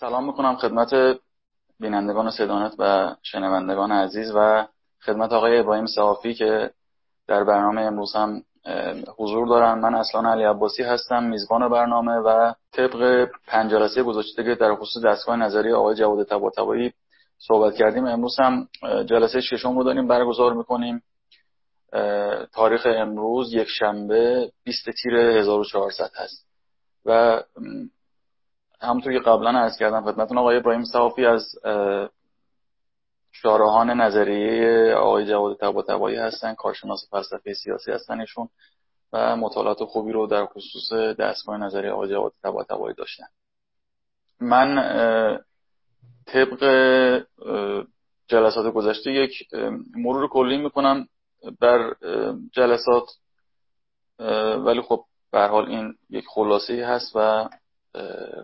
سلام می‌کنم خدمت بینندگان صدانت و شنوندگان عزیز و خدمت آقای ابراهیم صحافی که در برنامه امروز هم حضور دارن. من اصلا علی عباسی هستم میزبان برنامه و طبق پنج جلسه گذاشته که در خصوص دستگاه نظری آقای جواد طباطبایی صحبت کردیم. امروز هم جلسه ششم رو داریم برگزار می‌کنیم. تاریخ امروز یک شنبه 20 تیر 1400 هست. و همونطور که قبلا عرض کردم خدمتتون آقای ابراهیم صحافی از شارهان نظریه آقای جواد طباطبایی هستن کارشناس فلسفه سیاسی هستن ایشون و مطالعات خوبی رو در خصوص دستگاه نظریه آقای جواد طباطبایی داشتن. من طبق جلسات گذشته یک مرور کلی می‌کنم بر جلسات ولی خب به حال این یک خلاصه هست و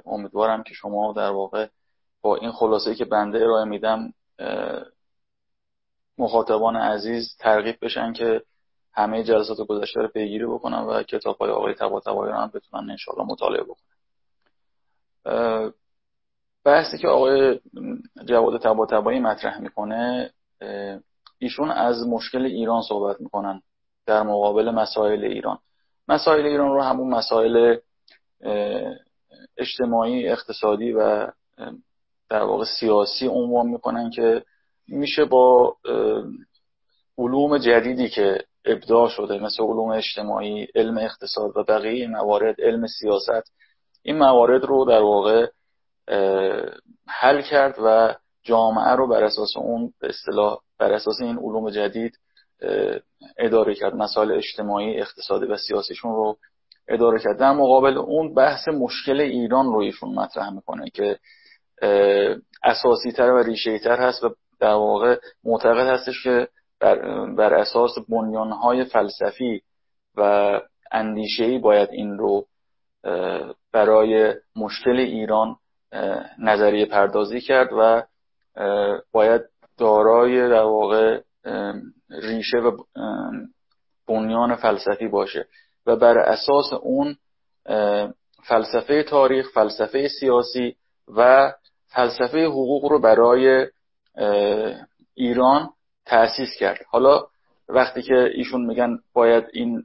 امیدوارم که شما در واقع با این خلاصه که بنده ارائه میدم مخاطبان عزیز ترغیب بشن که همه جلسات گذشته رو پیگیری بکنن و کتاب های آقای طباطبایی رو هم بتونن انشاءالله مطالعه بکنن. بحثی که آقای جواد طباطبایی مطرح می‌کنه ایشون از مشکل ایران صحبت می‌کنن در مقابل مسائل ایران. مسائل ایران رو همون مسائل اجتماعی اقتصادی و در واقع سیاسی عنوان می‌کنن که میشه با علوم جدیدی که ابداع شده مثل علوم اجتماعی علم اقتصاد و بقیه موارد علم سیاست این موارد رو در واقع حل کرد و جامعه رو بر اساس اون به اصطلاح بر اساس این علوم جدید اداره کرد مسائل اجتماعی اقتصادی و سیاسیشون رو اداره کرد. در مقابل اون بحث مشکل ایران رو ایشون مطرح می‌کنه که اساسی تر و ریشه تر هست و در واقع معتقد هستش که بر, بر اساس بنیانهای فلسفی و اندیشهی باید این رو برای مشکل ایران نظریه پردازی کرد و باید دارای در واقع ریشه و بنیان فلسفی باشه. و بر اساس اون فلسفه تاریخ فلسفه سیاسی و فلسفه حقوق رو برای ایران تأسیس کرد. حالا وقتی که ایشون میگن باید این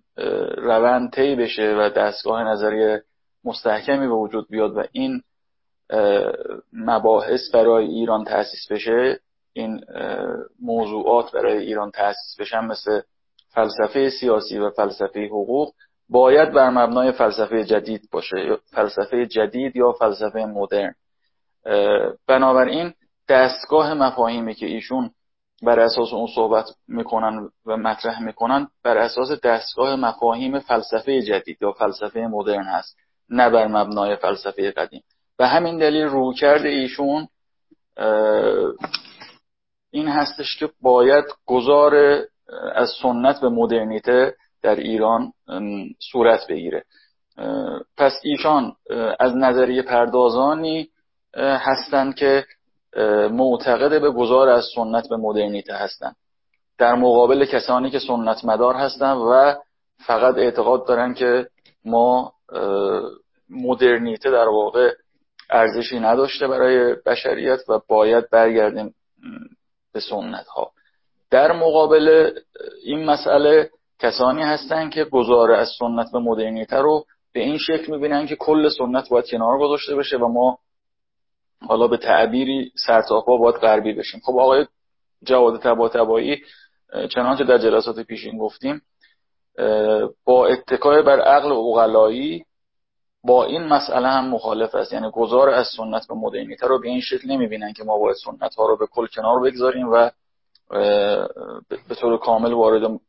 روند طی بشه و دستگاه نظری مستحکمی به وجود بیاد و این مباحث برای ایران تأسیس بشه این موضوعات برای ایران تأسیس بشن مثل فلسفه سیاسی و فلسفه حقوق باید بر مبنای فلسفه جدید باشه فلسفه جدید یا فلسفه مدرن. بنابراین دستگاه مفاهیمی که ایشون بر اساس اون صحبت می‌کنن و مطرح می‌کنن بر اساس دستگاه مفاهیم فلسفه جدید یا فلسفه مدرن هست نه بر مبنای فلسفه قدیم. و همین دلیل روکرد ایشون این هستش که باید گذار از سنت به مدرنیته در ایران صورت بگیره. پس ایشان از نظریه پردازانی هستند که معتقد به گذار از سنت به مدرنیته هستند. در مقابل کسانی که سنت مدار هستند و فقط اعتقاد دارن که ما مدرنیته در واقع ارزشی نداشته برای بشریت و باید برگردیم به سنت ها در مقابل این مسئله کسانی هستند که گذاره از سنت به مدرنیته رو به این شکل می‌بینن که کل سنت باید کنار گذاشته بشه و ما حالا به تعبیری سرتاپا باید غربی بشیم. خب آقای جواد تبایی چنانچه در جلسات پیشین گفتیم با اتکای بر عقل اقلایی با این مسئله هم مخالف است. یعنی گذار از سنت به مدرنیته رو به این شکل نمی‌بینن که ما باید سنت ها رو به کل کنار بگذاریم و به طور کامل وارد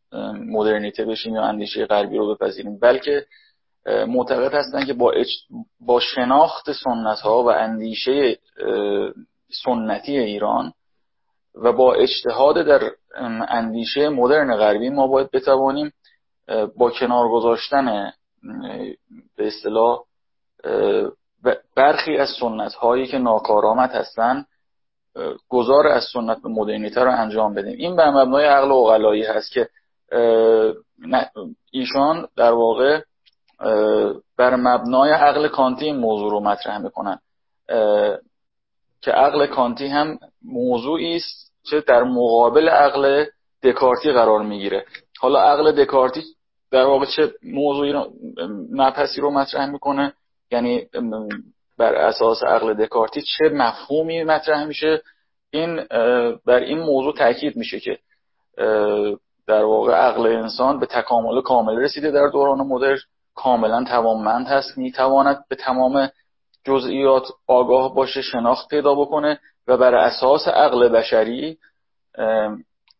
مدرنیته بشیم یا اندیشه غربی رو بپذیریم بلکه معتقد هستن که با, با شناخت سنت ها و اندیشه سنتی ایران و با اجتهاد در اندیشه مدرن غربی ما باید بتوانیم با کنار گذاشتن به اصطلاح برخی از سنت هایی که ناکارآمد هستند گذار از سنت به مدرنیته رو انجام بدیم. این بر مبنای عقل اقلایی هست که ایشان در واقع بر مبنای عقل کانتی این موضوع رو مطرح می‌کنن. که عقل کانتی هم موضوعی است که در مقابل عقل دکارتی قرار می‌گیره. حالا عقل دکارتی در واقع چه موضوعی رو رو مطرح می‌کنه؟ یعنی بر اساس عقل دکارتی چه مفهومی مطرح میشه؟ این بر این موضوع تاکید میشه که در واقع عقل انسان به تکامل کامل رسیده در دوران مدرن. کاملا توانمند هست. می‌تواند به تمام جزئیات آگاه باشه شناخت پیدا بکنه و بر اساس عقل بشری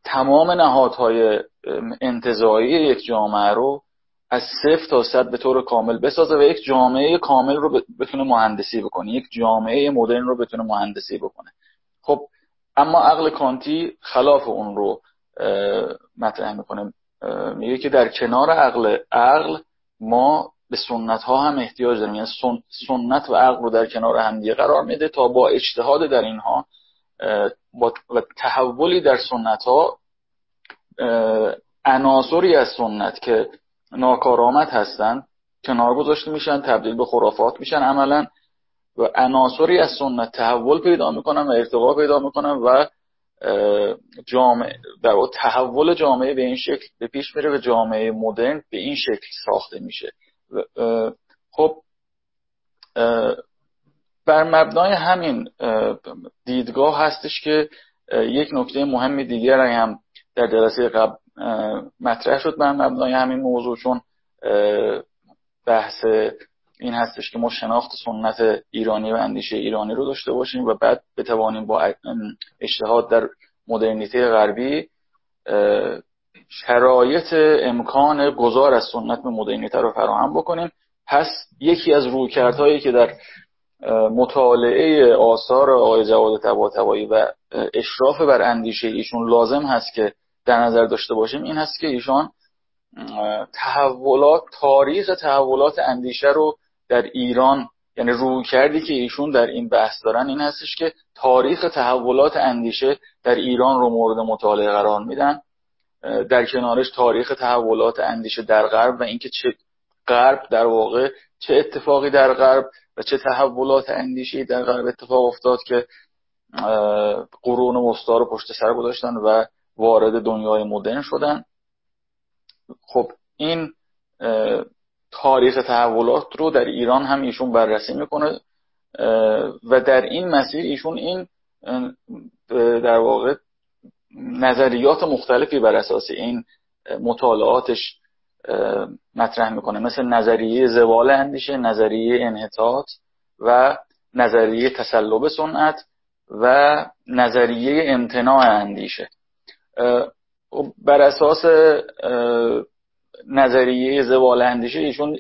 تمام نهادهای انتظایی یک جامعه رو از صفر تا صد به طور کامل بسازه و یک جامعه کامل رو بتونه مهندسی بکنه. یک جامعه مدرن رو بتونه مهندسی بکنه. خب اما عقل کانتی خلاف اون رو مطرح می‌کنه. میگه که در کنار عقل عقل ما به سنت ها هم احتیاج داریم. یعنی سنت و عقل رو در کنار همدیگه قرار میده تا با اجتهاد در اینها با تحولی در سنت ها عناصری از سنت که ناکارآمد هستند کنار گذاشته میشن تبدیل به خرافات میشن عملا و عناصری از سنت تحول پیدا می‌کنن و ارتقا پیدا می‌کنن و جامعه در تحول جامعه به این شکل به پیش میره و جامعه مدرن به این شکل ساخته میشه. خب بر مبنای همین دیدگاه هستش که یک نکته مهم دیگر هم در جلسه قبل مطرح شد بر مبنای همین موضوع چون بحث این هستش که ما شناخت سنت ایرانی و اندیشه ایرانی رو داشته باشیم و بعد بتوانیم با اجتهاد در مدرنیته غربی شرایط امکان گذار از سنت به مدرنیته رو فراهم بکنیم. پس یکی از رویکردهایی که در مطالعه آثار آقای جواد طباطبایی و اشراف بر اندیشه ایشون لازم هست که در نظر داشته باشیم این هست که ایشان تحولات تاریخ تحولات اندیشه رو در ایران یعنی روی کردی که ایشون در این بحث دارن این هستش که تاریخ تحولات اندیشه در ایران رو مورد مطالعه قرار میدن. در کنارش تاریخ تحولات اندیشه در غرب و اینکه چه غرب در واقع چه اتفاقی در غرب و چه تحولات اندیشه در غرب اتفاق افتاد که قرون وسطا رو پشت سر گذاشتن و وارد دنیای مدرن شدن. خب این تاریخ تحولات رو در ایران هم ایشون بررسی می‌کنه و در این مسیر ایشون این در واقع نظریات مختلفی بر اساس این مطالعاتش مطرح می‌کنه. مثل نظریه زوال اندیشه نظریه انحطاط و نظریه تسلب سنت و نظریه امتناع اندیشه. بر اساس نظریه زوال اندیشه ایشون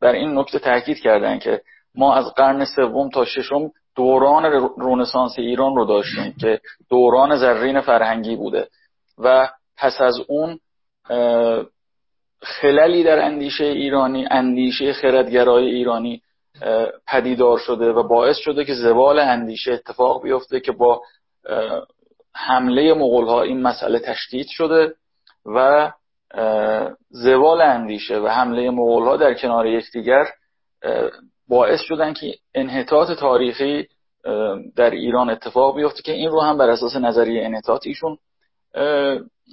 بر این نکته تاکید کردن که ما از قرن سوم تا ششم دوران رونسانس ایران رو داشتیم که دوران زرین فرهنگی بوده. و پس از اون خللی در اندیشه ایرانی اندیشه خردگرای ایرانی پدیدار شده و باعث شده که زوال اندیشه اتفاق بیفته که با حمله مغول این مسئله تشدید شده و زوال اندیشه و حمله مغول ها در کنار یکدیگر باعث شدن که انحطاط تاریخی در ایران اتفاق بیفته که این رو هم بر اساس نظریه انحطاط ایشون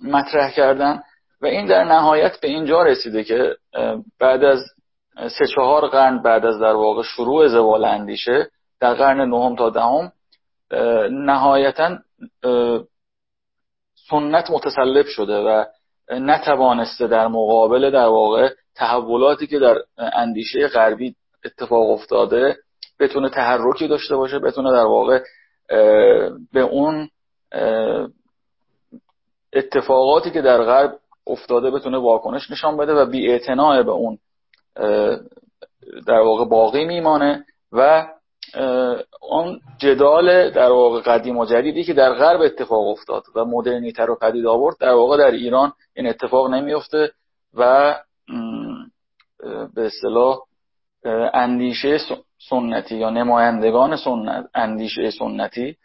مطرح کردن و این در نهایت به اینجا رسیده که بعد از سه چهار قرن بعد از در واقع شروع زوال اندیشه در قرن نهم تا دهم نهایتا سنت متسلب شده و نتوانسته در مقابل در واقع تحولاتی که در اندیشه غربی اتفاق افتاده بتونه تحرکی داشته باشه بتونه در واقع به اون اتفاقاتی که در غرب افتاده بتونه واکنش نشان بده و بی به اون در واقع باقی میمانه و اون جدال در واقع قدیم و جدیدی که در غرب اتفاق افتاد و مدرنیته رو پدید آورد در واقع در ایران این اتفاق نمیفته و به اصطلاح اندیشه سنتی یا نمایندگان سنت اندیشه سنتی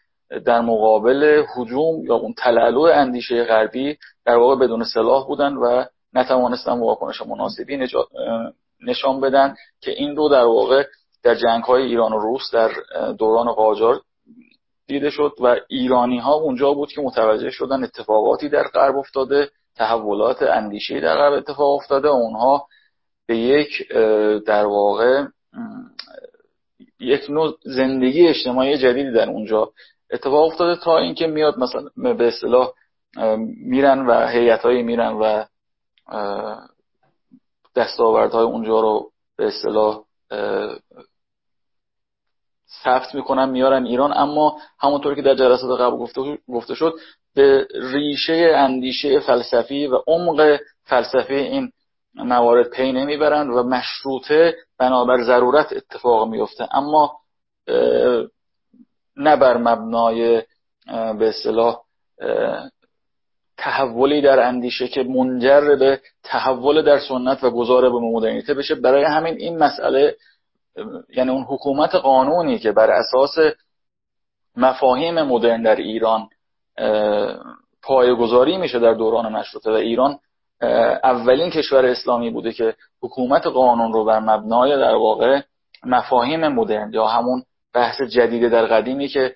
در مقابل حجوم یا اون تلالو اندیشه غربی در واقع بدون سلاح بودن و نتوانستن واکنش مناسبی نشان بدن که این رو در واقع در جنگ های ایران و روس در دوران قاجار دیده شد و ایرانی ها اونجا بود که متوجه شدن اتفاقاتی در غرب افتاده تحولات اندیشه در غرب اتفاق افتاده و اونها به یک در واقع یک نوع زندگی اجتماعی جدیدی در اونجا اتفاق افتاده تا اینکه میاد مثلا به اصطلاح میرن و هیئتایی میرن و دستاوردهای اونجا رو به اصطلاح ثبت می‌کنن میارن ایران. اما همونطور که در جلسات قبل گفته شد به ریشه اندیشه فلسفی و عمق فلسفی این موارد پی نمی‌برند و مشروطه بنابر ضرورت اتفاق میفته اما نه بر مبنای به اصطلاح تحولی در اندیشه که منجر به تحول در سنت و گذاره به مدرنیته بشه برای همین این مسئله یعنی اون حکومت قانونی که بر اساس مفاهیم مدرن در ایران پایگذاری میشه در دوران مشروطه و ایران اولین کشور اسلامی بوده که حکومت قانون رو بر مبنای در واقع مفاهیم مدرن یا همون بحث جدید در قدیمی که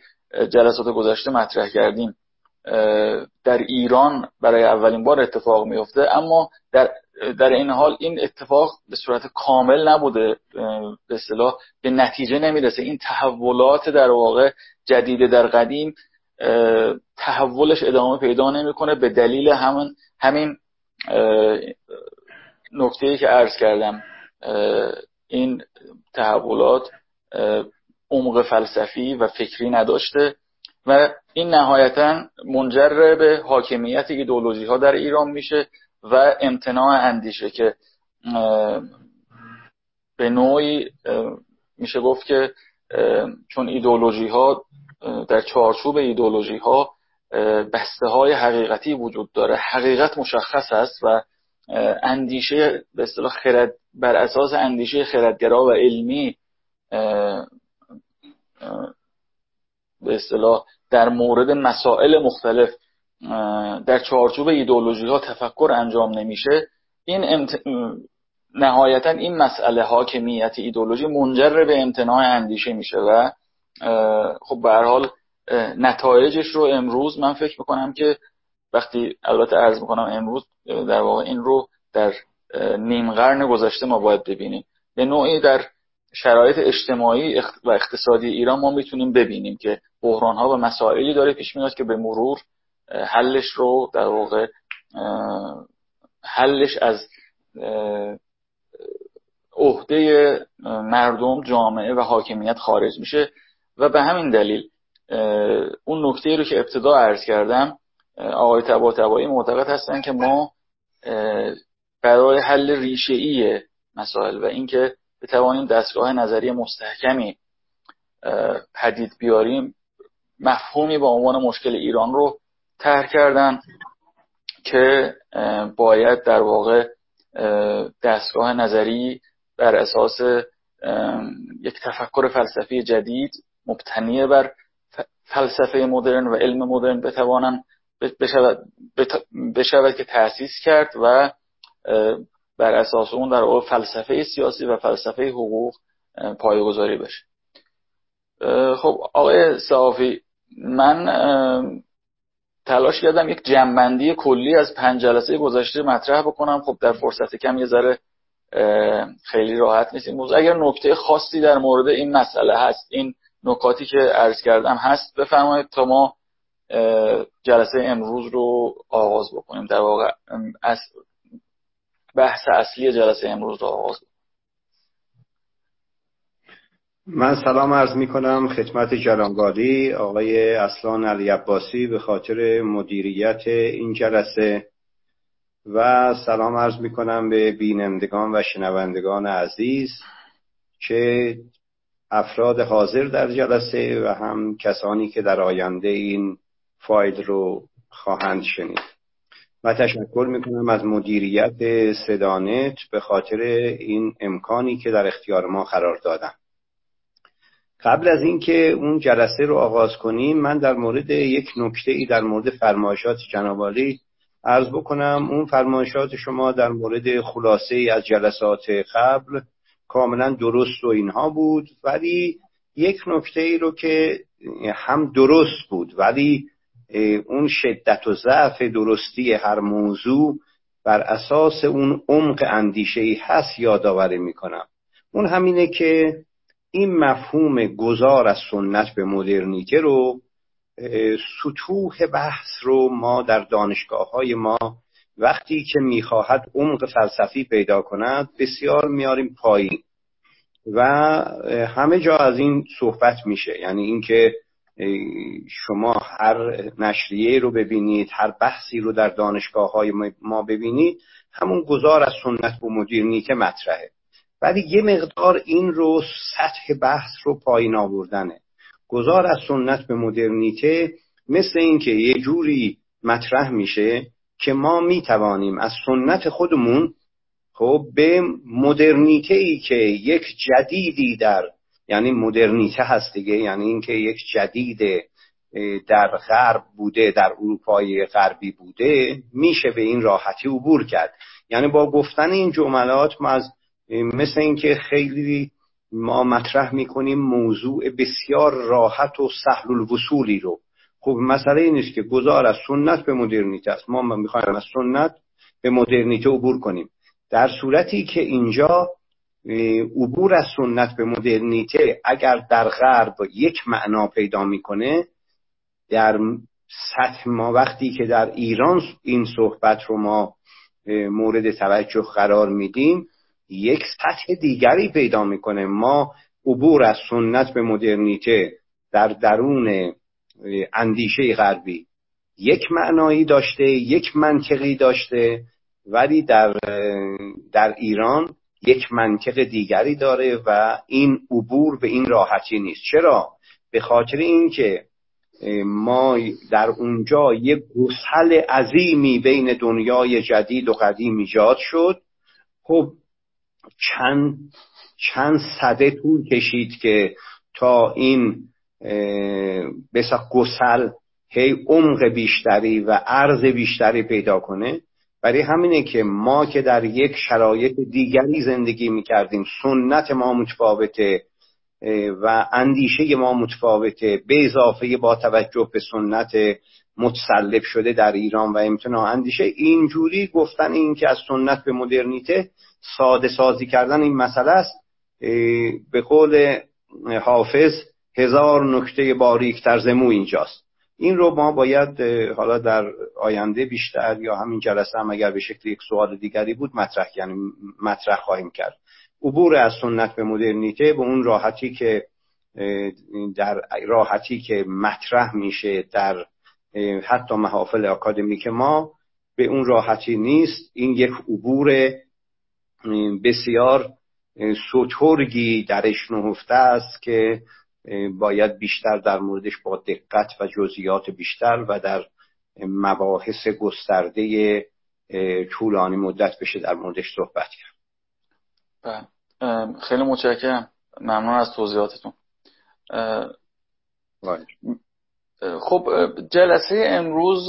جلسات گذشته مطرح کردیم در ایران برای اولین بار اتفاق میفته اما در در این حال این اتفاق به صورت کامل نبوده به اصطلاح به نتیجه نمی‌رسه. این تحولات در واقع جدید در قدیم تحولش ادامه پیدا نمی‌کنه به دلیل همین همین نکته که عرض کردم. این تحولات عمق فلسفی و فکری نداشته و این نهایتا منجر به حاکمیت ایدولوژی ها در ایران میشه و امتناع اندیشه که به نوعی میشه گفت که چون ایدولوژی ها در چارچوب ایدولوژی ها بسته های حقیقتی وجود داره. حقیقت مشخص است و اندیشه به اصطلاح خرد بر اساس اندیشه خردگرا و علمی به اصطلاح در مورد مسائل مختلف در چارچوب ایدولوژی ها تفکر انجام نمیشه. این امت... نهایتا این مسئله حاکمیت ایدولوژی منجر به امتناع اندیشه میشه و خب به حال نتایجش رو امروز من فکر می‌کنم که وقتی البته عرض می‌کنم امروز در واقع این رو در نیم قرن گذشته ما باید ببینیم. به نوعی در شرایط اجتماعی و اقتصادی ایران ما می‌تونیم ببینیم که بحران ها و مسائلی داره پیش میاد که به مرور حلش رو در واقع حلش از عهده مردم جامعه و حاکمیت خارج میشه و به همین دلیل اون نکته رو که ابتدا عرض کردم آقای تبا تبایی معتقد هستن که ما برای حل ریشه مسائل و اینکه بتوانیم دستگاه نظری مستحکمی پدید بیاریم مفهومی با عنوان مشکل ایران رو طرح کردن که باید در واقع دستگاه نظری بر اساس یک تفکر فلسفی جدید مبتنی بر فلسفه مدرن و علم مدرن بتوانن بشود, که تأسیس کرد و بر اساس اون در واقع فلسفه سیاسی و فلسفه حقوق پایگذاری بشه. خب آقای صافی من تلاش کردم یک جنبندی کلی از پنج جلسه گذشته مطرح بکنم. خب در فرصت کم یه ذره خیلی راحت نیست موضوع. اگر نکته خاصی در مورد این مسئله هست این نکاتی که عرض کردم هست بفرمایید تا ما جلسه امروز رو آغاز بکنیم. در واقع بحث اصلی جلسه امروز رو آغاز من سلام عرض می کنم خدمت جلانگالی آقای اصلان علی عباسی به خاطر مدیریت این جلسه و سلام عرض می کنم به بینندگان و شنوندگان عزیز که افراد حاضر در جلسه و هم کسانی که در آینده این فایل رو خواهند شنید. و تشکر می کنم از مدیریت سدانت به خاطر این امکانی که در اختیار ما قرار دادم قبل از اینکه اون جلسه رو آغاز کنیم من در مورد یک نکته ای در مورد فرمایشات جنابالی عرض بکنم. اون فرمایشات شما در مورد خلاصه ای از جلسات قبل کاملا درست و اینها بود ولی یک نکته ای رو که هم درست بود ولی اون شدت و ضعف درستی هر موضوع بر اساس اون عمق اندیشه ای هست یادآوری می‌کنم. اون همینه که این مفهوم گذار از سنت به مدرنیته رو سطوح بحث رو ما در دانشگاه های ما وقتی که می‌خواهد عمق فلسفی پیدا کند بسیار میاریم پایین. و همه جا از این صحبت میشه. یعنی اینکه شما هر نشریه رو ببینید هر بحثی رو در دانشگاه های ما ببینید همون گذار از سنت و مدرنیته مطرحه. ولی یه مقدار این رو سطح بحث رو پایین آوردنه. گذار از سنت به مدرنیته مثل اینکه یه جوری مطرح میشه که ما می‌توانیم از سنت خودمون خب به مدرنیته ای که یک جدیدی در یعنی مدرنیته هست دیگه یعنی اینکه یک جدید در غرب بوده در اروپای غربی بوده میشه به این راحتی عبور کرد. یعنی با گفتن این جملات ما از مثل اینکه خیلی ما مطرح می‌کنیم موضوع بسیار راحت و سهل الوصولی رو. خب مسئله این است که گذار از سنت به مدرنیته است. ما می‌خوایم از سنت به مدرنیته عبور کنیم. در صورتی که اینجا عبور از سنت به مدرنیته اگر در غرب یک معنا پیدا می‌کنه در سطح ما وقتی که در ایران این صحبت رو ما مورد توجه قرار میدیم یک سطح دیگری پیدا می‌کنه. ما عبور از سنت به مدرنیته در درون اندیشه غربی یک معنایی داشته یک منطقی داشته ولی در, در ایران یک منطق دیگری داره و این عبور به این راحتی نیست. چرا؟ به خاطر اینکه ما در اونجا یک گسل عظیمی بین دنیای جدید و قدیم ایجاد شد. خب چند چند صده طول کشید که تا این بسا گسل هی عمق بیشتری و عرض بیشتری پیدا کنه. برای همینه که ما که در یک شرایط دیگری زندگی می‌کردیم سنت ما متفاوته و اندیشه ما متفاوته به اضافه با توجه به سنت متسلب شده در ایران و امتناع. اندیشه اینجوری گفتن این که از سنت به مدرنیته ساده سازی کردن این مسئله است. به قول حافظ هزار نکته باریک در زمو اینجاست. این رو ما باید حالا در آینده بیشتر یا همین جلسه هم اگر به شکل یک سوال دیگری بود مطرح یعنی مطرح خواهیم کرد. عبور از سنت به مدرنیته به اون راحتی که در راحتی که مطرح میشه در حتی محافل اکادمیک ما به اون راحتی نیست. این یک عبور بسیار سوتورگی درش نهفته است که باید بیشتر در موردش با دقت و جزئیات بیشتر و در مباحث گسترده طولانی مدت بشه در موردش صحبت کرد بله. خیلی متشکرم ممنون از توضیحاتتون. خب جلسه امروز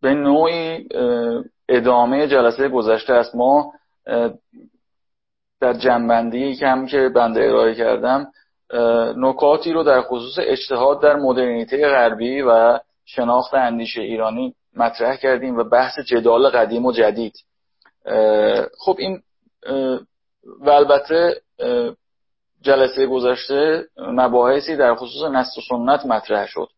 به نوعی ادامه جلسه گذشته است ما در جنبندی کم که بنده ارائه کردم نکاتی رو در خصوص اجتهاد در مدرنیته غربی و شناخت اندیشه ایرانی مطرح کردیم و بحث جدال قدیم و جدید. خب این و البته جلسه گذشته مباحثی در خصوص نسل و سنت مطرح شد.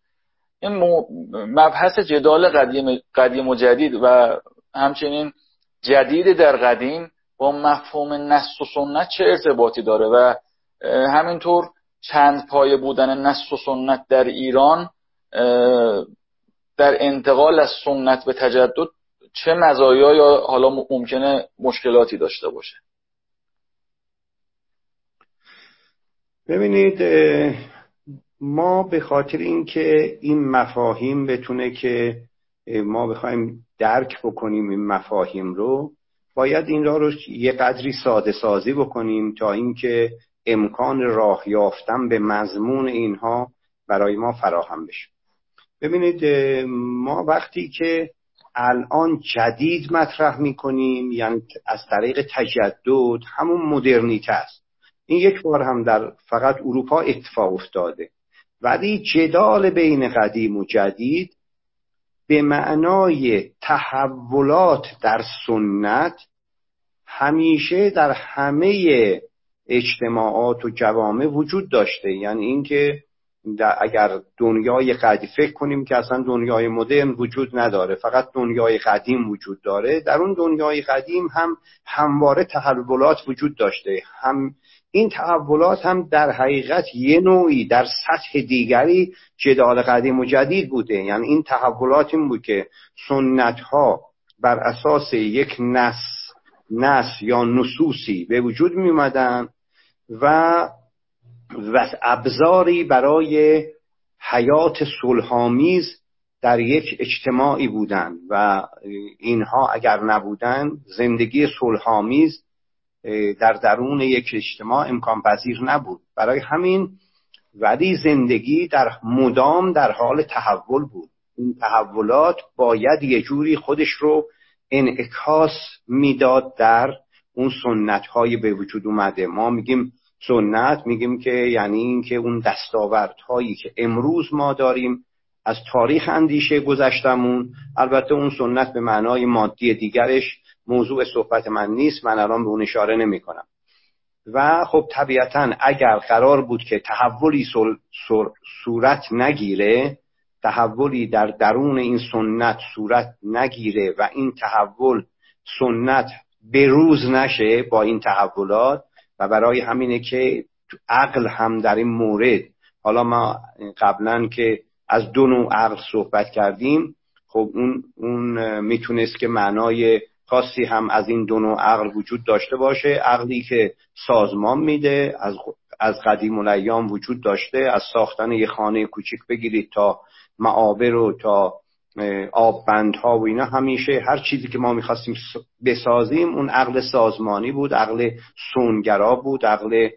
این مبحث جدال قدیم, قدیم و جدید و همچنین جدید در قدیم با مفهوم نسل و سنت چه ارتباطی داره؟ و همینطور چند پایه بودن نسل و سنت در ایران در انتقال از سنت به تجدد چه مزایا یا حالا ممکنه مشکلاتی داشته باشه؟ ببینید ما به خاطر اینکه این مفاهیم بتونه که ما بخوایم درک بکنیم این مفاهیم رو باید این را رو یه قدری ساده سازی بکنیم تا اینکه امکان راه یافتن به مضمون اینها برای ما فراهم بشه. ببینید ما وقتی که الان جدید مطرح می‌کنیم یعنی از طریق تجدد همون مدرنیته است. این یک بار هم در فقط اروپا اتفاق افتاده. ولی جدال بین قدیم و جدید به معنای تحولات در سنت همیشه در همه اجتماعات و جوامع وجود داشته. یعنی اینکه اگر دنیای قدیم فکر کنیم که اصلا دنیای مدرن وجود نداره فقط دنیای قدیم وجود داره در اون دنیای قدیم هم همواره تحولات وجود داشته. هم این تحولات هم در حقیقت یه نوعی در سطح دیگری جدال قدیم و جدید بوده. یعنی این تحولات این بود که سنت ها بر اساس یک نس نس یا نصوصی به وجود می و ابزاری برای حیات صلحآمیز در یک اجتماعی بودند و اینها اگر نبودن زندگی صلحآمیز در درون یک اجتماع امکان پذیر نبود. برای همین ولی زندگی در مدام در حال تحول بود. این تحولات باید یه جوری خودش رو انعکاس می‌داد در اون سنت های به وجود اومده. ما میگیم سنت میگیم که یعنی اینکه اون هایی که امروز ما داریم از تاریخ اندیشه گذشتمون البته اون سنت به معنای مادی دیگرش موضوع صحبت من نیست من الان به اون اشاره نمی کنم و خب طبیعتا اگر قرار بود که تحولی صورت نگیره تحولی در درون این سنت صورت نگیره و این تحول سنت بروز نشه با این تحولات و برای همینه که عقل هم در این مورد حالا ما قبلا که از دو نوع عقل صحبت کردیم خب اون, اون می‌تونست که معنای خاصی هم از این دو نوع عقل وجود داشته باشه. عقلی که سازمان میده از از قدیم الایام وجود داشته از ساختن یه خانه کوچیک بگیرید تا معابر و تا آب ها و اینا همیشه هر چیزی که ما می‌خواستیم بسازیم اون عقل سازمانی بود عقل سونگرا بود عقل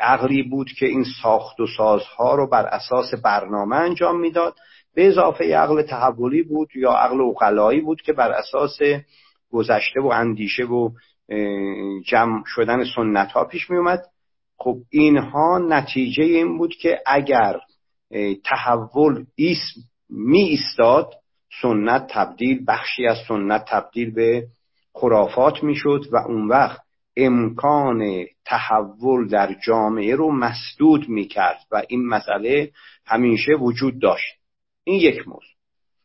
عقلی بود که این ساخت و سازها رو بر اساس برنامه انجام می‌داد. به اضافه عقل تحولی بود یا عقل اقلایی بود که بر اساس گذشته و اندیشه و جمع شدن سنت ها پیش می اومد خب اینها نتیجه این بود که اگر تحول اسم می ایستاد سنت تبدیل بخشی از سنت تبدیل به خرافات می‌شد و اون وقت امکان تحول در جامعه رو مسدود می‌کرد و این مسئله همیشه وجود داشت. این یک موضوع.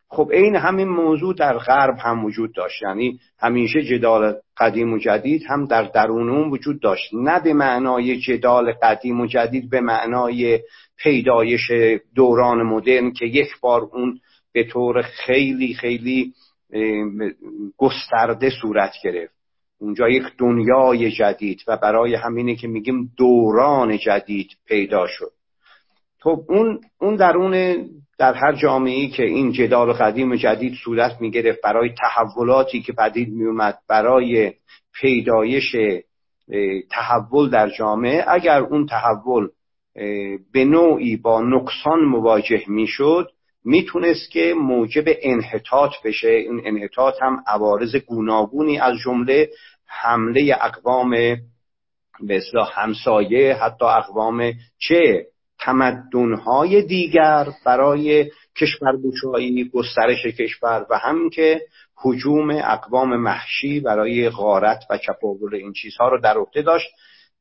خب این همین موضوع در غرب هم وجود داشت. یعنی همیشه جدال قدیم و جدید هم در درون اون وجود داشت. نه به معنای جدال قدیم و جدید به معنای پیدایش دوران مدرن که یک بار اون به طور خیلی خیلی گسترده صورت گرفت. اونجا یک دنیای جدید و برای همینه که میگیم دوران جدید پیدا شد. خب اون اون درون در هر جامعه که این جدال قدیم و جدید صورت می گرفت برای تحولاتی که پدید می اومد برای پیدایش تحول در جامعه اگر اون تحول به نوعی با نقصان مواجه می‌شد می‌تونست که موجب انحطاط بشه. این انحطاط هم عوارض گوناگونی از جمله حمله اقوام به اصلاح همسایه حتی اقوام چه تمدنهای دیگر برای کشورگشایی گسترش کشور و هم که حجوم اقوام محشی برای غارت و چپاول این چیزها رو در عهده داشت.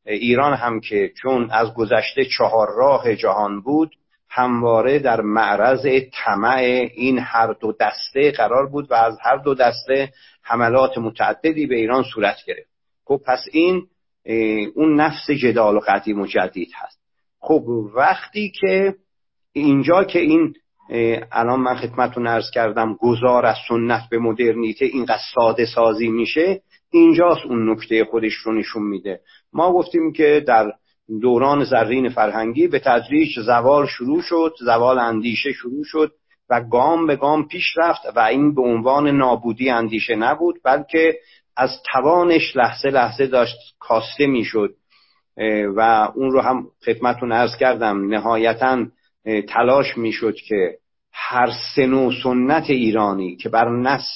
ایران هم که چون از گذشته چهار راه جهان بود همواره در معرض طمع این هر دو دسته قرار بود و از هر دو دسته حملات متعددی به ایران صورت گرفت. خب پس این اون نفس جدال و قدیم و جدید هست. خب وقتی که اینجا که این الان من خدمتتون ارز کردم گذار از سنت به مدرنیته اینقدر ساده سازی میشه اینجاست اون نکته خودش رو نشون میده. ما گفتیم که در دوران زرین فرهنگی به تدریج زوال شروع شد زوال اندیشه شروع شد و گام به گام پیش رفت و این به عنوان نابودی اندیشه نبود بلکه از توانش لحظه لحظه داشت کاسته می‌شد. و اون رو هم خدمتون ارز کردم. نهایتا تلاش می‌شد که هر سن و سنت ایرانی که بر نس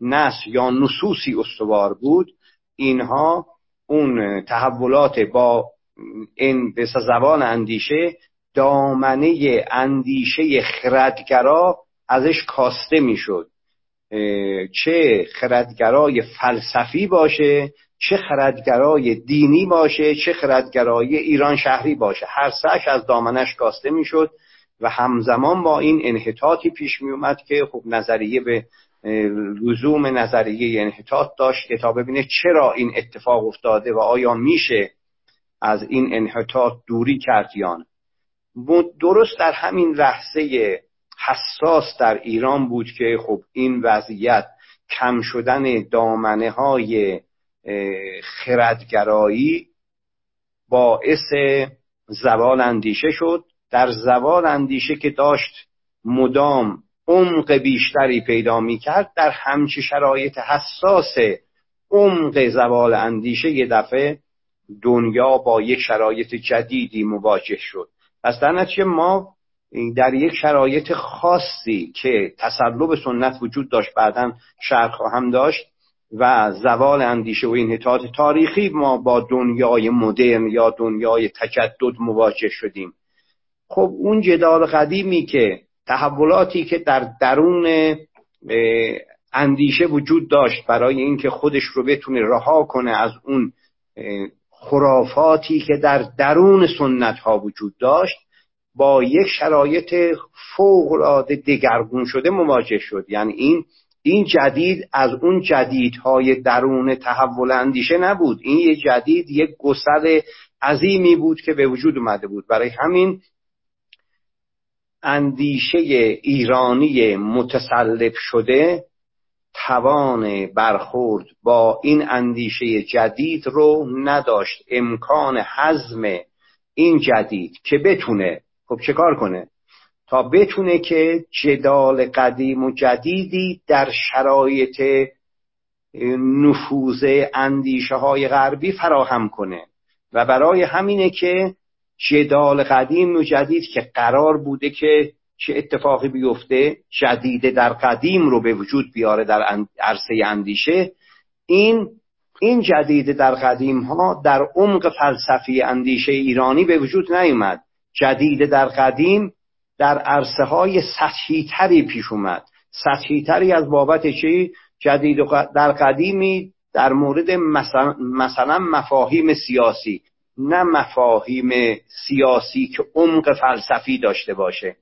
نس یا نصوصی استوار بود اینها اون تحولات با این به زبان اندیشه دامنه اندیشه خردگرا ازش کاسته می‌شد. چه خردگرای فلسفی باشه چه خردگرای دینی باشه چه خردگرای ایران شهری باشه. هر سش از دامنش کاسته می‌شد و همزمان با این انحطاطی پیش می اومد که خب نظریه به لزوم نظریه انحطاط داشت که تا ببینه چرا این اتفاق افتاده و آیا میشه از این انحطاط دوری کرد یا درست در همین لحظه حساس در ایران بود که خب این وضعیت کم شدن دامنه های خردگرایی باعث زوال اندیشه شد. در زوال اندیشه که داشت مدام عمق بیشتری پیدا می کرد در همچه شرایط حساس عمق زوال اندیشه یه دفعه دنیا با یک شرایط جدیدی مواجه شد. پس در نتیجه ما در یک شرایط خاصی که تسلب سنت وجود داشت بعدا شرح خواهم داشت و زوال اندیشه و انحطاط تاریخی ما با دنیای مدرن یا دنیای تجدد مواجه شدیم. خب اون جدال قدیمی که تحولاتی که در درون اندیشه وجود داشت برای اینکه خودش رو بتونه رها کنه از اون خرافاتی که در درون سنت ها وجود داشت با یک شرایط فوق العاده دگرگون شده مواجه شد. یعنی این این جدید از اون جدیدهای درون تحول اندیشه نبود. این یه جدید یک گسل عظیمی بود که به وجود اومده بود. برای همین اندیشه ایرانی متسلب شده توان برخورد با این اندیشه جدید رو نداشت. امکان حزم این جدید که بتونه خب چه کار کنه؟ تا بتونه که جدال قدیم و جدیدی در شرایط نفوذ اندیشه های غربی فراهم کنه. و برای همینه که جدال قدیم و جدید که قرار بوده که چه اتفاقی بیفته جدید در قدیم رو به وجود بیاره در عرصه اندیشه این این جدید در قدیم ها در عمق فلسفی اندیشه ایرانی به وجود نیومد. جدید در قدیم در عرصه های سطحی تری پیش اومد. سطحی تری از بابت چی؟ جدید در قدیمی در مورد مثلا, مثلا مفاهیم سیاسی. نه مفاهیم سیاسی که عمق فلسفی داشته باشه.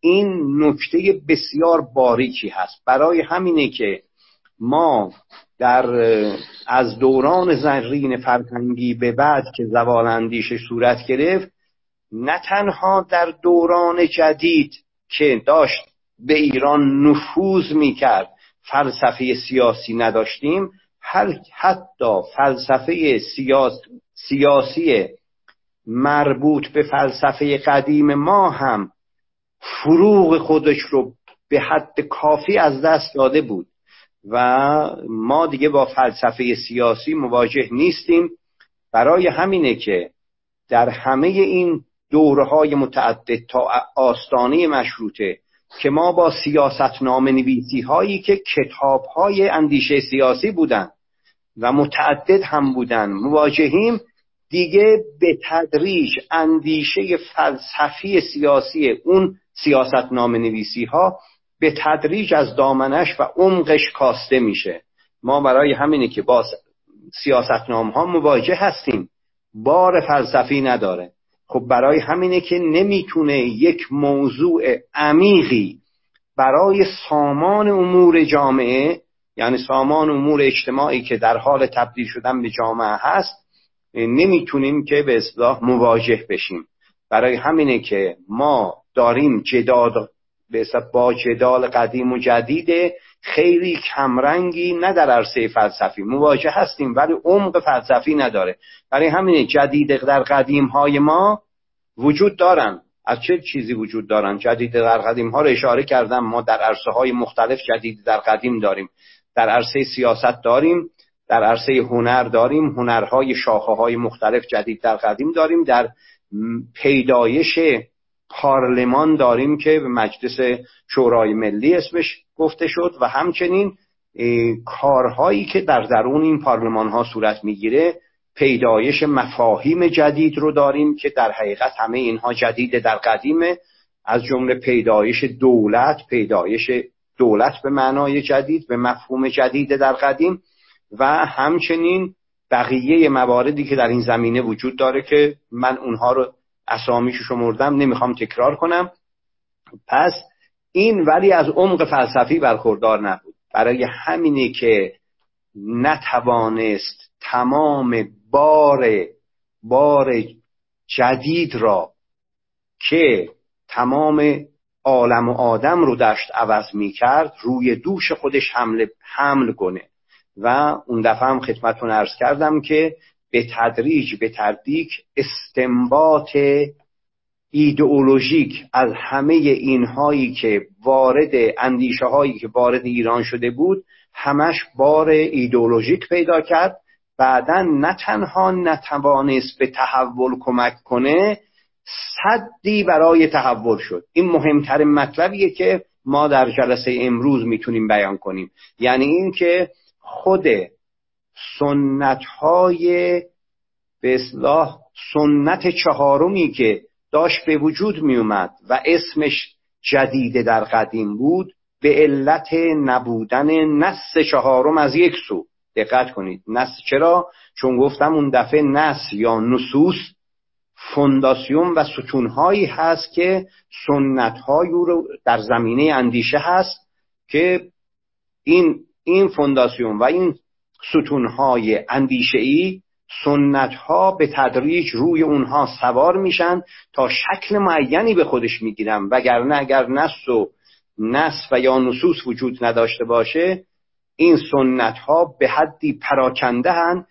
این نکته بسیار باریکی هست. برای همینه که ما در از دوران زرین فرهنگی به بعد که زوال اندیشه صورت گرفت نه تنها در دوران جدید که داشت به ایران نفوذ می‌کرد فلسفه سیاسی نداشتیم حتی فلسفه سیاس سیاسی مربوط به فلسفه قدیم ما هم فروغ خودش رو به حد کافی از دست داده بود و ما دیگه با فلسفه سیاسی مواجه نیستیم. برای همینه که در همه این دوره های متعدد تا آستانه مشروطه که ما با سیاست نام نویسی هایی که کتاب های اندیشه سیاسی بودن و متعدد هم بودن مواجهیم دیگه به تدریج اندیشه فلسفی سیاسی اون سیاست نام نویسی ها به تدریج از دامنش و عمقش کاسته میشه. ما برای همینه که با سیاست نام ها مواجه هستیم. بار فلسفی نداره. خب برای همینه که نمی‌تونه یک موضوع عمیقی برای سامان امور جامعه یعنی سامان امور اجتماعی که در حال تبدیل شدن به جامعه هست نمی‌تونیم که به اصلاح مواجه بشیم. برای همینه که ما داریم جدال با جدال قدیم و جدید خیلی کمرنگی نه در عرصه فلسفی. مواجه هستیم ولی عمق فلسفی نداره. برای همینه جدید در قدیم های ما وجود دارن. از چه چیزی وجود دارن؟ جدید در قدیم ها رو اشاره کردم. ما در عرصه های مختلف جدید در قدیم داریم. در عرصه سیاست داریم. در عرصه هنر داریم. هنرهای شاخه های مختلف جدید در قدیم داریم. در پیدایش پارلمان داریم که به مجلس شورای ملی اسمش گفته شد و همچنین کارهایی که در درون این پارلمان ها صورت می‌گیره پیدایش مفاهیم جدید رو داریم که در حقیقت همه اینها جدید در قدیمه. از جمله پیدایش دولت پیدایش دولت به معنای جدید به مفهوم جدید در قدیم و همچنین بقیه مواردی که در این زمینه وجود داره که من اونها رو اسامیشو شمردم نمی‌خوام تکرار کنم. پس این ولی از عمق فلسفی برخوردار نبود. برای همینه که نتوانست تمام بار بار جدید را که تمام عالم و آدم رو داشت عوض می کرد روی دوش خودش حمل, حمل کنه. و اون دفعه هم خدمتون ارز کردم که به تدریج به تردیک استنباط ایدئولوژیک از همه اینهایی که وارد اندیشه هایی که وارد ایران شده بود همش بار ایدئولوژیک پیدا کرد. بعدا نه تنها نتوانست به تحول کمک کنه صدی برای تحول شد. این مهمترین مطلبیه که ما در جلسه امروز می‌تونیم بیان کنیم. یعنی اینکه خود سنت های به اصلاح سنت چهارمی که داشت به وجود می اومد و اسمش جدیده در قدیم بود به علت نبودن نس چهارم از یک سو. دقت کنید. نس چرا؟ چون گفتم اون دفعه نس یا نصوص فونداسیون و ستونهایی هست که سنتهایی رو در زمینه اندیشه هست که این این فونداسیون و این ستونهای اندیشه ای سنت ها به تدریج روی اونها سوار میشن تا شکل معینی به خودش می‌گیرن. وگرنه اگر نص و نص و یا نصوص وجود نداشته باشه این سنت ها به حدی پراکنده هن.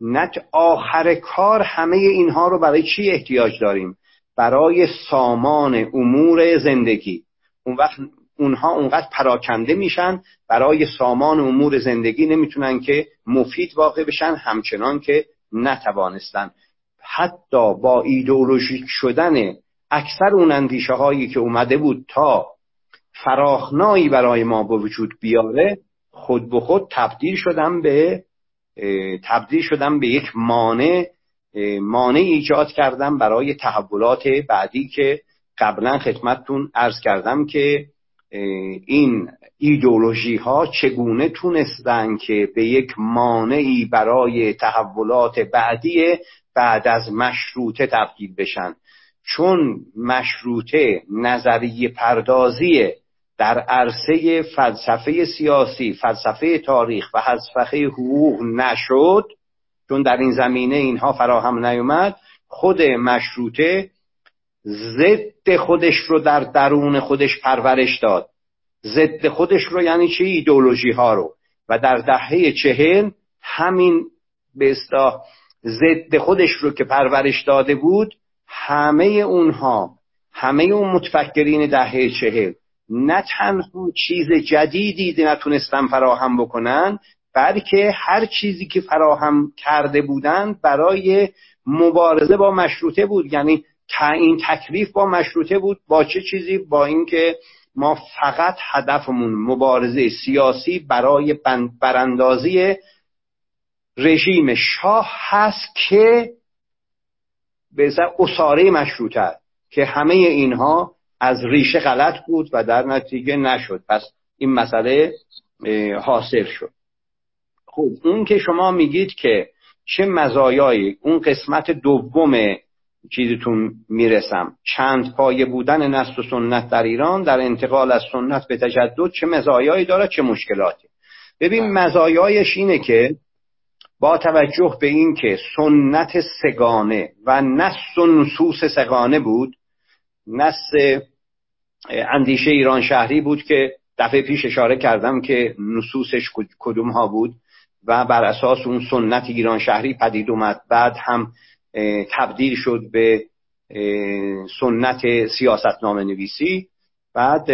نت آخر کار همه اینها رو برای چی احتیاج داریم؟ برای سامان امور زندگی. اون وقت اونها اونقدر پراکنده میشن برای سامان امور زندگی نمی‌تونن که مفید واقع بشن همچنان که نتوانستن. حتی با ایدئولوژیک شدن اکثر اون اندیشه هایی که اومده بود تا فراخنایی برای ما به وجود بیاره خود به خود تبدیل شدن به تبدیل شدن به یک مانع مانع ایجاد کردن برای تحولات بعدی که قبلا خدمتتون ارز کردم که این ایدولوژی ها چگونه تونستن که به یک مانعی برای تحولات بعدی بعد از مشروطه تبدیل بشن؟ چون مشروطه نظریه پردازی در عرصه فلسفه سیاسی فلسفه تاریخ و فلسفه حقوق نشد چون در این زمینه اینها فراهم نیومد خود مشروطه ضد خودش رو در درون خودش پرورش داد. ضد خودش رو یعنی چه ایدولوژی ها رو؟ و در دهه چهل همین به اصطلاح ضد خودش رو که پرورش داده بود همه اونها همه اون متفکرین دهه چهل نه تنها چیز جدیدی نتونستن فراهم بکنن بلکه هر چیزی که فراهم کرده بودند برای مبارزه با مشروطه بود. یعنی این تکلیف با مشروطه بود با چه چیزی؟ با اینکه ما فقط هدفمون مبارزه سیاسی برای براندازی رژیم شاه هست که به اصاره مشروطه که همه اینها از ریشه غلط بود و در نتیجه نشد. پس این مسئله حاصل شد. خب اون که شما میگید که چه مزایایی اون قسمت دوم چیزتون می‌رسم. چند پایه بودن نسل و سنت در ایران در انتقال از سنت به تجدد چه مزایایی داره چه مشکلاتی. ببین بله. مزایایش اینه که با توجه به این که سنت سگانه و نس و نصوص سگانه بود نس اندیشه ایران شهری بود که دفعه پیش اشاره کردم که نصوصش کدوم ها بود و بر اساس اون سنت ایران شهری پدید اومد. بعد هم تبدیل شد به سنت سیاست نام نویسی بعد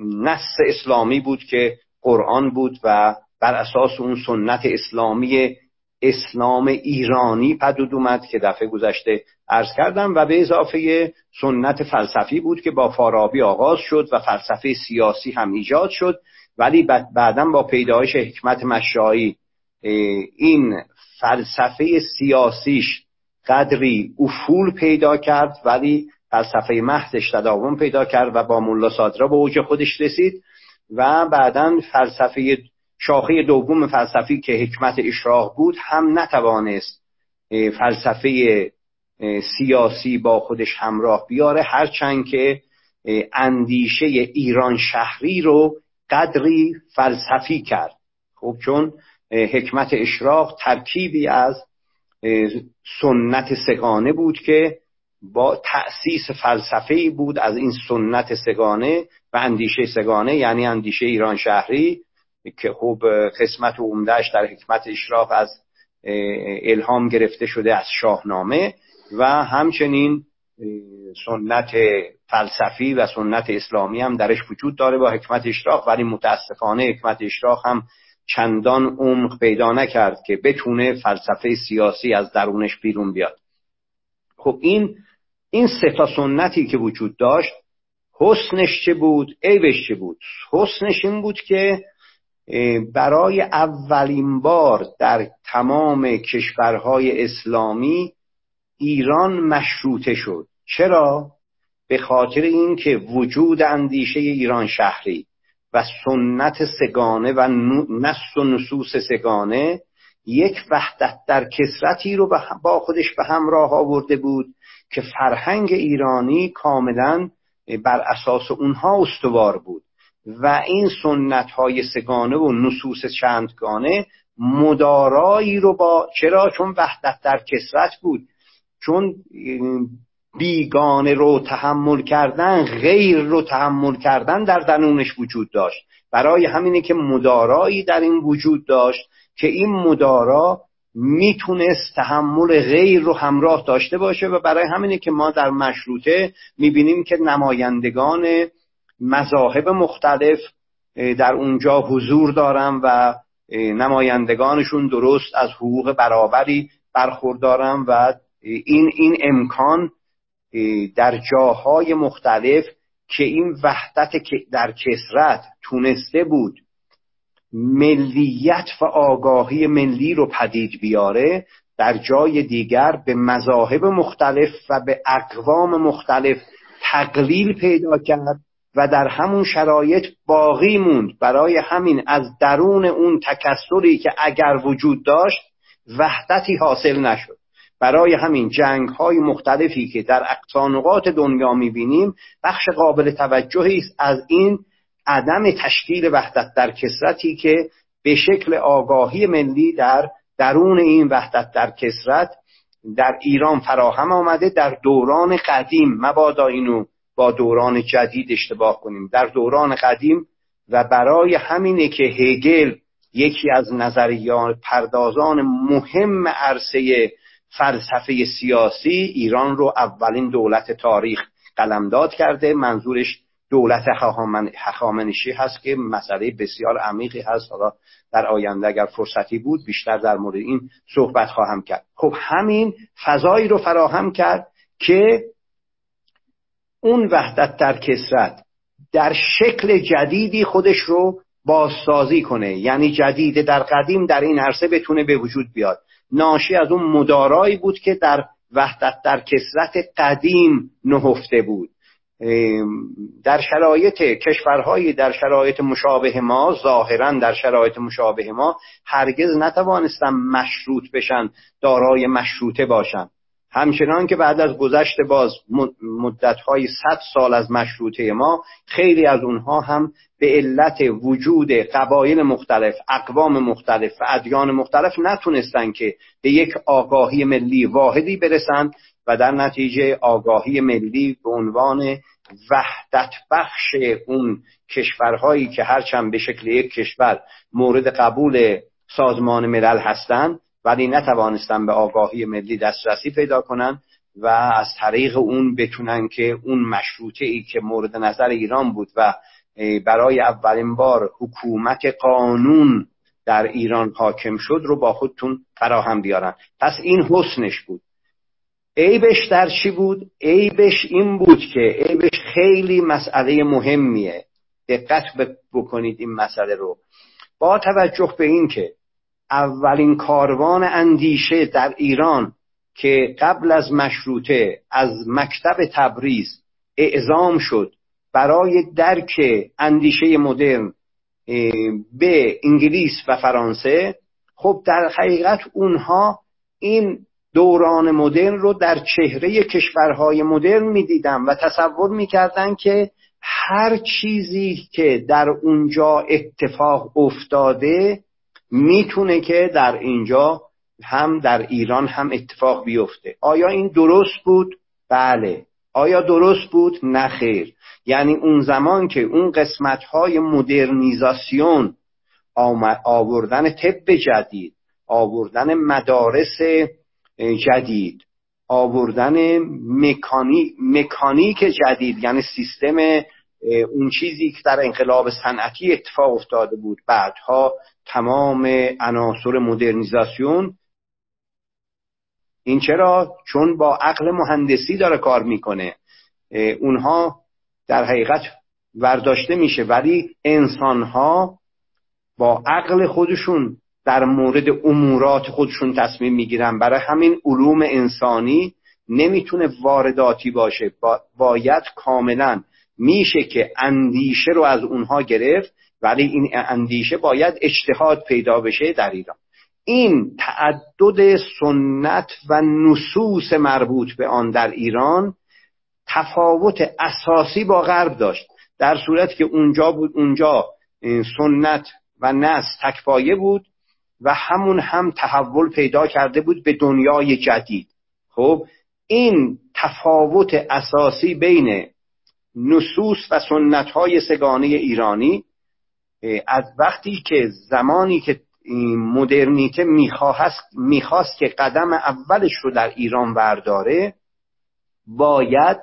نص اسلامی بود که قرآن بود و بر اساس اون سنت اسلامی اسلام ایرانی پدود اومد که دفعه گذشته عرض کردم و به اضافه سنت فلسفی بود که با فارابی آغاز شد و فلسفه سیاسی هم ایجاد شد. ولی بعدا با پیدایش حکمت مشایی این فلسفه سیاسیش قدری افول پیدا کرد ولی فلسفه محضش تداوم پیدا کرد و با ملا صادرا به اوج خودش رسید و بعدا فلسفه شاخه دوم فلسفی که حکمت اشراق بود هم نتوانست فلسفه سیاسی با خودش همراه بیاره هرچند که اندیشه ایران شهری رو قدری فلسفی کرد. خب چون حکمت اشراق ترکیبی از سنت سگانه بود که با تأسیس فلسفه بود از این سنت سگانه و اندیشه سگانه یعنی اندیشه ایران شهری که خوب قسمت عمدهش در حکمت اشراق از الهام گرفته شده از شاهنامه و همچنین سنت فلسفی و سنت اسلامی هم درش وجود داره با حکمت اشراق ولی متاسفانه حکمت اشراق هم چندان عمق پیدا نکرد که بتونه فلسفه سیاسی از درونش بیرون بیاد. خب این این سه سنتی که وجود داشت حسنش چه بود؟ عیبش چه بود؟ حسنش این بود که برای اولین بار در تمام کشورهای اسلامی ایران مشروطه شد. چرا؟ به خاطر اینکه وجود اندیشه ایران شهری. و سنت سگانه و نص و نصوص سگانه یک وحدت در کسرتی رو با خودش به همراه آورده بود که فرهنگ ایرانی کاملا بر اساس اونها استوار بود و این سنت های سگانه و نصوص چندگانه مدارایی رو با چرا؟ چون وحدت در کسرت بود. چون بیگانه رو تحمل کردن غیر رو تحمل کردن در درونش وجود داشت. برای همینه که مدارایی در این وجود داشت که این مدارا می‌تونست تحمل غیر رو همراه داشته باشه و برای همینه که ما در مشروطه می‌بینیم که نمایندگان مذاهب مختلف در اونجا حضور دارن و نمایندگانشون درست از حقوق برابری برخوردارن و این این امکان در جاهای مختلف که این وحدت در کسرت تونسته بود ملیت و آگاهی ملی رو پدید بیاره در جای دیگر به مذاهب مختلف و به اقوام مختلف تقلیل پیدا کرد و در همون شرایط باقی موند. برای همین از درون اون تکسری که اگر وجود داشت وحدتی حاصل نشد. برای همین جنگ های مختلفی که در اقصانقات دنیا می‌بینیم بخش قابل توجهی است از این عدم تشکیل وحدت در کسرتی که به شکل آگاهی ملی در درون این وحدت در کسرت در ایران فراهم آمده در دوران قدیم. مبادا اینو با دوران جدید اشتباه کنیم. در دوران قدیم و برای همینه که هگل یکی از نظریات پردازان مهم عرصه فلسفه سیاسی ایران رو اولین دولت تاریخ قلمداد کرده. منظورش دولت هخامنشی هست که مسئله بسیار عمیقی هست. حالا در آینده اگر فرصتی بود بیشتر در مورد این صحبت خواهم کرد. خب همین فضایی رو فراهم کرد که اون وحدت در کسرت در شکل جدیدی خودش رو بازسازی کنه. یعنی جدید در قدیم در این عرصه بتونه به وجود بیاد. ناشی از اون مدارایی بود که در وحدت در کسرت قدیم نهفته بود. در شرایط کشورهایی در شرایط مشابه ما ظاهرا در شرایط مشابه ما هرگز نتوانستن مشروط بشن دارای مشروطه باشن. همچنان که بعد از گذشت باز مدتهای صد سال از مشروطه ما خیلی از اونها هم به علت وجود قبایل مختلف اقوام مختلف و ادیان مختلف نتونستن که به یک آگاهی ملی واحدی برسند و در نتیجه آگاهی ملی به عنوان وحدت بخش اون کشورهایی که هرچند به شکل یک کشور مورد قبول سازمان ملل هستند ولی نتوانستن به آگاهی ملی دسترسی پیدا کنن و از طریق اون بتونن که اون مشروطه ای که مورد نظر ایران بود و برای اولین بار حکومت قانون در ایران حاکم شد رو با خودتون فراهم بیارن. پس این حسنش بود. عیبش در چی بود؟ عیبش این بود که عیبش خیلی مسئله مهمیه. دقت بکنید این مسئله رو. با توجه به این که اولین کاروان اندیشه در ایران که قبل از مشروطه از مکتب تبریز اعزام شد برای درک اندیشه مدرن به انگلیس و فرانسه خب در حقیقت اونها این دوران مدرن رو در چهره کشورهای مدرن می‌دیدن و تصور می‌کردن که هر چیزی که در اونجا اتفاق افتاده می‌تونه که در اینجا هم در ایران هم اتفاق بیفته آیا این درست بود؟ بله آیا درست بود؟ نه خیر یعنی اون زمان که اون قسمت های مدرنیزاسیون آوردن طب جدید آوردن مدارس جدید آوردن مکانی... مکانیک جدید یعنی سیستم اون چیزی که در انقلاب صنعتی اتفاق افتاده بود. بعدها تمام عناصر مدرنیزاسیون. این چرا؟ چون با عقل مهندسی داره کار می‌کنه. اونها در حقیقت ورداشته میشه ولی انسانها با عقل خودشون در مورد امورات خودشون تصمیم می‌گیرن. برای همین علوم انسانی نمی‌تونه وارداتی باشه. باید کاملا میشه که اندیشه رو از اونها گرفت ولی این اندیشه باید اجتهاد پیدا بشه در ایران. این تعدد سنت و نصوص مربوط به آن در ایران تفاوت اساسی با غرب داشت. در صورت که اونجا بود اونجا سنت و نس تکفایه بود و همون هم تحول پیدا کرده بود به دنیای جدید. خب این تفاوت اساسی بین نصوص و سنت های سگانه ایرانی از وقتی که زمانی که مدرنیته می‌خواست که قدم اولش رو در ایران برداره باید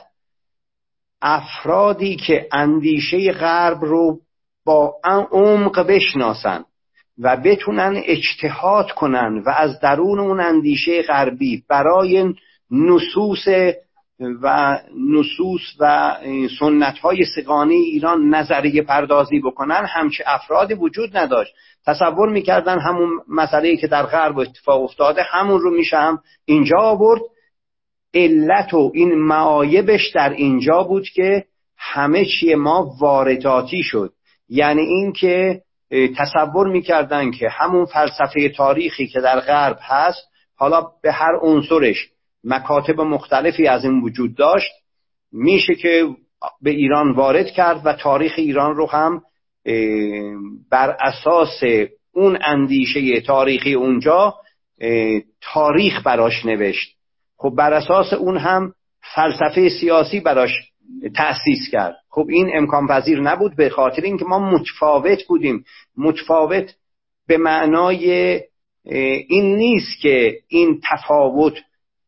افرادی که اندیشه غرب رو با عمق بشناسن و بتونن اجتهاد کنن و از درون اون اندیشه غربی برای نصوص و نصوص و سنت های سگانی ایران نظریه پردازی بکنن همچه افرادی وجود نداشت. تصور می‌کردن همون مسئله که در غرب اتفاق افتاده همون رو میشه هم اینجا آورد. علت و این معایبش در اینجا بود که همه چی ما وارداتی شد. یعنی اینکه تصور می‌کردن که همون فلسفه تاریخی که در غرب هست حالا به هر عنصرش مکاتب مختلفی از این وجود داشت. میشه که به ایران وارد کرد و تاریخ ایران رو هم بر اساس اون اندیشه تاریخی اونجا تاریخ براش نوشت. خب بر اساس اون هم فلسفه سیاسی براش تأسیس کرد. خب این امکان پذیر نبود به خاطر اینکه ما متفاوت بودیم. متفاوت به معنای این نیست که این تفاوت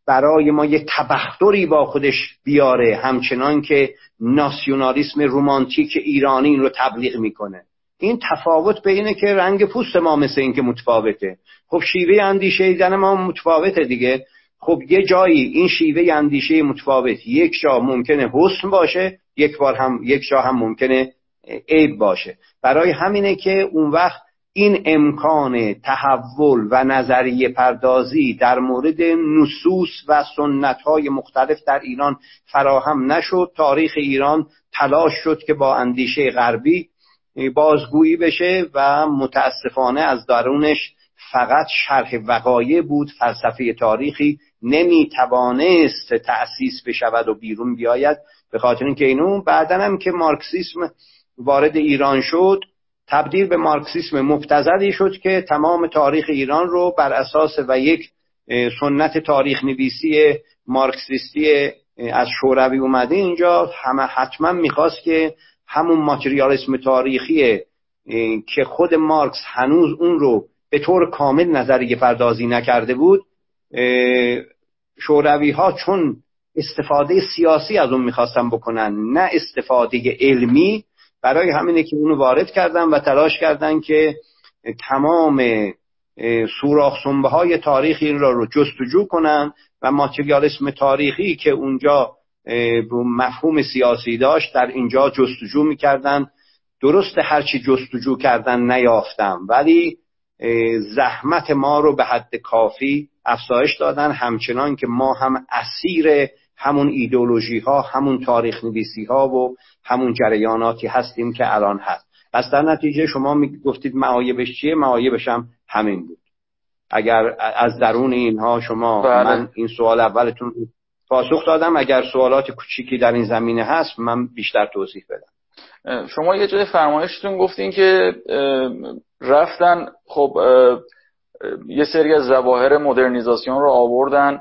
برای ما یه تبختری با خودش بیاره همچنان که ناسیونالیسم رومانتیک ایرانی این رو تبلیغ می‌کنه. این تفاوت بینه که رنگ پوست ما مثل این که متفاوته. خب شیوه اندیشه ما متفاوته دیگه. خب یه جایی این شیوه اندیشه متفاوت یک جا ممکنه حسن باشه یک بار هم یک جا هم ممکنه عیب باشه. برای همینه که اون وقت این امکان تحول و نظریه پردازی در مورد نصوص و سنت های مختلف در ایران فراهم نشد. تاریخ ایران تلاش شد که با اندیشه غربی بازگویی بشه و متاسفانه از درونش فقط شرح وقایع بود. فلسفه تاریخی نمی توانست تأسیس بشود و بیرون بیاید به خاطر اینکه اینو بعدا هم که مارکسیسم وارد ایران شد تبدیل به مارکسیسم مبتزدی شد که تمام تاریخ ایران رو بر اساس و یک سنت تاریخ نویسی مارکسیستی از شوروی اومده. اینجا همه حتما می‌خواست که همون ماتریالیسم تاریخی که خود مارکس هنوز اون رو به طور کامل نظریه پردازی نکرده بود شوروی ها چون استفاده سیاسی از اون می‌خواستن بکنن نه استفاده علمی برای همینه که اونو وارد کردن و تلاش کردن که تمام سوراخ سنبه های تاریخی را رو جستجو کنن و ماتریالیسم تاریخی که اونجا مفهوم سیاسی داشت در اینجا جستجو می‌کردن. درست هرچی جستجو کردن نیافتم ولی زحمت ما رو به حد کافی افزایش دادن. همچنان که ما هم اسیر همون ایدولوژی ها همون تاریخ نویسی ها و همون جریاناتی هستیم که الان هست. پس در نتیجه شما می گفتید معایبش چیه؟ معایبش هم همین بود. اگر از درون اینها شما بله. من این سوال اولتون پاسخ دادم. اگر سوالات کوچیکی در این زمینه هست من بیشتر توضیح بدم. شما یه جای فرمایشتون گفتین که رفتن خب یه سری از ظواهر مدرنیزاسیون رو آوردن.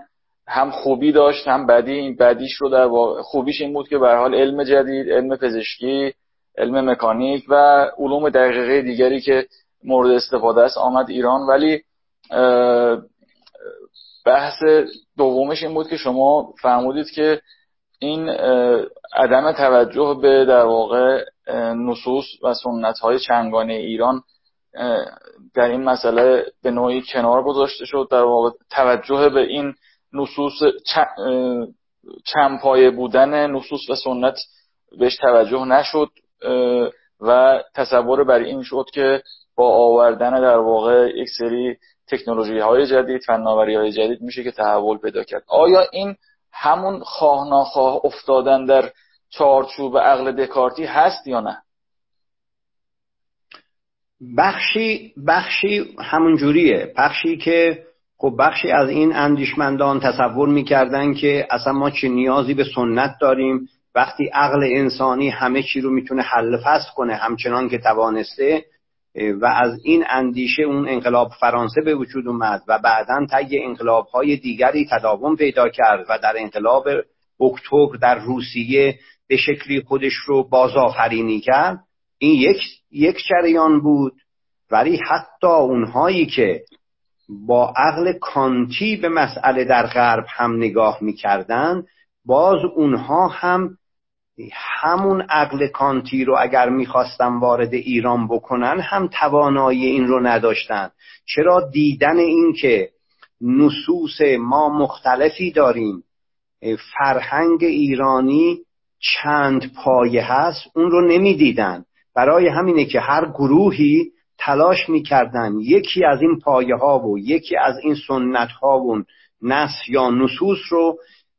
هم خوبی داشت هم بدی. این بدیش رو در خوبیش این بود که به حال علم جدید علم پزشکی علم مکانیک و علوم دقیقه دیگری که مورد استفاده است آمد ایران. ولی بحث دومش این بود که شما فرمودید که این عدم توجه به در واقع نصوص و سنت های چنگانه ایران در این مسئله به نوعی کنار گذاشته شد. در واقع توجه به این نصوص چند پایه بودن نصوص و سنت بهش توجه نشد و تصور بر این شد که با آوردن در واقع یک سری تکنولوژی های جدید فناوری های جدید میشه که تحول پیدا کرد. آیا این همون خواه ناخواه افتادن در چارچوب عقل دکارتی هست یا نه؟ بخشی بخشی همون جوریه. بخشی که خب بخشی از این اندیشمندان تصور می‌کردن که اصلا ما چه نیازی به سنت داریم. وقتی عقل انسانی همه چی رو می‌تونه حل فصل کنه همچنان که توانسته و از این اندیشه اون انقلاب فرانسه به وجود اومد و بعدا طی انقلاب های دیگری تداوم پیدا کرد و در انقلاب اکتبر در روسیه به شکلی خودش رو بازآفرینی کرد. این یک یک جریان بود. ولی حتی اونهایی که با عقل کانتی به مسئله در غرب هم نگاه می‌کردن باز اونها هم همون عقل کانتی رو اگر می‌خواستن وارد ایران بکنن هم توانایی این رو نداشتن. چرا دیدن این که نصوص ما مختلفی داریم فرهنگ ایرانی چند پایه هست اون رو نمی‌دیدن. برای همینه که هر گروهی تلاش می‌کردن یکی از این پایه ها و یکی از این سنت ها و نس یا نصوص رو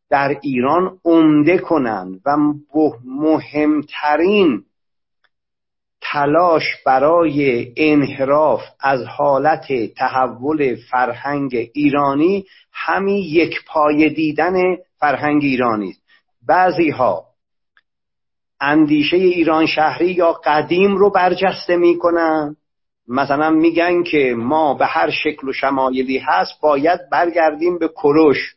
در ایران عمده کنند و مهمترین تلاش برای انحراف از حالت تحول فرهنگ ایرانی همین یک پای دیدن فرهنگ ایرانی است. بعضی ها اندیشه ایران شهری یا قدیم رو برجسته می‌کنن. مثلا میگن که ما به هر شکل و شمایلی هست باید برگردیم به کروش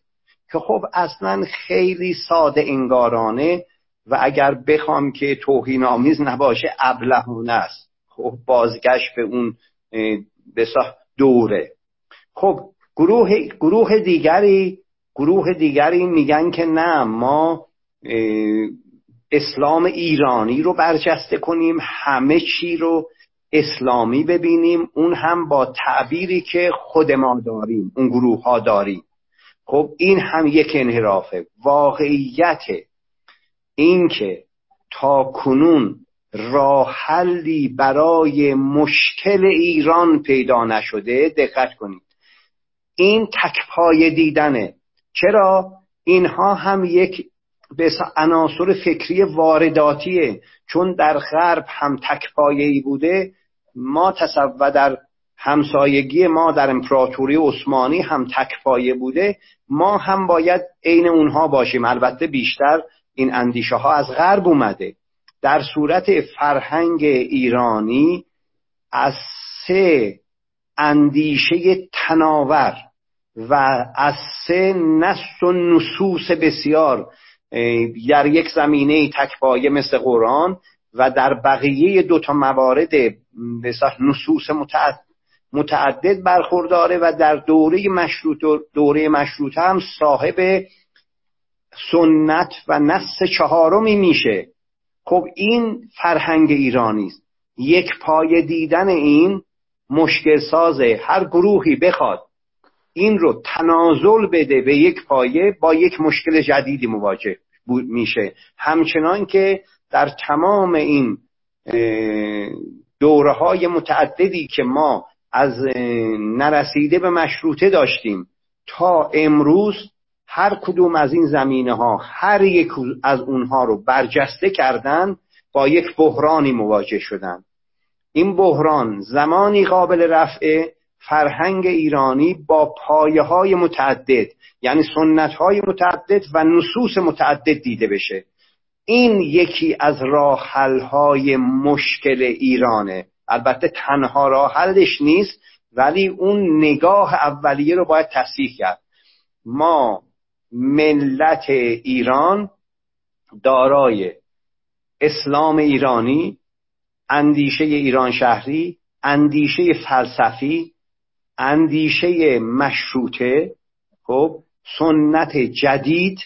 که خب اصلا خیلی ساده انگارانه و اگر بخوام که توهین آمیز نباشه ابلهانه است. خب بازگشت به اون بسا دوره. خب گروه, گروه دیگری گروه دیگری میگن که نه ما اسلام ایرانی رو برجسته کنیم همه چی رو اسلامی ببینیم اون هم با تعبیری که خود ما داریم اون گروه ها داریم. خب این هم یک انحرافه. واقعیت این که تا کنون راه حلی برای مشکل ایران پیدا نشده دقت کنید. این تکپای دیدنه. چرا؟ اینها هم یک به عناصر فکری وارداتیه. چون در غرب هم ای بوده ما تصور در همسایگی ما در امپراتوری عثمانی هم تکپایه بوده. ما هم باید عین اونها باشیم. البته بیشتر این اندیشه ها از غرب اومده. در صورت فرهنگ ایرانی از سه اندیشه تناور و از سه نست و نصوص بسیار در یک زمینه تکپایه مثل قرآن و در بقیه دو تا موارد به نصوص متعدد متعدد برخورداره و در دوره مشروط دوره مشروط هم صاحب سنت و نص چهارمی میشه. خب این فرهنگ ایرانی است. یک پای دیدن این مشکل سازه هر گروهی بخواد این رو تنازل بده به یک پایه با یک مشکل جدیدی مواجه میشه. همچنان که در تمام این دوره های متعددی که ما از نرسیده به مشروطه داشتیم تا امروز هر کدوم از این زمینه ها هر یک از اونها رو برجسته کردن با یک بحرانی مواجه شدن. این بحران زمانی قابل رفع فرهنگ ایرانی با پایه های متعدد یعنی سنت های متعدد و نصوص متعدد دیده بشه. این یکی از راه های مشکل ایرانه. البته تنها راه حلش نیست ولی اون نگاه اولیه رو باید تصحیح کرد. ما ملت ایران دارای اسلام ایرانی اندیشه ایران شهری اندیشه فلسفی اندیشه مشروطه خب سنت جدید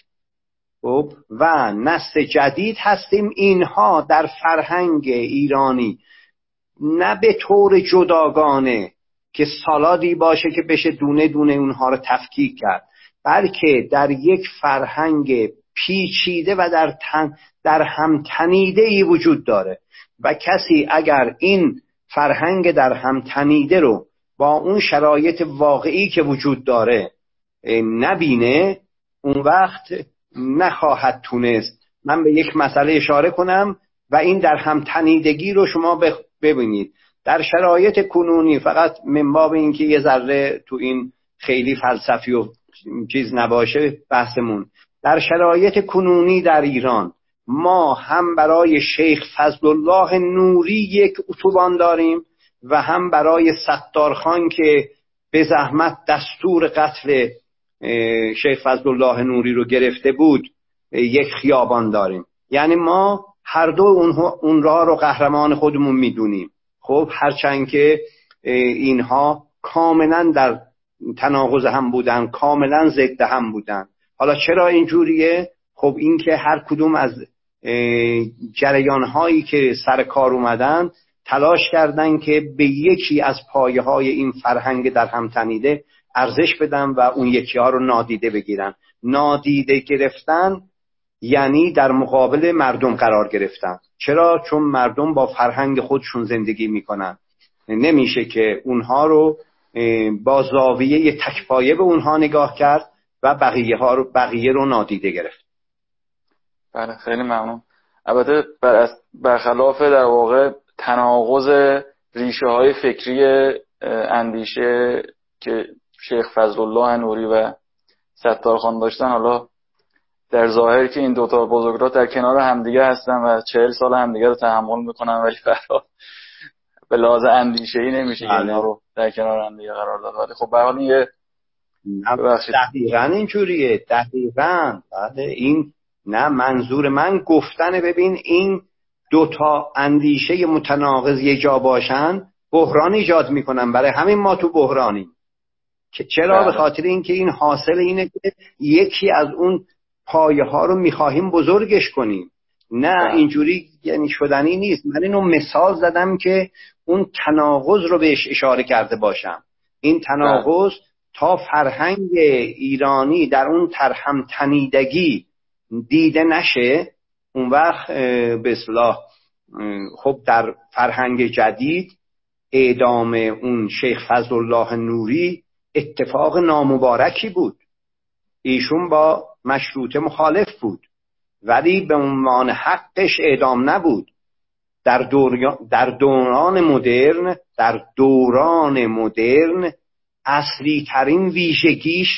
خب و نسل جدید هستیم. اینها در فرهنگ ایرانی نه به طور جداگانه که سالادی باشه که بشه دونه دونه اونها رو تفکیک کرد بلکه در یک فرهنگ پیچیده و در, تن در هم تنیده ای وجود داره. و کسی اگر این فرهنگ در هم تنیده رو با اون شرایط واقعی که وجود داره نبینه اون وقت نخواهد تونست. من به یک مسئله اشاره کنم و این در هم تنیدگی رو شما ببینید. در شرایط کنونی فقط منباب اینکه یه ذره تو این خیلی فلسفی و چیز نباشه بحثمون. در شرایط کنونی در ایران ما هم برای شیخ فضل الله نوری یک اتوبان داریم. و هم برای ستارخان که به زحمت دستور قتل شیخ فضل الله نوری رو گرفته بود یک خیابان داریم. یعنی ما هر دو اون را رو قهرمان خودمون می‌دونیم. خب هرچند که اینها کاملا در تناقض هم بودن کاملا ضد هم بودن. حالا چرا اینجوریه خب اینکه هر کدوم از جریان هایی که سر کار اومدن تلاش کردن که به یکی از پایه های این فرهنگ در هم تنیده ارزش بدن و اون یکی ها رو نادیده بگیرن. نادیده گرفتن یعنی در مقابل مردم قرار گرفتن. چرا؟ چون مردم با فرهنگ خودشون زندگی می‌کنن. نمیشه که اونها رو با زاویه تکپایه به اونها نگاه کرد و بقیه ها رو بقیه رو نادیده گرفت. بله خیلی ممنون. البته برخلاف در واقع تناقض ریشه های فکری اندیشه که شیخ فضل الله نوری و ستار خان داشتن. حالا در ظاهر که این دوتا بزرگراه در کنار همدیگه هستن و چهل سال همدیگه رو تحمل می‌کنن ولی فراد به لحاظ اندیشه ای نمیشه که اینا رو در کنار همدیگه قرار داد. ولی خب به حال یه دقیقا اینجوریه. دقیقا. بله این نه منظور من گفتن ببین این دوتا اندیشه متناقض یه جا باشن بحران ایجاد می‌کنن. برای همین ما تو بحرانیم. که چرا؟ به بله. خاطر اینکه این حاصل اینه که یکی از اون پایه ها رو می‌خواهیم بزرگش کنیم. نه بله. اینجوری یعنی شدنی نیست. من اینو مثال زدم که اون تناقض رو بهش اشاره کرده باشم. این تناقض تا فرهنگ ایرانی در اون ترهم تنیدگی دیده نشه اون وقت به اصلاح خب در فرهنگ جدید اعدام اون شیخ فضل الله نوری اتفاق نامبارکی بود. ایشون با مشروطه مخالف بود ولی به عنوان حقش اعدام نبود. در, در دوران مدرن در دوران مدرن اصلی ترین ویژگیش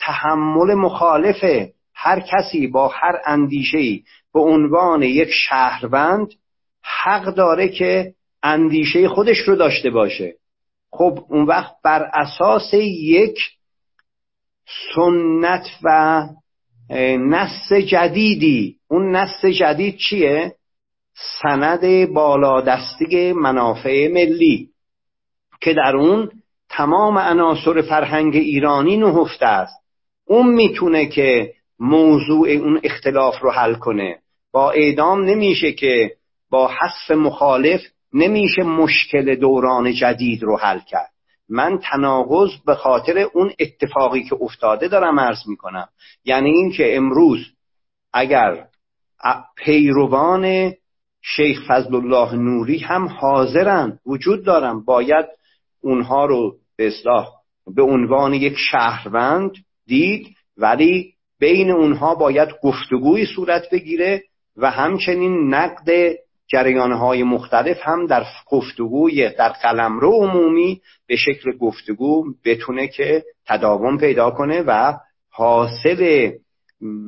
تحمل مخالفه هر کسی با هر اندیشه به عنوان یک شهروند حق داره که اندیشه خودش رو داشته باشه. خب اون وقت بر اساس یک سنت و نص جدیدی. اون نص جدید چیه؟ سند بالادستی منافع ملی که در اون تمام عناصر فرهنگ ایرانی نهفته است. اون می‌تونه که موضوع اون اختلاف رو حل کنه. با اعدام نمیشه که با حذف مخالف نمیشه مشکل دوران جدید رو حل کرد. من تناقض به خاطر اون اتفاقی که افتاده دارم عرض می‌کنم. یعنی اینکه امروز اگر پیروان شیخ فضل الله نوری هم حاضرن وجود دارم باید اونها رو به اصلاح به عنوان یک شهروند دید ولی بین اونها باید گفتگوی صورت بگیره. و همچنین نقد جریانهای مختلف هم در گفتگوی در قلمرو عمومی به شکل گفتگو بتونه که تداوم پیدا کنه و حاصل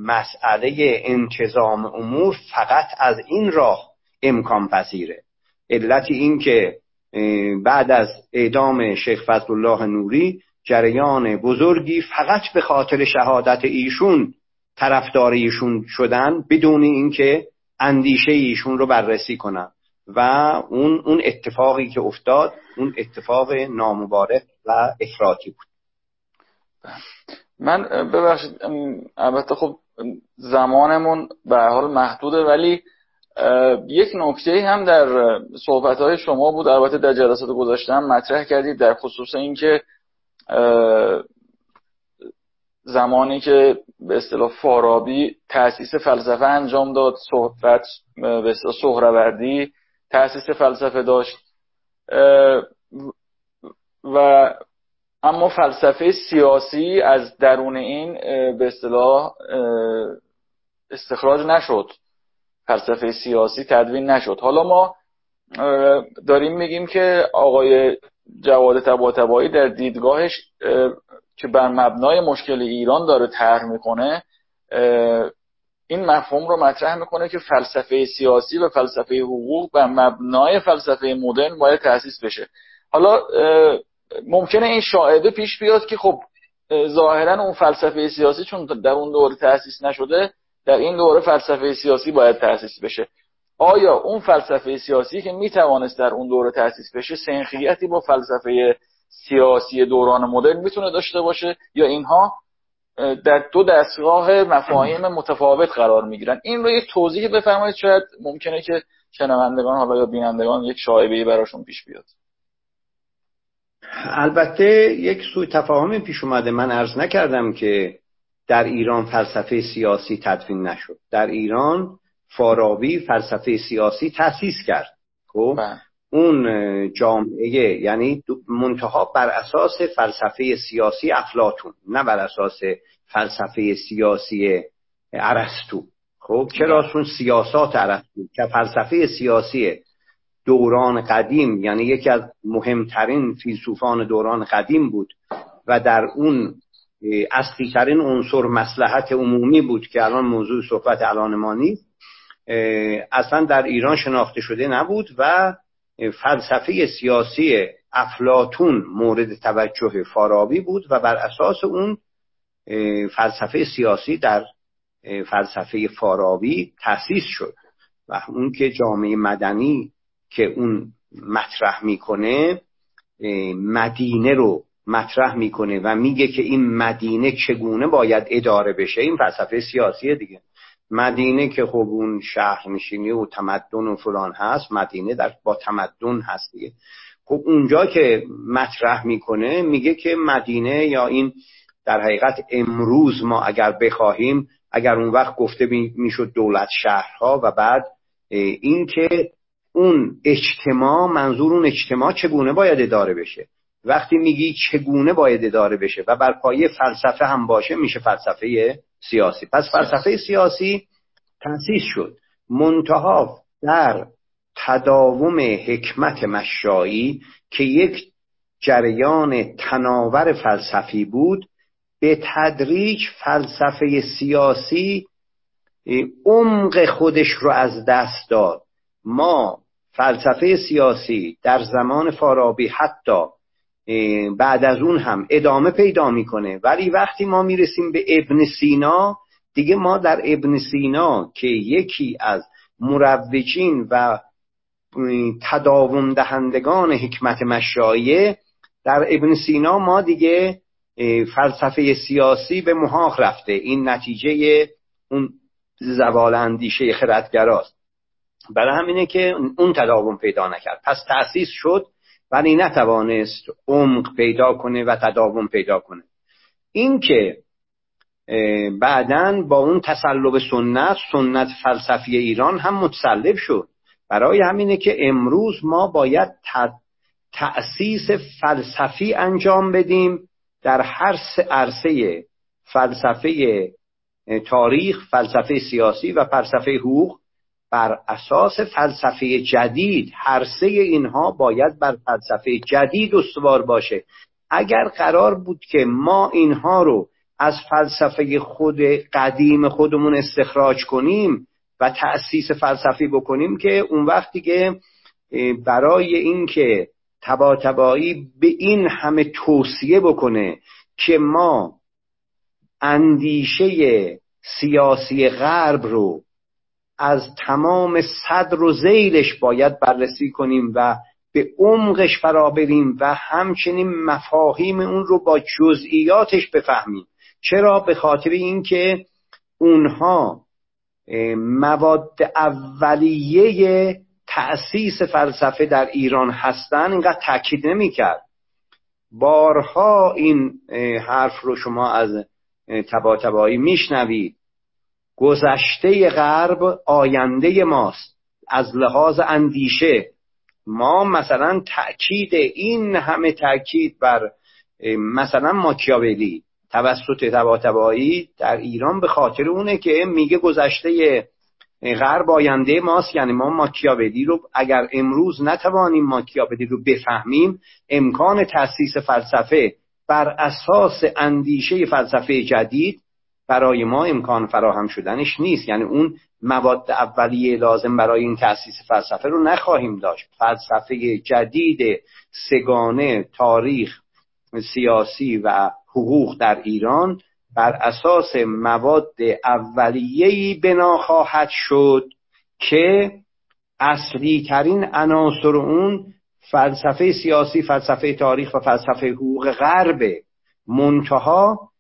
مسئله انتظام امور فقط از این راه امکان پذیره. علت این که بعد از اعدام شیخ فضل الله نوری جریان بزرگی فقط به خاطر شهادت ایشون طرفدار ایشون شدن بدون اینکه اندیشه ایشون رو بررسی کنن. و اون اون اتفاقی که افتاد اون اتفاق نامبارک و افراطی بود. من ببخشید البته خب زمانمون به حال محدوده ولی یک نکته هم در صحبت های شما بود. البته در جلسات گذاشتم مطرح کردید در خصوص اینکه زمانی که به اصطلاح فارابی تاسیس فلسفه انجام داد صحبت به اصطلاح سهروردی تاسیس فلسفه داشت. و اما فلسفه سیاسی از درون این به اصطلاح استخراج نشد. فلسفه سیاسی تدوین نشد. حالا ما داریم میگیم که آقای جواد تباتبایی در دیدگاهش که بر مبنای مشکل ایران داره طرح می‌کنه این مفهوم رو مطرح می‌کنه که فلسفه سیاسی و فلسفه حقوق بر مبنای فلسفه مدرن باید تأسیس بشه. حالا ممکنه این شاهده پیش بیاد که خب ظاهرا اون فلسفه سیاسی چون در اون دوره تأسیس نشده در این دوره فلسفه سیاسی باید تأسیس بشه. آیا اون فلسفه سیاسی که می‌توانست در اون دوره تأسیس بشه سنخیتی با فلسفه سیاسی دوران مدرن می‌تونه داشته باشه یا اینها در دو دستگاه مفاهیم متفاوت قرار می‌گیرن. این رو یک توضیح بفرمایید شاید ممکنه که شنوندگان حالا یا بینندگان یک شایبه براشون پیش بیاد. البته یک سوی تفاهمی پیش اومده. من عرض نکردم که در ایران فلسفه سیاسی تدوین نشد. در ایران فارابی فلسفه سیاسی تأسیس کرد. خب؟ بله. اون جامعه یعنی منتها بر اساس فلسفه سیاسی افلاتون نه بر اساس فلسفه سیاسی ارسطو خب چرا. چون سیاسات ارسطو که فلسفه سیاسی دوران قدیم یعنی یکی از مهمترین فیلسوفان دوران قدیم بود و در اون اصلی ترین عنصر مسلحت عمومی بود که الان موضوع صحبت الان ما نیست اصلا در ایران شناخته شده نبود و فلسفه سیاسی افلاتون مورد توجه فارابی بود و بر اساس اون فلسفه سیاسی در فلسفه فارابی تأسیس شد و اون که جامعه مدنی که اون مطرح می‌کنه مدینه رو مطرح می‌کنه و میگه که این مدینه چگونه باید اداره بشه این فلسفه سیاسی دیگه. مدینه که خب اون شهر نشینی و تمدن و فلان هست مدینه در با تمدن هست دیگه. خب اونجا که مطرح می‌کنه میگه که مدینه یا این در حقیقت امروز ما اگر بخواهیم اگر اون وقت گفته می‌شد دولت شهرها و بعد اینکه اون اجتماع منظور اون اجتماع چگونه باید اداره بشه؟ وقتی میگی چگونه باید اداره بشه و بر پایه فلسفه هم باشه میشه فلسفه سیاسی. پس فلسفه سیاسی تأسیس شد. منتها در تداوم حکمت مشایی که یک جریان تناور فلسفی بود به تدریج فلسفه سیاسی عمق خودش رو از دست داد. ما فلسفه سیاسی در زمان فارابی حتی بعد از اون هم ادامه پیدا می‌کنه. ولی وقتی ما می‌رسیم به ابن سینا دیگه ما در ابن سینا که یکی از مروجین و تداوم دهندگان حکمت مشایه در ابن سینا ما دیگه فلسفه سیاسی به محاق رفته. این نتیجه اون زوال اندیشه خردگراست. برای همینه که اون تداوم پیدا نکرد. پس تأسیس شد ولی نتوانست عمق پیدا کنه و تداوم پیدا کنه. این که بعدا با اون تسلب سنت سنت فلسفی ایران هم متسلب شد. برای همینه که امروز ما باید تأسیس فلسفی انجام بدیم در هر عرصه فلسفه تاریخ فلسفه سیاسی و فلسفه حقوق. بر اساس فلسفه جدید هر سه اینها باید بر فلسفه جدید استوار باشه. اگر قرار بود که ما اینها رو از فلسفه خود قدیم خودمون استخراج کنیم و تأسیس فلسفی بکنیم که اون وقتی که برای اینکه تبا تبایی به این همه توصیه بکنه که ما اندیشه سیاسی غرب رو از تمام صدر و زیلش باید بررسی کنیم و به عمقش فرا بریم و همچنین مفاهیم اون رو با جزئیاتش بفهمیم. چرا؟ به خاطر اینکه اونها مواد اولیه تأسیس فلسفه در ایران هستن اینقدر تاکید نمی‌کرد. بارها این حرف رو شما از تبا تبایی میشنوید. گذشته غرب آینده ماست از لحاظ اندیشه. ما مثلا تأکید این همه تأکید بر مثلا ماکیاولی توسط تباتبایی در ایران به خاطر اونه که میگه گذشته غرب آینده ماست. یعنی ما ماکیاولی رو اگر امروز نتوانیم ماکیاولی رو بفهمیم امکان تاسیس فلسفه بر اساس اندیشه فلسفه جدید برای ما امکان فراهم شدنش نیست. یعنی اون مواد اولیه لازم برای این تاسیس فلسفه رو نخواهیم داشت. فلسفه جدید سگانه تاریخ سیاسی و حقوق در ایران بر اساس مواد اولیه‌ای بنا خواهد شد که اصلی ترین عناصر اون فلسفه سیاسی فلسفه تاریخ و فلسفه حقوق غربه منتها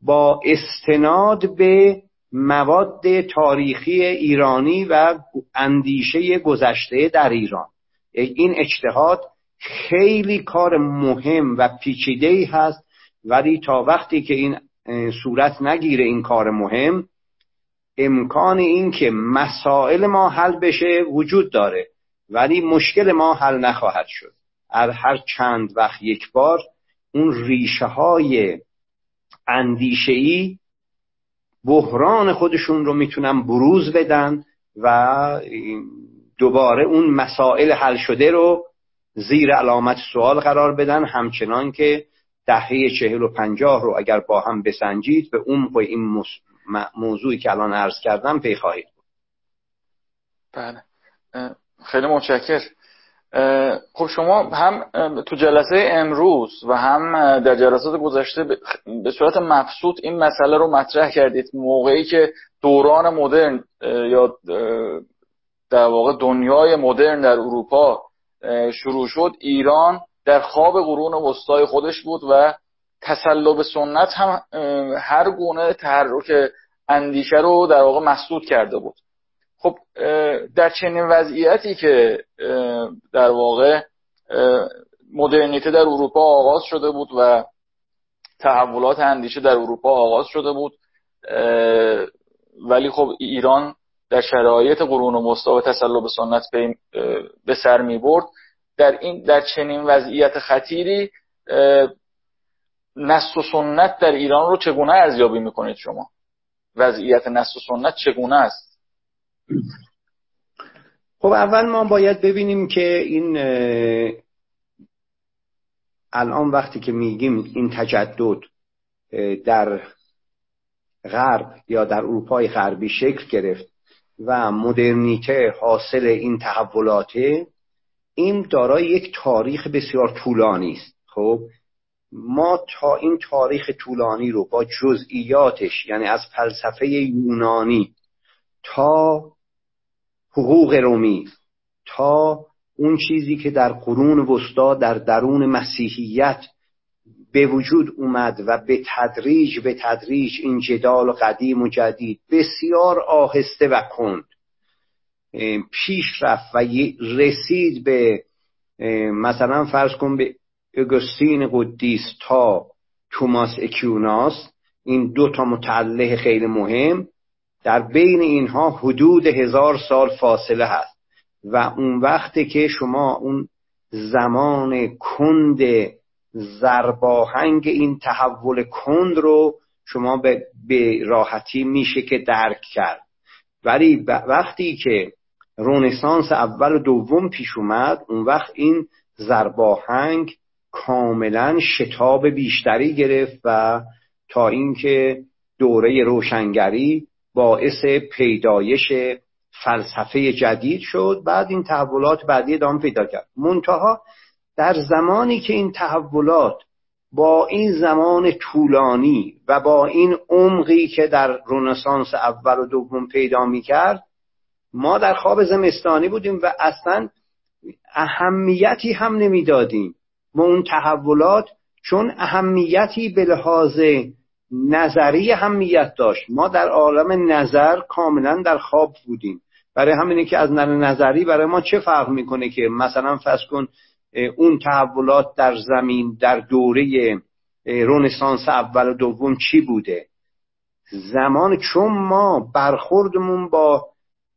با استناد به مواد تاریخی ایرانی و اندیشه گذشته در ایران. این اجتهاد خیلی کار مهم و پیچیده ای هست ولی تا وقتی که این صورت نگیره این کار مهم امکان این که مسائل ما حل بشه وجود داره ولی مشکل ما حل نخواهد شد. از هر چند وقت یک بار اون ریشه های اندیشه ای بحران خودشون رو می‌تونن بروز بدن و دوباره اون مسائل حل شده رو زیر علامت سوال قرار بدن همچنان که دهه چهل و پنجاه رو اگر با هم بسنجید به عمق این موضوعی که الان عرض کردم پی خواهید بله. خیلی متشکر خب شما هم تو جلسه امروز و هم در جلسات گذشته به صورت مبسوط این مسئله رو مطرح کردید. موقعی که دوران مدرن یا در واقع دنیای مدرن در اروپا شروع شد ایران در خواب قرون وسطای خودش بود و تسلب سنت هم هر گونه تحرک اندیشه رو در واقع مسدود کرده بود. خب در چنین وضعیتی که در واقع مدرنیته در اروپا آغاز شده بود و تحولات اندیشه در اروپا آغاز شده بود ولی خب ایران در شرایط قرون وسطا و تسلب سنت به سر می برد. در این در چنین وضعیت خطیری نسل و سنت در ایران رو چگونه ارزیابی می‌کنید شما؟ وضعیت نسل و سنت چگونه است؟ خب اول ما باید ببینیم که این الان وقتی که میگیم این تجدد در غرب یا در اروپای غربی شکل گرفت و مدرنیته حاصل این تحولاته این دارای یک تاریخ بسیار طولانی است. خب ما تا این تاریخ طولانی رو با جزئیاتش یعنی از فلسفه یونانی تا حقوق رومی تا اون چیزی که در قرون وسطا در درون مسیحیت به وجود اومد و به تدریج به تدریج این جدال قدیم و جدید بسیار آهسته و کند. پیش رفت و رسید به مثلا فرض کن به اگوستین قدیس تا توماس اکیوناس این دو تا متعله خیلی مهم. در بین اینها حدود هزار سال فاصله هست و اون وقتی که شما اون زمان کند زرباهنگ این تحول کند رو شما به راحتی میشه که درک کرد. ولی وقتی که رونسانس اول و دوم پیش اومد اون وقت این زرباهنگ کاملا شتاب بیشتری گرفت و تا اینکه دوره روشنگری باعث پیدایش فلسفه جدید شد. بعد این تحولات بعدی ادامه پیدا کرد. منتها در زمانی که این تحولات با این زمان طولانی و با این عمقی که در رونسانس اول و دوم پیدا می کرد ما در خواب زمستانی بودیم و اصلا اهمیتی هم نمی‌دادیم. ما اون تحولات چون اهمیتی به لحاظ نظری اهمیت داشت. ما در عالم نظر کاملا در خواب بودیم. برای همینه که از نظر نظری برای ما چه فرق می‌کنه که مثلا فرض کن اون تحولات در زمین در دوره رونسانس اول و دوم چی بوده؟ زمان چون ما برخوردمون با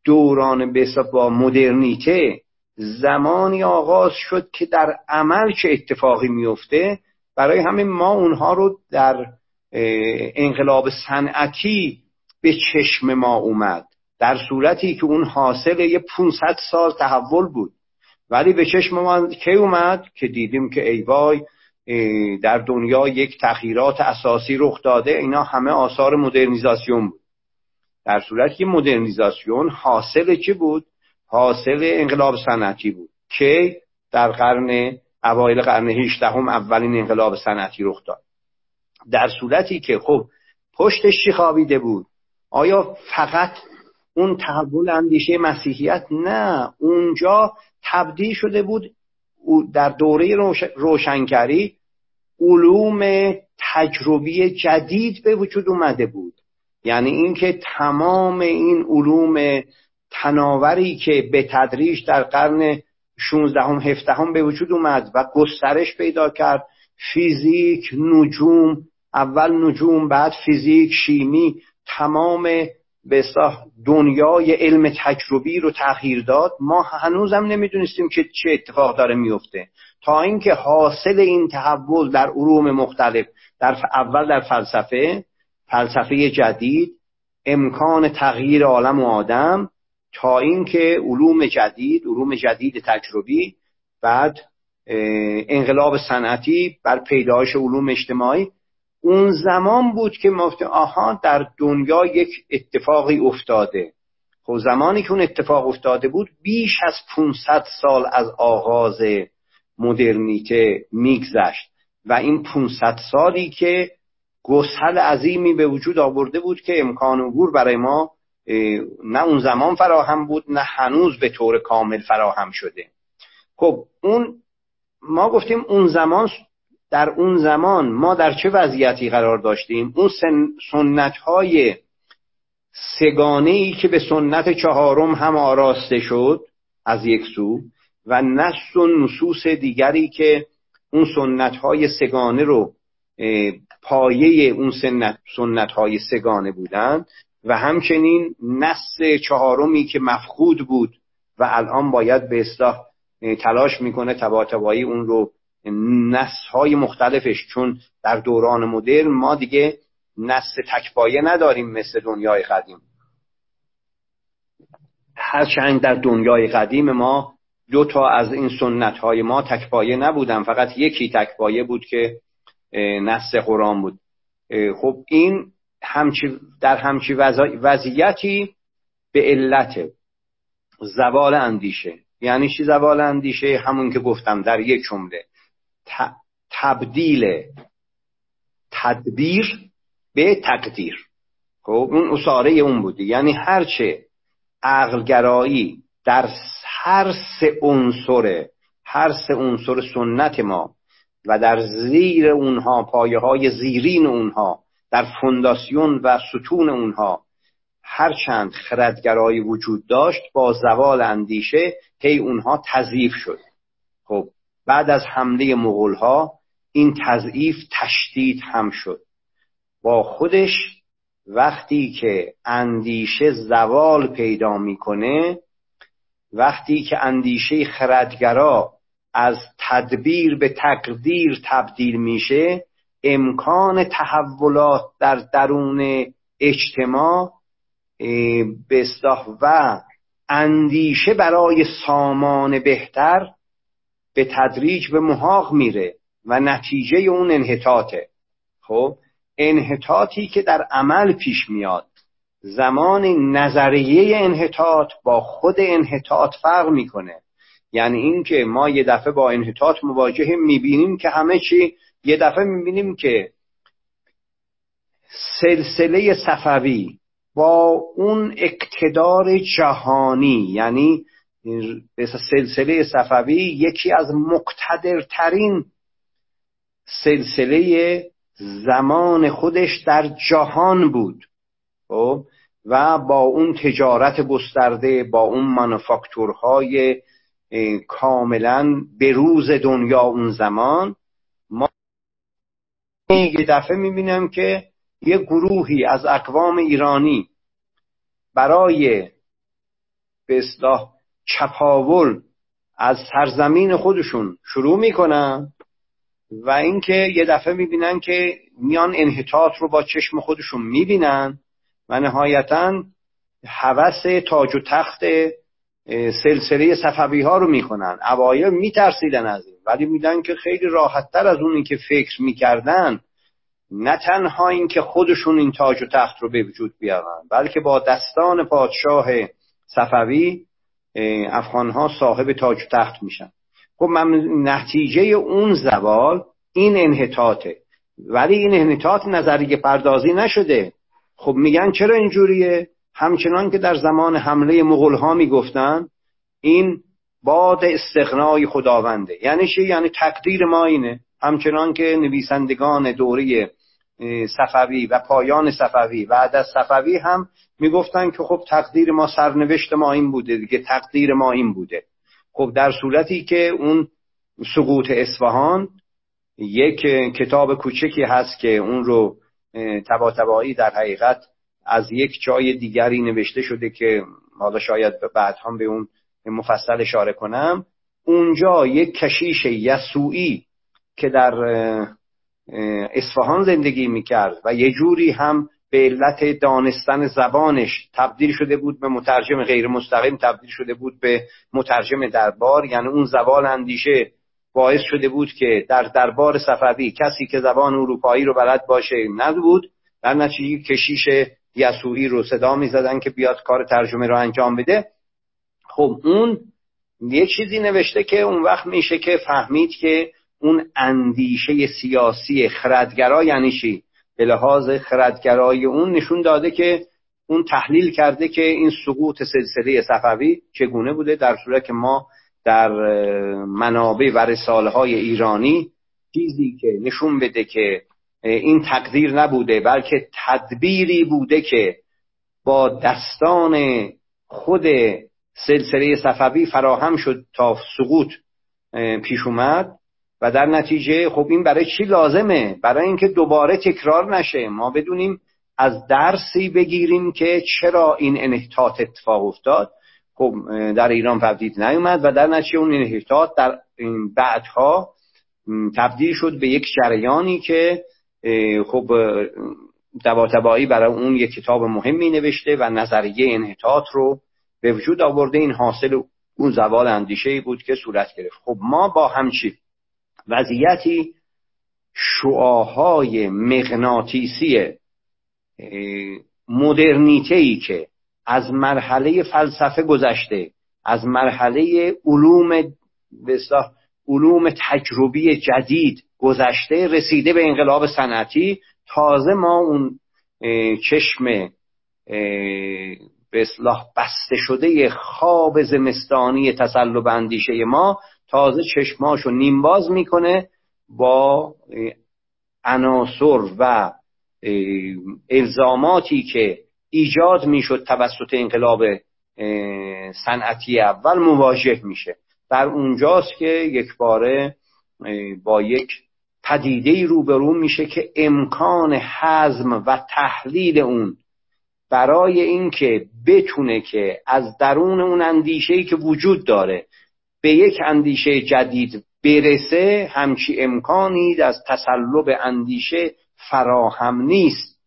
دوران با مدرنیته زمانی آغاز شد که در عمل چه اتفاقی میفته برای همین ما اونها رو در انقلاب صنعتی به چشم ما اومد. در صورتی که اون حاصل یه 500 سال تحول بود. ولی به چشم ما کی اومد؟ که دیدیم که ای وای در دنیا یک تغییرات اساسی رخ داده. اینا همه آثار مدرنیزاسیون بود. در صورتی که مدرنیزاسیون حاصل چی بود؟ حاصل انقلاب صنعتی بود. که در قرن اوایل قرن 18 هم اولین انقلاب صنعتی رخ داد. در صورتی که خب پشتش چی خوابیده بود؟ آیا فقط اون تحول اندیشه مسیحیت؟ نه اونجا تبدیل شده بود در دوره روشنگری علوم تجربی جدید به وجود اومده بود. یعنی اینکه تمام این علوم تناوری که به تدریج در قرن 16 هم 17 هم به وجود اومد و گسترش پیدا کرد فیزیک نجوم اول نجوم بعد فیزیک شیمی تمام به دنیای علم تجربی رو تغییر داد. ما هنوزم نمی‌دونستیم که چه اتفاق داره میفته تا اینکه حاصل این تحول در علوم مختلف در اول در فلسفه فلسفه جدید امکان تغییر عالم و آدم تا اینکه علوم جدید علوم جدید تجربی بعد انقلاب صنعتی بر پیدایش علوم اجتماعی اون زمان بود که ما آها در دنیا یک اتفاقی افتاده. خب زمانی که اون اتفاق افتاده بود بیش از 500 سال از آغاز مدرنیته میگذشت. و این 500 سالی که گسل عظیمی به وجود آورده بود که امکان عبور برای ما نه اون زمان فراهم بود نه هنوز به طور کامل فراهم شده. خب اون ما گفتیم اون زمان در اون زمان ما در چه وضعیتی قرار داشتیم؟ اون سنت های سگانه ای که به سنت چهارم هم آراسته شد از یک سو و نص و نصوص دیگری که اون سنت های سگانه رو پایه اون سنت, سنت های سگانه بودند و همچنین نص چهارمی که مفقود بود و الان باید به اصلاح تلاش می‌کنه تباتبایی اون رو نص های مختلفش چون در دوران مدرن ما دیگه نص تکپایه نداریم مثل دنیای قدیم. هرچند در دنیای قدیم ما دو تا از این سنت های ما تکپایه نبودن فقط یکی تکپایه بود که نص قرآن بود. خب این همچی در همچی وضعیتی به علت زوال اندیشه. یعنی چی زوال اندیشه؟ همون که گفتم در یک جمله. تبدیل تدبیر به تقدیر. خب اون اصاره اون بودی. یعنی هرچه عقلگرایی در هر سه عنصر هر سه عنصر سنت ما و در زیر اونها پایه های زیرین اونها در فونداسیون و ستون اونها هرچند خردگرایی وجود داشت با زوال اندیشه هی اونها تضیف شد. خب بعد از حمله مغول ها این تضعیف تشدید هم شد. با خودش وقتی که اندیشه زوال پیدا می‌کنه وقتی که اندیشه خردگرا از تدبیر به تقدیر تبدیل میشه امکان تحولات در درون اجتماع به و اندیشه برای سامان بهتر به تدریج به محاق میره و نتیجه اون انحطاطه. خب انحطاطی که در عمل پیش میاد. زمان نظریه انحطاط با خود انحطاط فرق می‌کنه. یعنی اینکه ما یه دفعه با انحطاط مواجه می‌بینیم که همه چی یه دفعه می‌بینیم که سلسله صفوی با اون اقتدار جهانی یعنی سلسله صفوی یکی از مقتدرترین سلسله زمان خودش در جهان بود خب؟ و با اون تجارت گسترده با اون مانوفاکتورهای کاملا روز دنیا اون زمان ما یه دفعه می‌بینم که یه گروهی از اقوام ایرانی برای به چپاول از سرزمین خودشون شروع می‌کنن و اینکه یه دفعه می‌بینن که میان انحطاط رو با چشم خودشون می‌بینن و نهایتا حوث تاج و تخت سلسله صفوی ها رو می‌کنن. اوایل میترسیدن از این ولی میدن که خیلی راحتتر از اونی که فکر می‌کردن نه تنها اینکه خودشون این تاج و تخت رو به وجود بیارن بلکه با دستان پادشاه صفوی افغانها صاحب تاج تخت میشن. خب نتیجه اون زوال این انحطاطه. ولی این انحطاط نظریه پردازی نشده. خب میگن چرا اینجوریه؟ همچنان که در زمان حمله مغول ها می‌گفتن این باد استغنای خداونده. یعنی چی؟ یعنی تقدیر ما اینه. همچنان که نویسندگان دوره صفوی و پایان صفوی. بعد از صفوی هم می‌گفتن که خب تقدیر ما سرنوشت ما این بوده دیگه تقدیر ما این بوده. خب در صورتی که اون سقوط اصفهان یک کتاب کوچکی هست که اون رو تبا در حقیقت از یک جای دیگری نوشته شده که حالا شاید بعد هم به اون مفصل اشاره کنم. اونجا یک کشیش یسوعی که در اصفهان زندگی می‌کرد و یه جوری هم به علت دانستن زبانش تبدیل شده بود به مترجم غیر مستقیم تبدیل شده بود به مترجم دربار. یعنی اون زبان اندیشه باعث شده بود که در دربار صفوی کسی که زبان اروپایی رو بلد باشه نبود در نتیجه کشیش یسوعی رو صدا می‌زدن که بیاد کار ترجمه رو انجام بده. خب اون یه چیزی نوشته که اون وقت میشه که فهمید که اون اندیشه سیاسی خردگرا یعنی چی؟ به لحاظ خردگرای اون نشون داده که اون تحلیل کرده که این سقوط سلسله صفوی چگونه بوده در صورت که ما در منابع و رساله های ایرانی چیزی که نشون بده که این تقدیر نبوده بلکه تدبیری بوده که با دستان خود سلسله صفوی فراهم شد تا سقوط پیش اومد. و در نتیجه خب این برای چی لازمه؟ برای اینکه دوباره تکرار نشه. ما بدونیم از درسی بگیریم که چرا این انحطاط اتفاق افتاد. خب در ایران پدید نیومد و در نتیجه اون انحطاط در بعدها تبدیل شد به یک جریانی که خب تبایی برای اون یک کتاب مهمی نوشته و نظریه انحطاط رو به وجود آورده. این حاصل اون زوال اندیشه بود که صورت گرفت. خب ما با همچی وضعیتی شعاهای مغناطیسی مدرنیته ای که از مرحله فلسفه گذشته از مرحله علوم علوم تجربی جدید گذشته رسیده به انقلاب صنعتی. تازه ما اون چشم به اصلاح بسته شده خواب زمستانی تسلب اندیشه ما تازه چشماشو نیمباز می‌کنه با عناصر و الزاماتی که ایجاد می‌شد توسط انقلاب صنعتی اول مواجه میشه. در اونجاست که یک باره با یک پدیده روبرو میشه که امکان حزم و تحلیل اون برای اینکه بتونه که از درون اون اندیشه که وجود داره به یک اندیشه جدید برسه همچی امکانی از تسلب اندیشه فراهم نیست.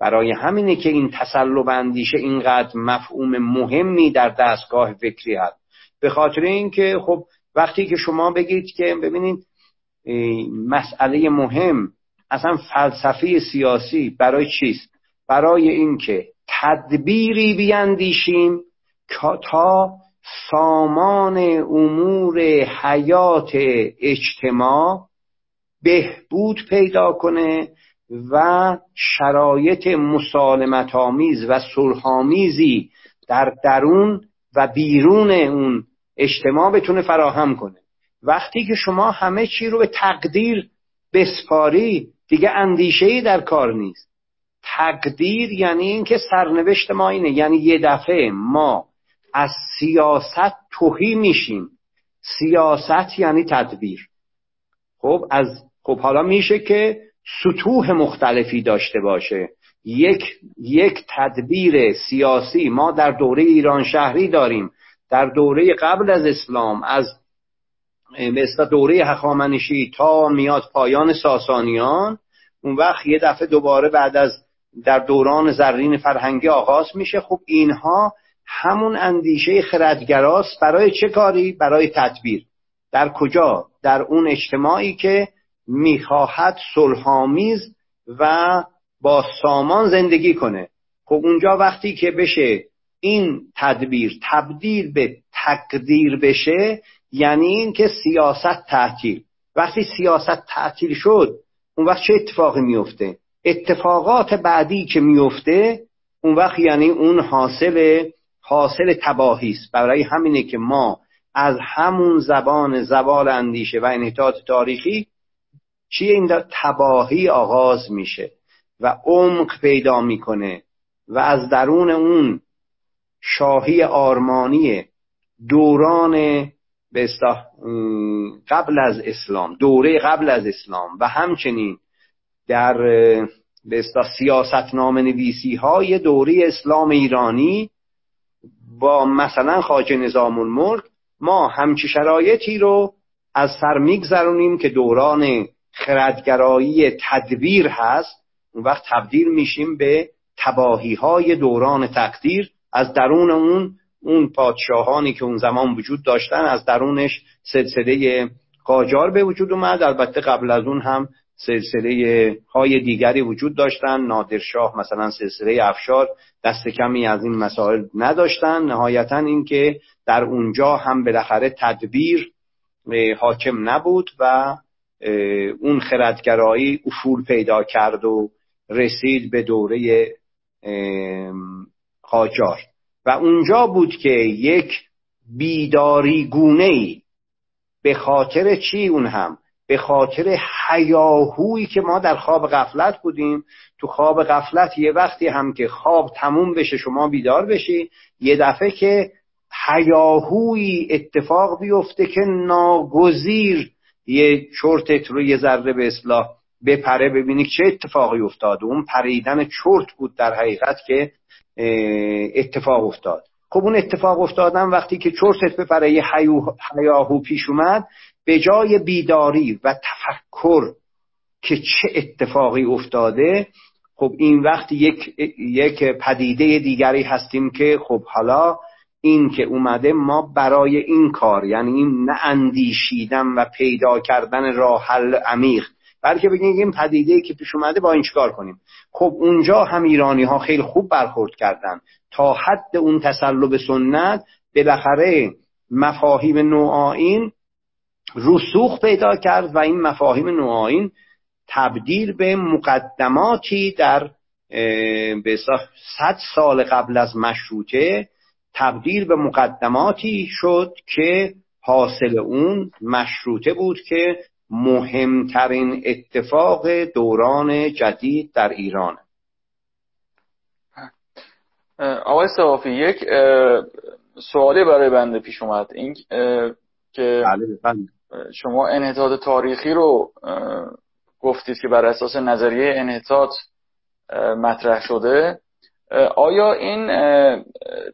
برای همینه که این تسلب اندیشه اینقدر مفهوم مهمی در دستگاه فکری هست. به خاطر اینکه خب وقتی که شما بگید که ببینید مسئله مهم اصلا فلسفه سیاسی برای چیست؟ برای اینکه تدبیری بیاندیشیم تا سامان امور حیات اجتماع بهبود پیدا کنه و شرایط مسالمت آمیز و صلحآمیزی در درون و بیرون اون اجتماع بتونه فراهم کنه. وقتی که شما همه چی رو به تقدیر بسپاری دیگه اندیشه در کار نیست. تقدیر یعنی اینکه سرنوشت ما اینه یعنی یه دفعه ما از سیاست توهی میشیم. سیاست یعنی تدبیر. خب از خب حالا میشه که سطوح مختلفی داشته باشه. یک یک تدبیر سیاسی ما در دوره ایران شهری داریم. در دوره قبل از اسلام از مثل دوره هخامنشی تا میاد پایان ساسانیان اون وقت یه دفعه دوباره بعد از در دوران زرین فرهنگی آغاز میشه. خب اینها همون اندیشه خردگراست برای چه کاری؟ برای تدبیر در کجا؟ در اون اجتماعی که می‌خواهد صلحآمیز و با سامان زندگی کنه خب اونجا وقتی که بشه این تدبیر تبدیل به تقدیر بشه یعنی این که سیاست تعطیل وقتی سیاست تعطیل شد اون وقت چه اتفاقی میفته اتفاقات بعدی که میفته اون وقت یعنی اون حاصل حاصل تباهی است. برای همینه که ما از همون زبان زوال اندیشه و انحطاط تاریخی چیه این تباهی آغاز میشه و عمق پیدا می‌کنه و از درون اون شاهی آرمانی دوران به قبل از اسلام دوره قبل از اسلام و همچنین در به سیاست نام نویسی های دوره اسلام ایرانی با مثلا خاج نظام الملک ما همچی شرایطی رو از سر میگذرونیم که دوران خردگرایی تدبیر هست. اون وقت تبدیل میشیم به تباهی های دوران تقدیر. از درون اون اون پادشاهانی که اون زمان وجود داشتن از درونش سلسله قاجار به وجود اومد. البته قبل از اون هم سلسله های دیگری وجود داشتن. نادرشاه مثلا سلسله افشار دست کمی از این مسائل نداشتن. نهایتا اینکه در اونجا هم بالاخره تدبیر حاکم نبود و اون خردگرایی افول پیدا کرد و رسید به دوره قاجار و اونجا بود که یک بیداری گونه به خاطر چی اون هم؟ به خاطر حیاهویی که ما در خواب غفلت بودیم تو خواب غفلت یه وقتی هم که خواب تموم بشه شما بیدار بشی. یه دفعه که حیاهویی اتفاق بیفته که ناگزیر یه چرتت رو یه ذره به اصلاح بپره. ببینی چه اتفاقی افتاد. اون پریدن چرت بود در حقیقت که اتفاق افتاد. خب اون اتفاق افتادن وقتی که چرتت بپره یه حیاهو پیش اومد. به جای بیداری و تفکر که چه اتفاقی افتاده خب این وقت یک, یک پدیده دیگری هستیم که خب حالا این که اومده ما برای این کار یعنی این نه اندیشیدن و پیدا کردن راه حل عمیق بلکه بگیم این پدیده که پیش اومده با این چیکار کنیم؟ خب اونجا هم ایرانی ها خیلی خوب برخورد کردن. تا حد اون تسلب سنت بالاخره مفاهیم نوعاین رسوخ پیدا کرد و این مفاهیم نوعاین تبدیل به مقدماتی در به صد سال قبل از مشروطه تبدیل به مقدماتی شد که حاصل اون مشروطه بود که مهمترین اتفاق دوران جدید در ایران آقای سوافی یک سوالی برای بنده پیش اومد. این که بله، بله. شما انحطاط تاریخی رو گفتید که بر اساس نظریه انحطاط مطرح شده آیا این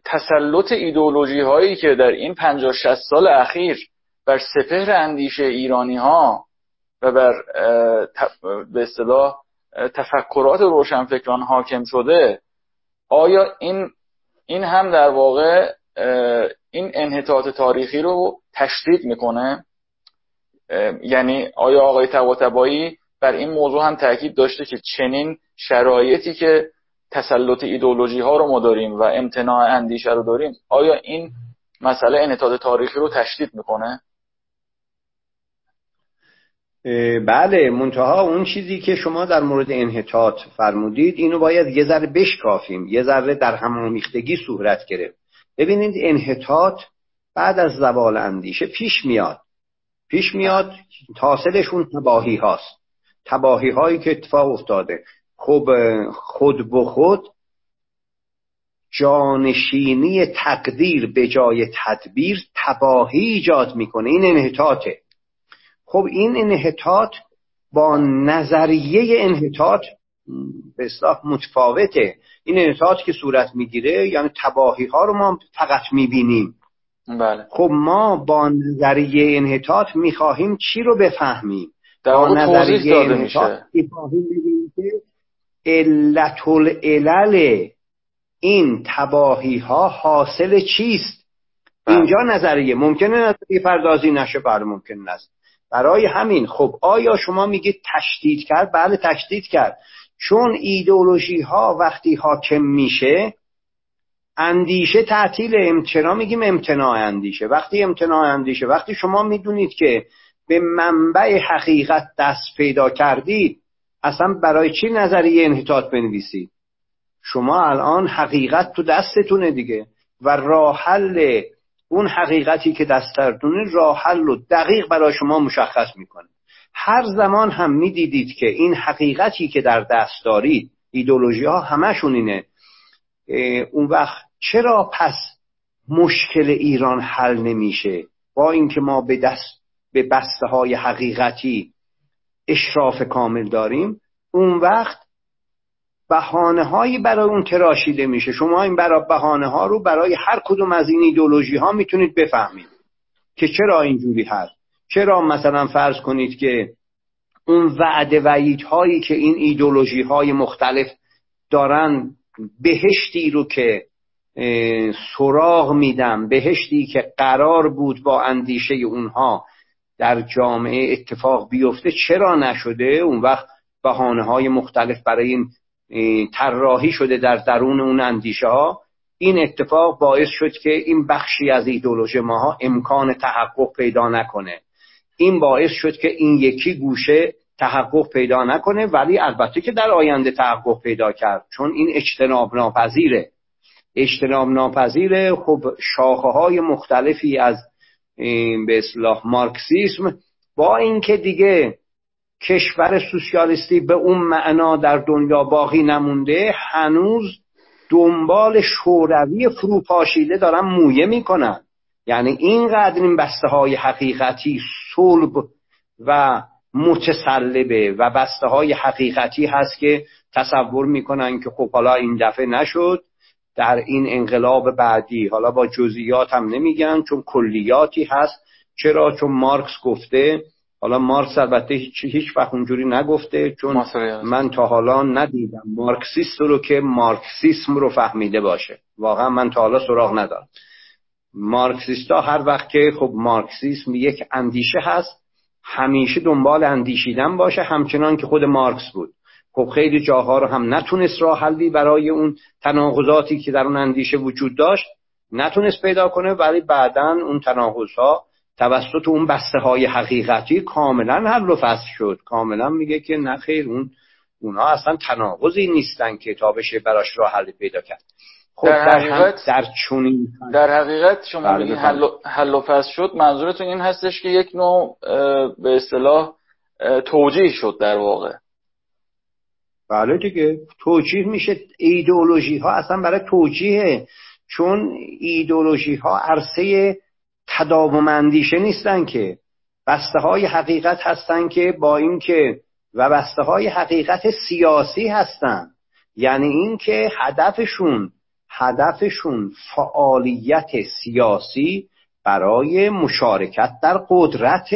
تسلط ایدولوژی هایی که در این 50 60 سال اخیر بر سپهر اندیشه ایرانی ها و بر به اصطلاح تفکرات روشنفکران حاکم شده آیا این این هم در واقع این انحطاط تاریخی رو تشدید می‌کنه. یعنی آیا آقای طباطبایی بر این موضوع هم تاکید داشته که چنین شرایطی که تسلط ایدولوژی ها رو ما داریم و امتناع اندیشه رو داریم آیا این مسئله انحطاط تاریخی رو تشدید می‌کنه؟ بله منتها اون چیزی که شما در مورد انحطاط فرمودید اینو باید یه ذره بشکافیم یه ذره در همامیختگی صورت گرفت. ببینید انحطاط بعد از زوال اندیشه پیش میاد. پیش میاد تاصلشون تباهی هاست. تباهی هایی که اتفاق افتاده. خب خود به خود جانشینی تقدیر به جای تدبیر تباهی ایجاد می‌کنه. این انحطاطه. خب این انحطاط با نظریه انحطاط به اصلاح متفاوته. این انحطاط که صورت می‌گیره یعنی تباهی ها رو ما فقط می‌بینیم. بله. خب ما با نظریه انحطاط می‌خواهیم چی رو بفهمیم؟ در با نظریه انحطاط می‌خواهیم که علت العلل این تباهی ها حاصل چیست؟ بله. اینجا نظریه ممکنه نظریه پردازی نشه؟ بله ممکن است برای همین خب آیا شما میگید تشدید کرد؟ بله تشدید کرد. چون ایدئولوژی ها وقتی حاکم میشه اندیشه تعطیل چرا میگیم امتناع اندیشه؟ وقتی امتناع اندیشه وقتی شما می‌دونید که به منبع حقیقت دست پیدا کردید اصلا برای چی نظریه انحطاط بنویسید؟ شما الان حقیقت تو دستتونه دیگه و راه حل اون حقیقتی که دستتونه راه حل و دقیق برای شما مشخص می‌کنه. هر زمان هم می‌دیدید که این حقیقتی که در دست دارید ایدولوژی ها همشون اینه. اون وقت چرا پس مشکل ایران حل نمیشه؟ با اینکه ما به دست به بسته های حقیقتی اشراف کامل داریم اون وقت بهانه هایی برای اون تراشیده میشه. شما این برای بهانه ها رو برای هر کدوم از این ایدولوژی ها می‌تونید بفهمید که چرا اینجوری هست. چرا مثلا فرض کنید که اون وعده وعید هایی که این ایدولوژی های مختلف دارن بهشتی رو که سراغ میدم بهشتی که قرار بود با اندیشه اونها در جامعه اتفاق بیفته. چرا نشده؟ اون وقت بهانه های مختلف برای این طراحی شده در درون اون اندیشه ها این اتفاق باعث شد که این بخشی از ایدولوژی ماها امکان تحقق پیدا نکنه. این باعث شد که این یکی گوشه تحقق پیدا نکنه ولی البته که در آینده تحقق پیدا کرد چون این اجتناب ناپذیره اجتناب ناپذیره خب شاخه های مختلفی از به اصلاح مارکسیسم با اینکه دیگه کشور سوسیالیستی به اون معنا در دنیا باقی نمونده هنوز دنبال شوروی فروپاشیده دارن مویه می‌کنن. یعنی اینقدر این بسته های حقیقتی صلب و متسلبه و بسته های حقیقتی هست که تصور می‌کنن که خب حالا این دفعه نشد. در این انقلاب بعدی. حالا با جزئیات هم نمیگن چون کلیاتی هست. چرا؟ چون مارکس گفته. حالا مارکس البته هیچ, هیچ وقت اونجوری نگفته چون من تا حالا ندیدم مارکسیست رو که مارکسیسم رو فهمیده باشه. واقعا من تا حالا سراغ ندارم. مارکسیستا هر وقت که خب مارکسیسم یک اندیشه هست همیشه دنبال اندیشیدن باشه همچنان که خود مارکس بود. خب خیلی جاها رو هم نتونست راه حلی برای اون تناقضاتی که در اون اندیشه وجود داشت نتونست پیدا کنه ولی بعدا اون تناقض توسط اون بسته های حقیقتی کاملا حل و فصل شد. کاملا میگه که نه خیر اون اونها اصلا تناقضی نیستن که تا بشه براش راه حل پیدا کرد. خب در, حقیقت در چونین در حقیقت شما بله حل, حل و فصل شد. منظورتون این هستش که یک نوع به اصطلاح توجیه شد در واقع. بله دیگه. توجیه میشه ایدئولوژی ها اصلا برای توجیه چون ایدئولوژی ها عرصه تداوم اندیشه نیستن که. بسته های حقیقت هستن که با اینکه و بسته های حقیقت سیاسی هستن. یعنی اینکه هدفشون هدفشون فعالیت سیاسی برای مشارکت در قدرت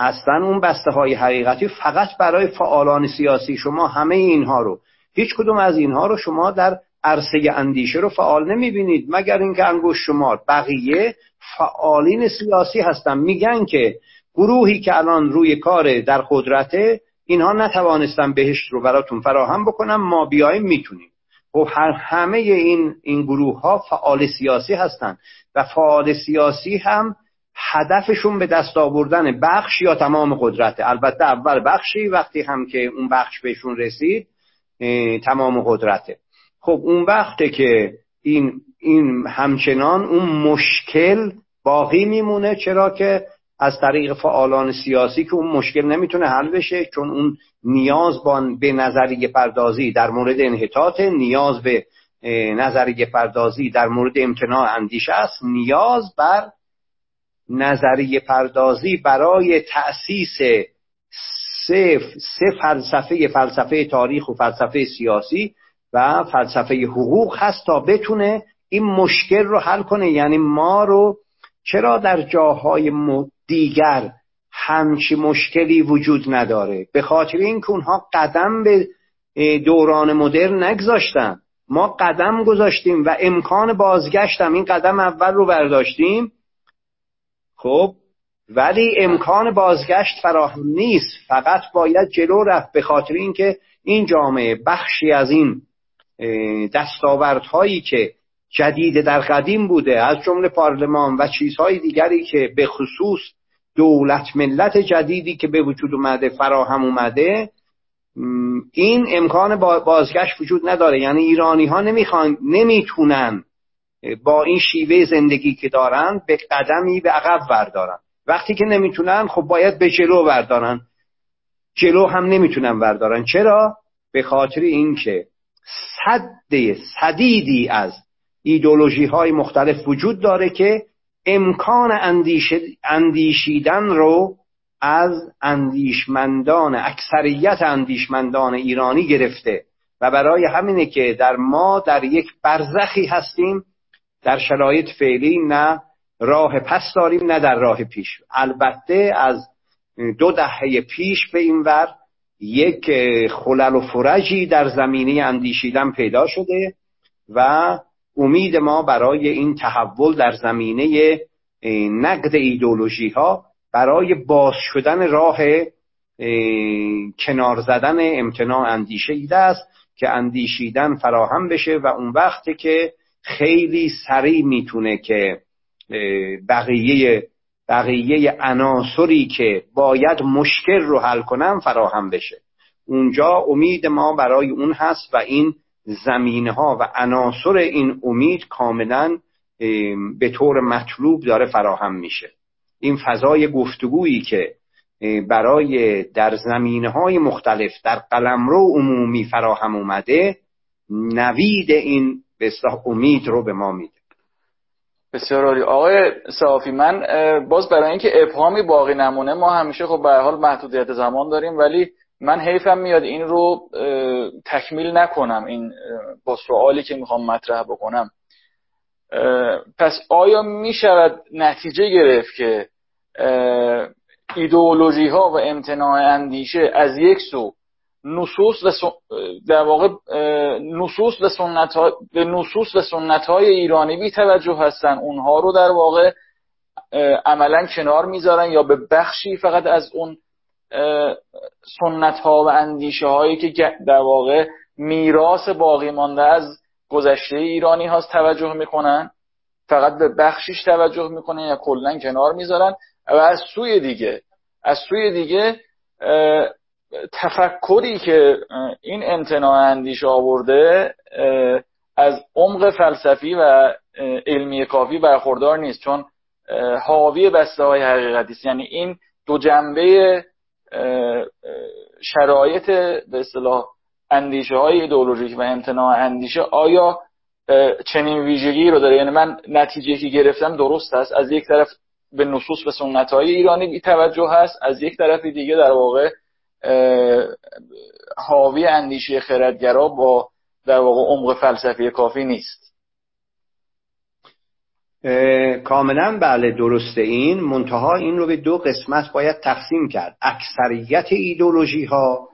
اصلا اون بسته های حقیقتی فقط برای فعالان سیاسی. شما همه اینها رو هیچ کدوم از اینها رو شما در عرصه اندیشه رو فعال نمی‌بینید. مگر اینکه انگوش شمار بقیه فعالین سیاسی هستن. میگن که گروهی که الان روی کار در قدرته اینها نتوانستن بهشت رو براتون فراهم بکنم ما بیایم می‌تونیم. خب همه این این گروه ها فعال سیاسی هستند و فعال سیاسی هم هدفشون به دست آوردن بخش یا تمام قدرته البته اول بخشی وقتی هم که اون بخش بهشون رسید تمام قدرته. خب اون وقته که این این همچنان اون مشکل باقی میمونه چرا که از طریق فعالان سیاسی که اون مشکل نمی‌تونه حل بشه چون اون نیاز با به نظریه پردازی در مورد انحطاط نیاز به نظریه پردازی در مورد امتناع اندیشه است. نیاز بر نظریه پردازی برای تأسیس سه, سه فلسفه فلسفه تاریخ و فلسفه سیاسی و فلسفه حقوق هست تا بتونه این مشکل رو حل کنه. یعنی ما رو چرا در جاهای دیگر همچی مشکلی وجود نداره؟ به خاطر اینکه اونها قدم به دوران مدرن نگذاشتن. ما قدم گذاشتیم و امکان بازگشتم. این قدم اول رو برداشتیم. خب ولی امکان بازگشت فراهم نیست. فقط باید جلو رفت به خاطر اینکه این جامعه بخشی از این دستاوردهایی که جدید در قدیم بوده از جمله پارلمان و چیزهای دیگری که به خصوص دولت ملت جدیدی که به وجود اومده فراهم اومده این امکان بازگشت وجود نداره. یعنی ایرانی ها نمی‌خوان نمی‌تونن با این شیوه زندگی که دارن به قدمی به عقب بردارن. وقتی که نمی‌تونن خب باید به جلو بردارن. جلو هم نمی‌تونن بردارن. چرا؟ به خاطر اینکه صد صدیدی از ایدولوژی های مختلف وجود داره که امکان اندیشیدن رو از اندیشمندان اکثریت اندیشمندان ایرانی گرفته. و برای همینه که در ما در یک برزخی هستیم در شرایط فعلی نه راه پس داریم نه در راه پیش. البته از دو دهه پیش به این ور یک خلل و فرجی در زمینه اندیشیدن پیدا شده و امید ما برای این تحول در زمینه نقد ایدولوژی ها برای باز شدن راه کنار زدن امتناع اندیشه است که اندیشیدن فراهم بشه و اون وقتی که خیلی سریع می‌تونه که بقیه بقیه عناصری که باید مشکل رو حل کنن فراهم بشه. اونجا امید ما برای اون هست و این زمینه ها و عناصر این امید کاملا به طور مطلوب داره فراهم میشه. این فضای گفتگویی که برای در زمینه های مختلف در قلمرو عمومی فراهم اومده نوید این به امید رو به ما میده. بسیار عالی. آقای صافی من باز برای اینکه ابهامی باقی نمونه ما همیشه خب به حال محدودیت زمان داریم ولی من حیفم میاد این رو تکمیل نکنم این با سوالی که می‌خوام مطرح بکنم. پس آیا می‌شود نتیجه گرفت که ایدئولوژی ها و امتناع اندیشه از یک سو نصوص و در واقع نصوص و سنت. به نصوص و سنت های ایرانی بی توجه هستن اونها رو در واقع عملا کنار می‌ذارن یا به بخشی فقط از اون سنت ها و اندیشه هایی که در واقع میراث باقی مانده از گذشته ایرانی هاست توجه می‌کنن فقط به بخشیش توجه می‌کنن یا کلا کنار می‌ذارن و از سوی دیگه از سوی دیگه تفکری که این امتناع اندیشه آورده از عمق فلسفی و علمی کافی برخوردار نیست چون حاوی بسته های حقیقتی است. یعنی این دو جنبه شرایط به اصطلاح اندیشه های ایدئولوژیک و امتناع اندیشه آیا چنین ویژگی رو داره؟ یعنی من نتیجه که گرفتم درست است. از یک طرف به نصوص و سنت های ایرانی بی توجه هست. از یک طرف دیگه در واقع حاوی اندیشه خردگرا با در واقع عمق فلسفی کافی نیست. کاملا بله درسته. این منتها این رو به دو قسمت باید تقسیم کرد. اکثریت ایدولوژی ها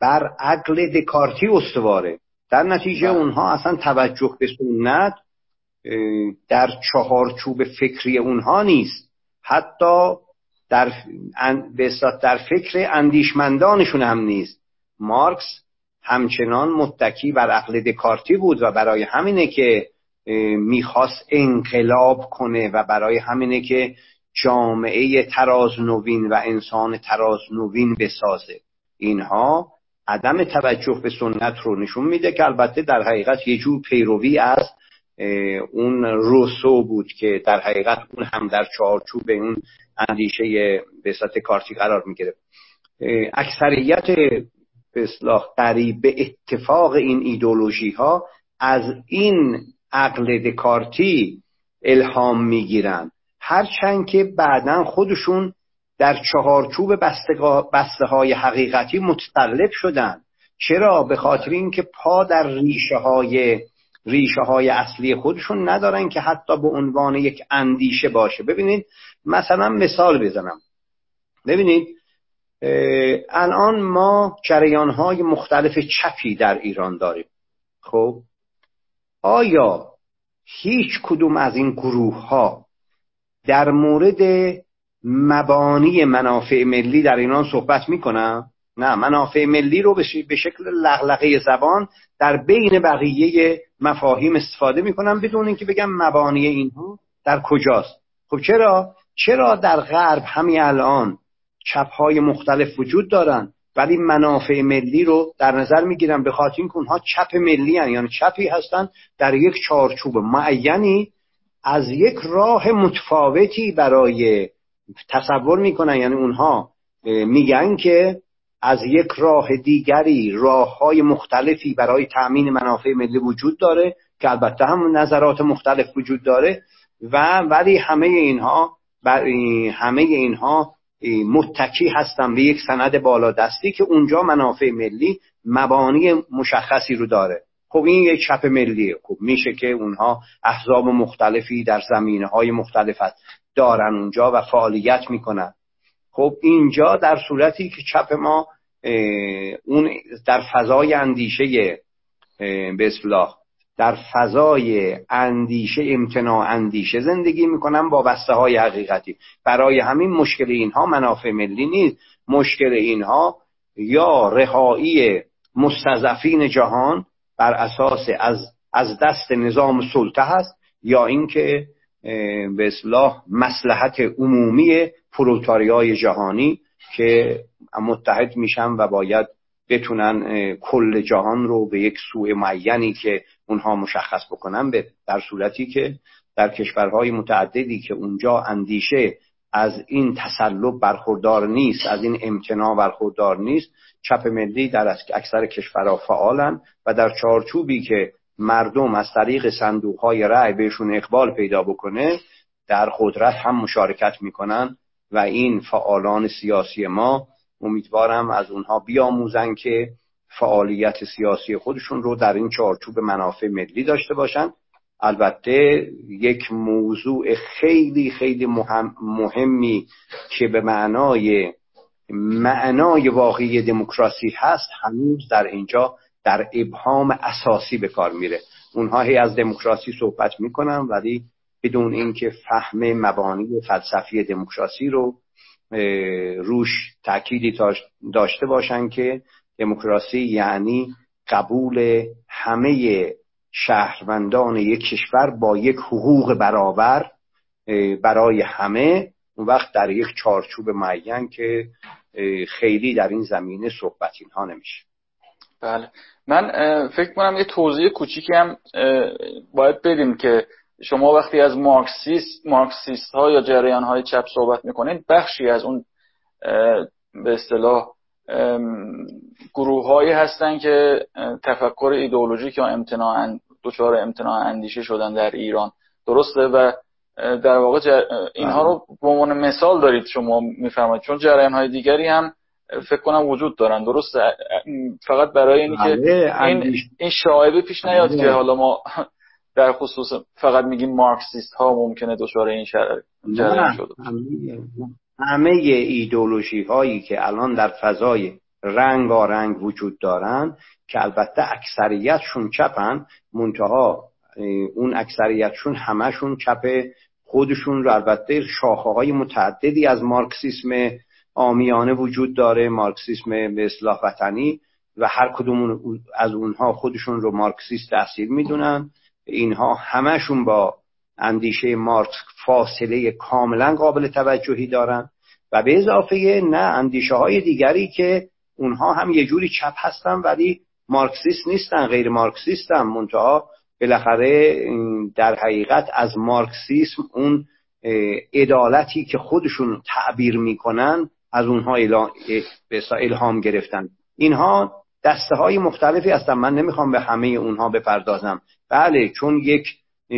بر عقل دکارتی استواره. در نتیجه بله. اونها اصلا توجه به سنت در چهارچوب فکری اونها نیست. حتی در, در فکر اندیشمندانشون هم نیست. مارکس همچنان متکی بر عقل دکارتی بود و برای همینه که می‌خواست انقلاب کنه و برای همینه که جامعه تراز نوین و انسان تراز نوین بسازه. اینها عدم توجه به سنت رو نشون میده که البته در حقیقت یه جور پیروی از اون روسو بود که در حقیقت اون هم در چارچوب اون اندیشه به کارتی قرار می‌گیره. اکثریت به اصلاح به اتفاق این ایدولوژی ها از این عقل دکارتی الهام می‌گیرن. هرچند که بعدا خودشون در چهارچوب بسته های حقیقتی متطلب شدن. چرا؟ به خاطر اینکه پا در ریشه های ریشه های اصلی خودشون ندارن که حتی به عنوان یک اندیشه باشه. ببینید مثلا مثال بزنم. ببینید الان ما جریان های مختلف چپی در ایران داریم. خب؟ آیا هیچ کدوم از این گروه ها در مورد مبانی منافع ملی در ایران صحبت می‌کنم نه منافع ملی رو به شکل لغلقه زبان در بین بقیه مفاهیم استفاده می‌کنم بدون اینکه بگم مبانی اینها در کجاست. خب چرا؟ چرا در غرب همین الان چپ های مختلف وجود دارن ولی منافع ملی رو در نظر می‌گیرن به خاطر اینکه اونها چپ ملی هن. یعنی چپی هستن در یک چارچوب معینی از یک راه متفاوتی برای تصور می‌کنن یعنی اونها میگن که از یک راه دیگری راه های مختلفی برای تأمین منافع ملی وجود داره که البته هم نظرات مختلف وجود داره و ولی همه اینها همه اینها متکی هستن به یک سند بالا دستی که اونجا منافع ملی مبانی مشخصی رو داره. خب این یک چپ ملیه. خب میشه که اونها احزاب مختلفی در زمینه های مختلف دارن اونجا و فعالیت می‌کنن. خب اینجا در صورتی که چپ ما اون در فضای اندیشه به اصلاح در فضای اندیشه امتناع اندیشه زندگی می‌کنن با بسته های حقیقتی. برای همین مشکل اینها منافع ملی نیست. مشکل اینها یا رهایی مستضعفین جهان بر اساس از از دست نظام سلطه هست یا اینکه به اصلاح مسلحت عمومی پروتاریای جهانی که متحد میشن و باید بتونن کل جهان رو به یک سوء معینی که اونها مشخص بکنن به در صورتی که در کشورهای متعددی که اونجا اندیشه از این تسلب برخوردار نیست از این امتناع برخوردار نیست چپ ملی در اکثر کشورها فعالن و در چارچوبی که مردم از طریق صندوق های رأی بهشون اقبال پیدا بکنه در قدرت هم مشارکت می‌کنن و این فعالان سیاسی ما امیدوارم از اونها بیاموزن که فعالیت سیاسی خودشون رو در این چارچوب منافع ملی داشته باشن. البته یک موضوع خیلی خیلی مهم مهمی که به معنای معنای واقعی دموکراسی هست هنوز در اینجا در ابهام اساسی به کار میره. اونها هی از دموکراسی صحبت می‌کنن ولی بدون اینکه فهم مبانی فلسفی دموکراسی رو روش تأکیدی داشته باشن که دموکراسی یعنی قبول همه شهروندان یک کشور با یک حقوق برابر برای همه. اون وقت در یک چارچوب معین که خیلی در این زمینه صحبت اینها نمیشه. بله. من فکر کنم یه توضیح کوچیکی هم باید بدیم که شما وقتی از مارکسیست مارکسیست ها یا جریان های چپ صحبت می‌کنین بخشی از اون به اصطلاح گروه هایی هستن که تفکر ایدئولوژیک یا امتناع دچار امتناع اندیشه شدن در ایران. درسته؟ و در واقع اینها رو به عنوان مثال دارید شما میفرمایید. چون جریان های دیگری هم فکر کنم وجود دارن. درسته؟ فقط برای اینکه بله، این این شایبه پیش نیاد که بله. حالا ما در خصوص فقط میگیم مارکسیست ها ممکنه دچار این جریان شده همه ایدولوژی هایی که الان در فضای رنگ وجود دارن که البته اکثریتشون چپن منتها اون اکثریتشون همشون چپ خودشون رو البته شاخه های متعددی از مارکسیسم آمیانه وجود داره مارکسیسم به اصلاح وطنی و هر کدوم از اونها خودشون رو مارکسیست تحصیل می‌دونن. اینها همشون با اندیشه مارکس فاصله کاملا قابل توجهی دارن و به اضافه نه اندیشه های دیگری که اونها هم یه جوری چپ هستن ولی مارکسیست نیستن غیر مارکسیستن. منتها بالاخره در حقیقت از مارکسیسم اون عدالتی که خودشون تعبیر می‌کنن از اونها الهام گرفتن. اینها دسته های مختلفی هستن. من نمی‌خوام به همه اونها بپردازم. بله چون یک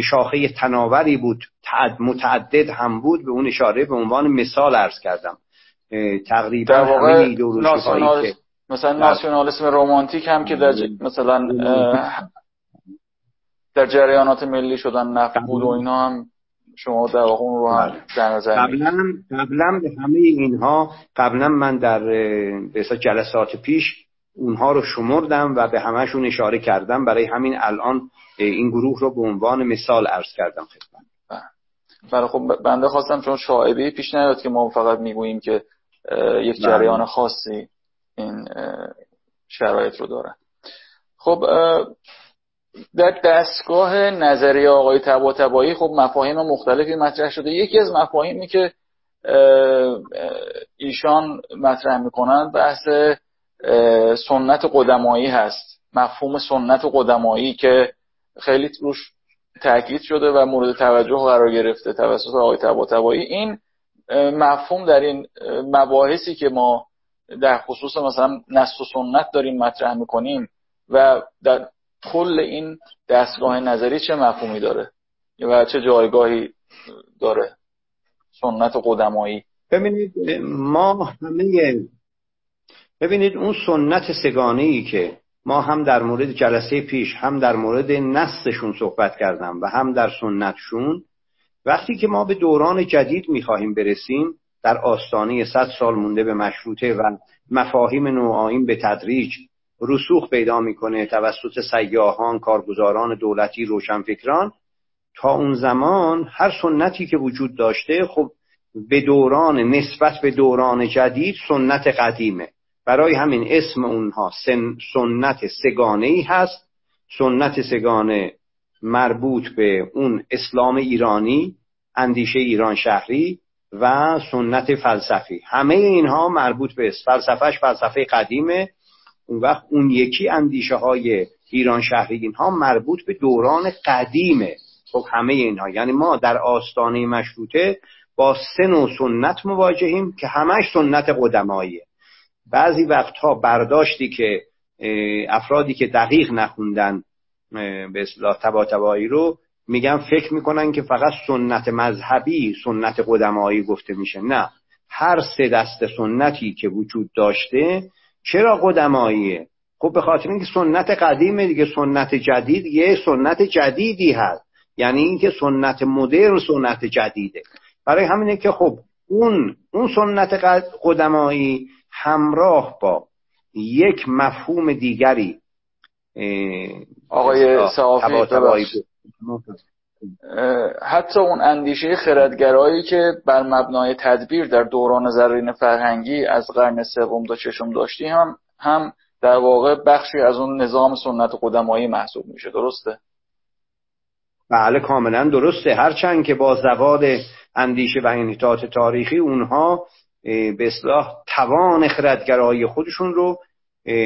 شاخه تناوری بود متعدد هم بود به اون اشاره به عنوان مثال عرض کردم. تقریبا همه که مثلا ناسیونالیسم رومانتیک هم که در مثلا در جریانات ملی شدن نفت بود و اینا هم شما در واقع اون رو هم بله. در نظر قبلا قبلا به همه اینها قبلا من در به جلسات پیش اونها رو شمردم و به همهشون اشاره کردم برای همین الان این گروه رو به عنوان مثال عرض کردم خدمت بله. بله خب بنده خواستم چون شاعبه پیش نیاد که ما فقط می‌گوییم که یک بله. جریان خاصی این شرایط رو دارن خب در دستگاه نظریه آقای تبا تبایی خب مفاهیم مختلفی مطرح شده یکی از مفاهیمی که ایشان مطرح می‌کنند بحث سنت قدمایی هست. مفهوم سنت قدمایی که خیلی روش تاکید شده و مورد توجه قرار گرفته توسط آقای تبا تبایی این مفهوم در این مباحثی که ما در خصوص مثلا نسل و سنت داریم مطرح می‌کنیم و در کل این دستگاه نظری چه مفهومی داره و چه جایگاهی داره؟ سنت قدمایی. ببینید ما همه ببینید اون سنت سگانه ای که ما هم در مورد جلسه پیش هم در مورد نسلشون صحبت کردم و هم در سنتشون وقتی که ما به دوران جدید می‌خواهیم برسیم در آستانه صد سال مونده به مشروطه و مفاهیم نوعاین به تدریج رسوخ پیدا می‌کنه توسط سیاهان کارگزاران دولتی روشنفکران تا اون زمان هر سنتی که وجود داشته خب به دوران نسبت به دوران جدید سنت قدیمه. برای همین اسم اونها سنت سگانه ای هست. سنت سگانه مربوط به اون اسلام ایرانی اندیشه ایران شهری و سنت فلسفی. همه اینها مربوط به فلسفهش فلسفه قدیمه اون وقت اون یکی اندیشه های ایران شهری اینها مربوط به دوران قدیمه خب همه اینها. یعنی ما در آستانه مشروطه با سن و سنت مواجهیم که همش سنت قدماییه بعضی وقتها برداشتی که افرادی که دقیق نخوندن به اصلاح تبا تبایی رو میگن فکر می‌کنن که فقط سنت مذهبی سنت قدمایی گفته میشه. نه. هر سه دست سنتی که وجود داشته چرا قدماییه خب به خاطر اینکه سنت قدیمه دیگه سنت جدید یه سنت جدیدی هست. یعنی اینکه سنت مدرن سنت جدیده. برای همینه که خب اون اون سنت قدمایی همراه با یک مفهوم دیگری آقای صحافی حتی اون اندیشه خردگرایی که بر مبنای تدبیر در دوران زرین فرهنگی از قرن سوم تا ششم داشتی هم هم در واقع بخشی از اون نظام سنت قدمایی محسوب میشه. درسته؟ بله کاملا درسته. هرچند که با زوال اندیشه و انحطاط تاریخی اونها به اصلاح توان خردگرایی خودشون رو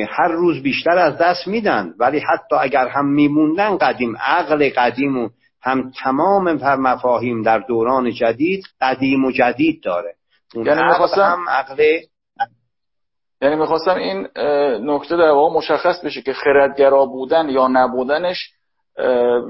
هر روز بیشتر از دست میدن. ولی حتی اگر هم میموندن قدیم عقل قدیم و هم تمام مفاهیم در دوران جدید قدیم و جدید داره. یعنی می‌خواستم هم عقل یعنی می‌خواستم این نکته در واقع مشخص بشه که خردگرا بودن یا نبودنش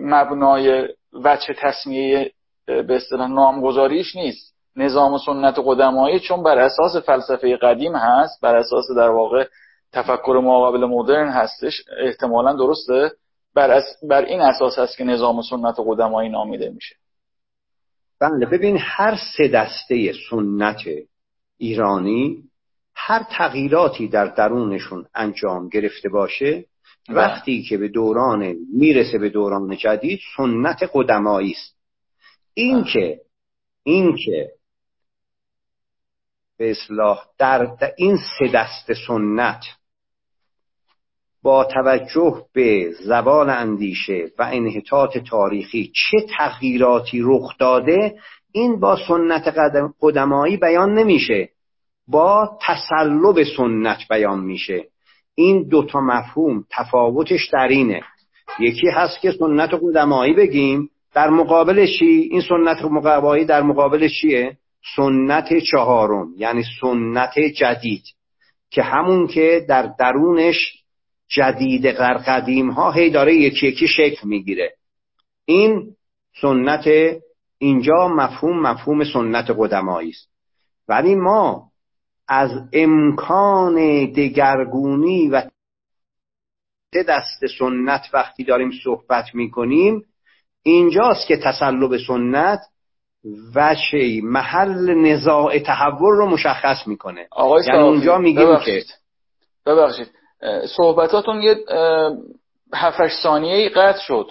مبنای وچه تصمیه به اصطلاح نامگذاریش نیست. نظام و سنت قدمایی چون بر اساس فلسفه قدیم هست بر اساس در واقع تفکر ماقبل مدرن هستش احتمالا درسته بر, بر این اساس است که نظام سنت قدمایی نامیده میشه بله ببین هر سه دسته سنت ایرانی هر تغییراتی در درونشون انجام گرفته باشه بله. وقتی که به دوران می‌رسه به دوران جدید سنت قدمایی است این بله. که این که به اصلاح در این سه دست سنت با توجه به زوال اندیشه و انحطاط تاریخی چه تغییراتی رخ داده این با سنت قدمایی بیان نمیشه با تسلب سنت بیان میشه این دوتا مفهوم تفاوتش در اینه یکی هست که سنت قدمایی بگیم در مقابل چی؟ این سنت قدمایی در مقابل چیه؟ سنت چهارم یعنی سنت جدید که همون که در درونش جدید قدیم ها هی داره یکی یکی شکل می‌گیره. این سنت اینجا مفهوم مفهوم سنت قدمایی است. ولی ما از امکان دگرگونی و دست سنت وقتی داریم صحبت می‌کنیم اینجاست که تسلب سنت وچه محل نزاع تحول رو مشخص می‌کنه. یعنی اونجا میگیم که ببخشید. صحبتاتون یه هفتش ثانیه ای قطع شد.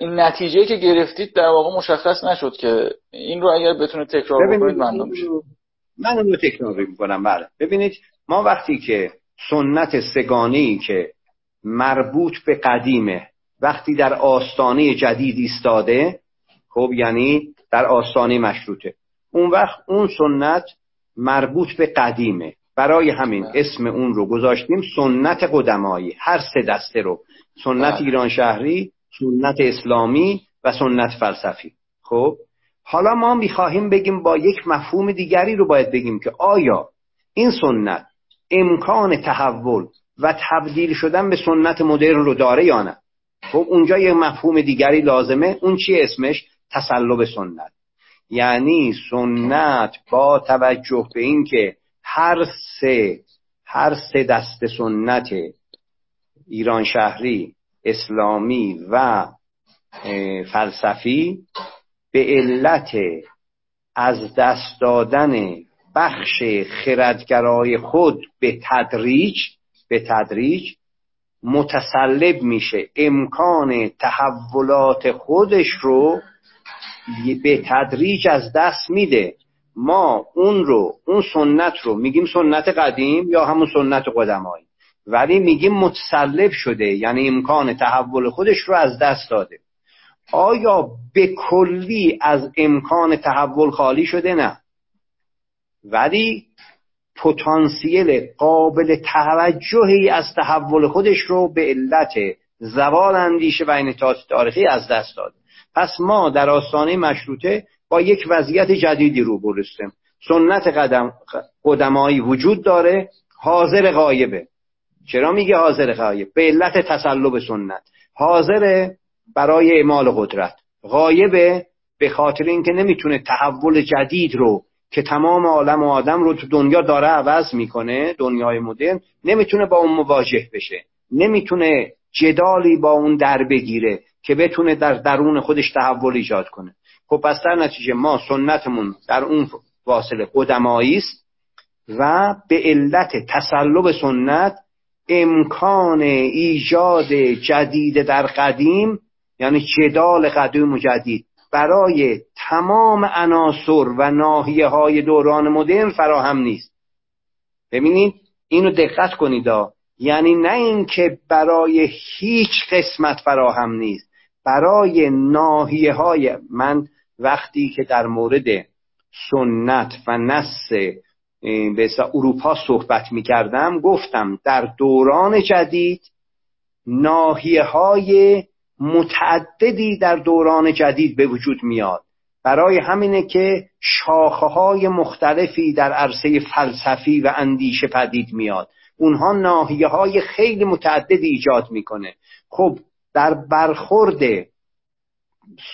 این نتیجه که گرفتید در واقع مشخص نشد که این رو اگر بتونه تکرار بکنید ممنون میشه من اون رو تکرار می‌کنم بله. ببینید ما وقتی که سنت سگانی که مربوط به قدیمه وقتی در آستانه جدید ایستاده خب یعنی در آستانه مشروطه. اون وقت اون سنت مربوط به قدیمه. برای همین بله. اسم اون رو گذاشتیم سنت قدمایی. هر سه دسته رو. سنت بله. ایران شهری سنت اسلامی و سنت فلسفی. خب؟ حالا ما می‌خواهیم بگیم با یک مفهوم دیگری رو باید بگیم که آیا این سنت امکان تحول و تبدیل شدن به سنت مدرن رو داره یا نه؟ خب اونجا یک مفهوم دیگری لازمه. اون چی اسمش؟ تسلب سنت. یعنی سنت با توجه به اینکه هر سه هر سه دست سنت ایران شهری اسلامی و فلسفی به علت از دست دادن بخش خردگرای خود به تدریج به تدریج متسلب میشه. امکان تحولات خودش رو به تدریج از دست میده. ما اون رو اون سنت رو میگیم سنت قدیم یا همون سنت قدمایی. ولی میگیم متسلب شده یعنی امکان تحول خودش رو از دست داده. آیا به کلی از امکان تحول خالی شده؟ نه. ولی پتانسیل قابل توجهی از تحول خودش رو به علت زوال اندیشه و انعطاف تاریخی از دست داد پس ما در آستانه مشروطه با یک وضعیت جدیدی رو برستیم سنت قدم قدمایی وجود داره حاضر غایبه. چرا میگه حاضر غایب؟ به علت تسلب سنت. حاضر برای اعمال قدرت. غایبه به خاطر اینکه نمی‌تونه تحول جدید رو که تمام عالم و آدم رو تو دنیا داره عوض می‌کنه دنیای مدرن نمی‌تونه با اون مواجه بشه. نمی‌تونه جدالی با اون در بگیره. که بتونه در درون خودش تحول ایجاد کنه. خب پس در نتیجه ما سنتمون در اون واصله قدمایی است و به علت تسلب سنت امکان ایجاد جدید در قدیم یعنی جدال قدیم و جدید برای تمام عناصر و ناحیه های دوران مدرن فراهم نیست. ببینید اینو دقت کنید یعنی نه اینکه برای هیچ قسمت فراهم نیست. برای ناحیه های من وقتی که در مورد سنت و نص به اروپا صحبت می کردم گفتم در دوران جدید ناحیه های متعددی در دوران جدید به وجود میاد. برای همینه که شاخه های مختلفی در عرصه فلسفی و اندیشه پدید میاد. اونها ناحیه های خیلی متعددی ایجاد می‌کنه. خب در برخورد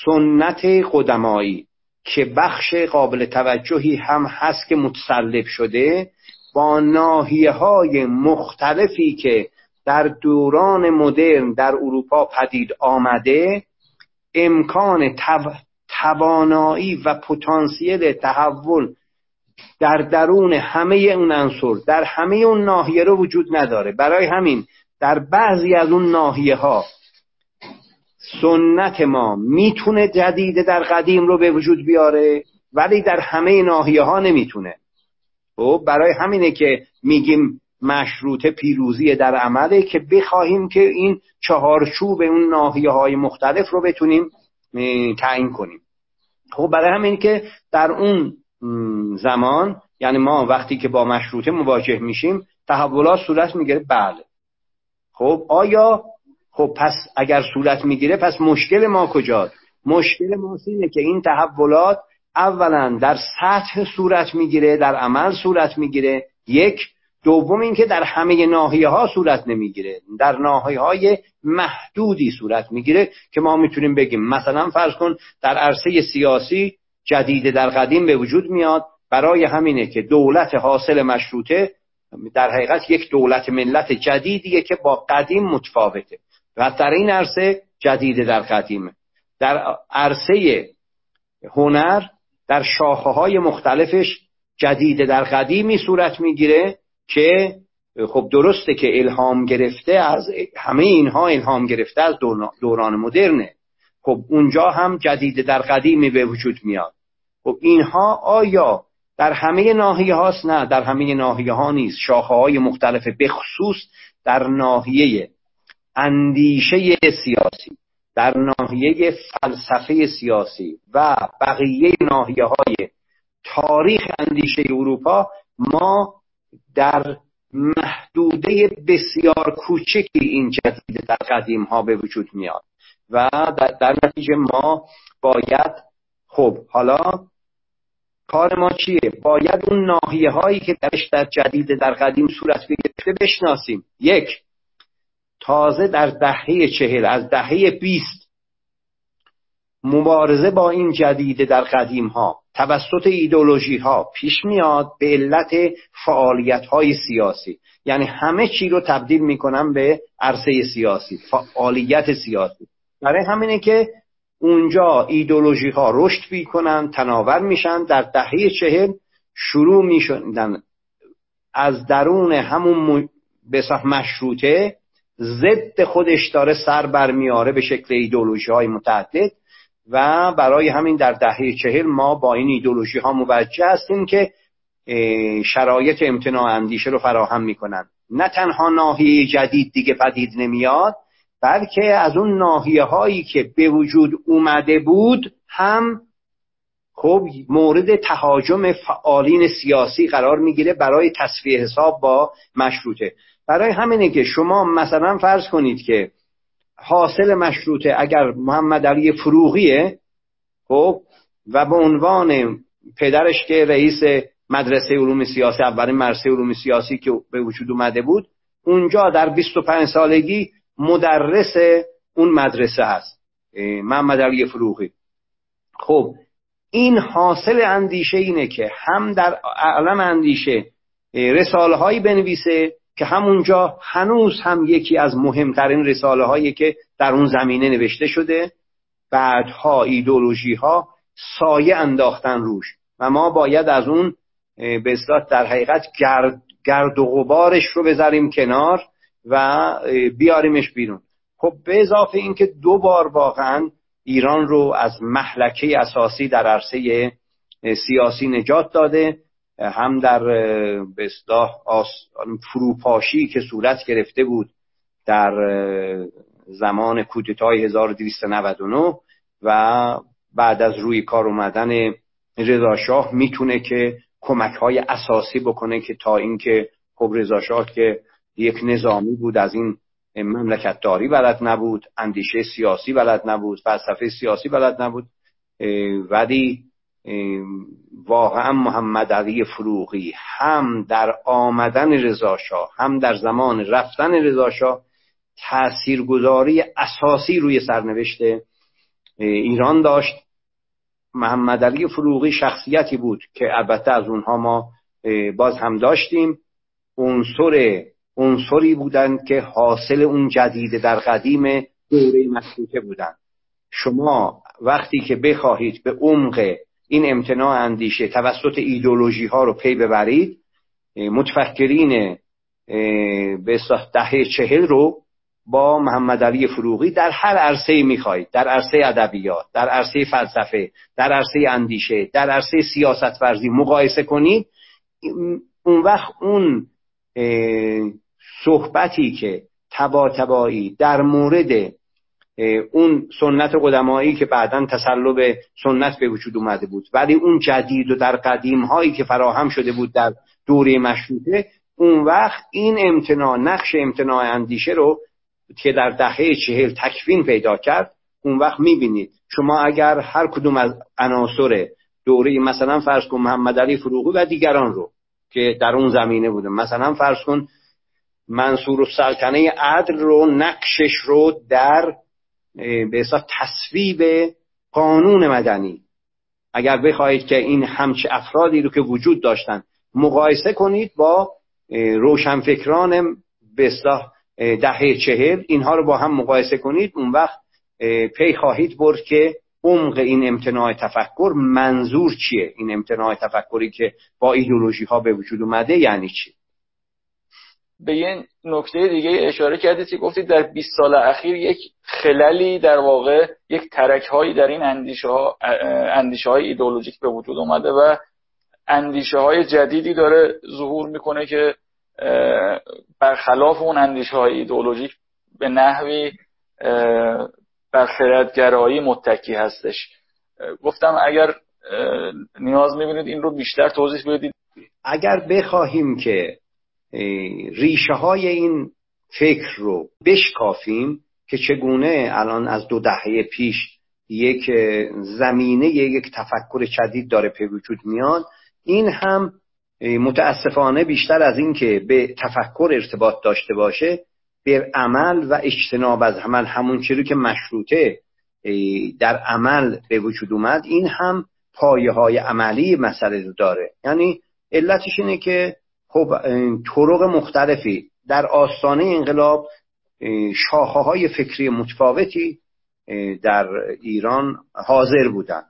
سنت قدمایی که بخش قابل توجهی هم هست که متسلب شده با ناحیه های مختلفی که در دوران مدرن در اروپا پدید آمده امکان توانایی و پتانسیل تحول در درون همه اون انصر در همه اون ناحیه رو وجود نداره. برای همین در بعضی از اون ناحیه ها سنت ما می‌تونه جدید در قدیم رو به وجود بیاره ولی در همه ناحیه ها نمی‌تونه. خب برای همینه که میگیم مشروط پیروزی در عمله که بخواهیم که این چهارچوب اون ناحیه های مختلف رو بتونیم تعیین کنیم. خب برای همین که در اون زمان یعنی ما وقتی که با مشروطه مواجه میشیم تحولات صورت می‌گیره. بله. خب آیا خب پس اگر صورت می‌گیره پس مشکل ما کجاست؟ مشکل ما اینه که این تحولات اولا در سطح صورت می‌گیره در عمل صورت می‌گیره. یک. دوم اینکه در همه ناحیه ها صورت نمی‌گیره. در ناحیه های محدودی صورت می‌گیره که ما می‌تونیم بگیم. مثلا فرض کن در عرصه سیاسی جدید در قدیم به وجود میاد. برای همینه که دولت حاصل مشروطه در حقیقت یک دولت ملت جدیدیه که با قدیم متفاوته. و در این عرصه جدید در قدیمه در عرصه هنر در شاخه های مختلفش جدید در قدیمی صورت می‌گیره که خب درسته که الهام گرفته از همه اینها الهام گرفته از دوران مدرنه. خب اونجا هم جدید در قدیمی به وجود میاد. خب اینها آیا در همه ناحیه هاست؟ نه در همه ناحیه ها نیست. شاخه های مختلف بخصوص در ناحیه اندیشه سیاسی در ناحیه فلسفه سیاسی و بقیه ناحیه های تاریخ اندیشه اروپا ما در محدوده بسیار کوچکی این جدید در قدیم ها به وجود میاد و در, نتیجه ما باید خب حالا کار ما چیه؟ باید اون ناحیه هایی که درش در جدید در قدیم صورت بگرفته بشناسیم. یک تازه در دهه چهل از دهه بیست مبارزه با این جدید در قدیم ها توسط ایدولوژی ها پیش میاد به علت فعالیت های سیاسی. یعنی همه چی رو تبدیل می‌کنن به عرصه سیاسی فعالیت سیاسی. برای همینه که اونجا ایدولوژی ها رشد می‌کنن تناور میشن. در دهه چهل شروع می‌شدن از درون همون به مشروطه ضد خودش داره سر برمیاره به شکل ایدولوژی های متعدد و برای همین در دهه چهل ما با این ایدولوژی ها موجه هستیم که شرایط امتناع اندیشه رو فراهم می‌کنن. نه تنها ناحیه جدید دیگه پدید نمیاد بلکه از اون ناحیه هایی که به وجود اومده بود هم خب مورد تهاجم فعالین سیاسی قرار می‌گیره برای تصفیه حساب با مشروطه. برای همینه که شما مثلا فرض کنید که حاصل مشروطه اگر محمد علی فروغیه خب و به عنوان پدرش که رئیس مدرسه علوم سیاسی اولین مدرسه علوم سیاسی که به وجود اومده بود اونجا در 25 سالگی مدرس اون مدرسه هست محمد علی فروغی. خب این حاصل اندیشه اینه که هم در عالم اندیشه رساله هایی بنویسه که همونجا هنوز هم یکی از مهمترین رساله هایی که در اون زمینه نوشته شده بعدها ایدولوژی ها سایه انداختن روش و ما باید از اون به در حقیقت گرد, گرد و غبارش رو بذاریم کنار و بیاریمش بیرون. خب به اضافه اینکه دو بار واقعا ایران رو از محلکه اساسی در عرصه سیاسی نجات داده هم در به فروپاشی که صورت گرفته بود در زمان کودتای 1299 و بعد از روی کار اومدن رضا شاه می‌تونه که کمک های اساسی بکنه که تا اینکه خب رضا شاه که یک نظامی بود از این مملکت داری بلد نبود اندیشه سیاسی بلد نبود فلسفه سیاسی بلد نبود ولی واقعا محمد علی فروغی هم در آمدن رضاشاه هم در زمان رفتن رضاشاه تاثیرگذاری اساسی روی سرنوشت ایران داشت. محمد علی فروغی شخصیتی بود که البته از اونها ما باز هم داشتیم. عنصر عنصری بودند که حاصل اون جدید در قدیم دوره مشروطه بودند. شما وقتی که بخواهید به عمق این امتناع اندیشه توسط ایدولوژی ها رو پی ببرید متفکرین به دهه چهل رو با محمد علی فروغی در هر عرصه می‌خواهید در عرصه ادبیات در عرصه فلسفه در عرصه اندیشه در عرصه سیاست ورزی مقایسه کنید. اون وقت اون صحبتی که تبا تبایی در مورد اون سنت قدمایی که بعدا تسلب سنت به وجود اومده بود. ولی اون جدید و در قدیم هایی که فراهم شده بود در دوره مشروطه اون وقت این امتناع نقش امتناع اندیشه رو که در دهه چهل تکوین پیدا کرد اون وقت می‌بینید. شما اگر هر کدوم از عناصر دوره مثلا فرض کن محمد علی فروغی و دیگران رو که در اون زمینه بوده. مثلا فرض کن منصور سلطنه عدل رو نقشش رو در به حساب تصویب قانون مدنی. اگر بخواهید که این همچه افرادی رو که وجود داشتن مقایسه کنید با روشنفکران به دهه چهل اینها رو با هم مقایسه کنید اون وقت پی خواهید برد که عمق این امتناع تفکر منظور چیه؟ این امتناع تفکری که با ایدولوژی ها به وجود اومده یعنی چی؟ به یه نکته دیگه اشاره کردید که گفتید در 20 سال اخیر یک خللی در واقع یک ترک هایی در این اندیشه, ها اندیشه های ایدولوژیک به وجود اومده و اندیشه های جدیدی داره ظهور می‌کنه که برخلاف اون اندیشه های ایدئولوژیک به نحوی بر خردگرایی متکی هستش. گفتم اگر نیاز می‌بینید این رو بیشتر توضیح بدید. اگر بخواهیم که ریشه های این فکر رو بشکافیم که چگونه الان از دو دهه پیش یک زمینه یک تفکر جدید داره به وجود میاد. این هم متاسفانه بیشتر از اینکه به تفکر ارتباط داشته باشه به عمل و اجتناب از عمل همون چیزی که مشروطه در عمل به وجود اومد این هم پایه های عملی مسئله داره. یعنی علتش اینه که خب طرق مختلفی در آستانه انقلاب شاخه های فکری متفاوتی در ایران حاضر بودن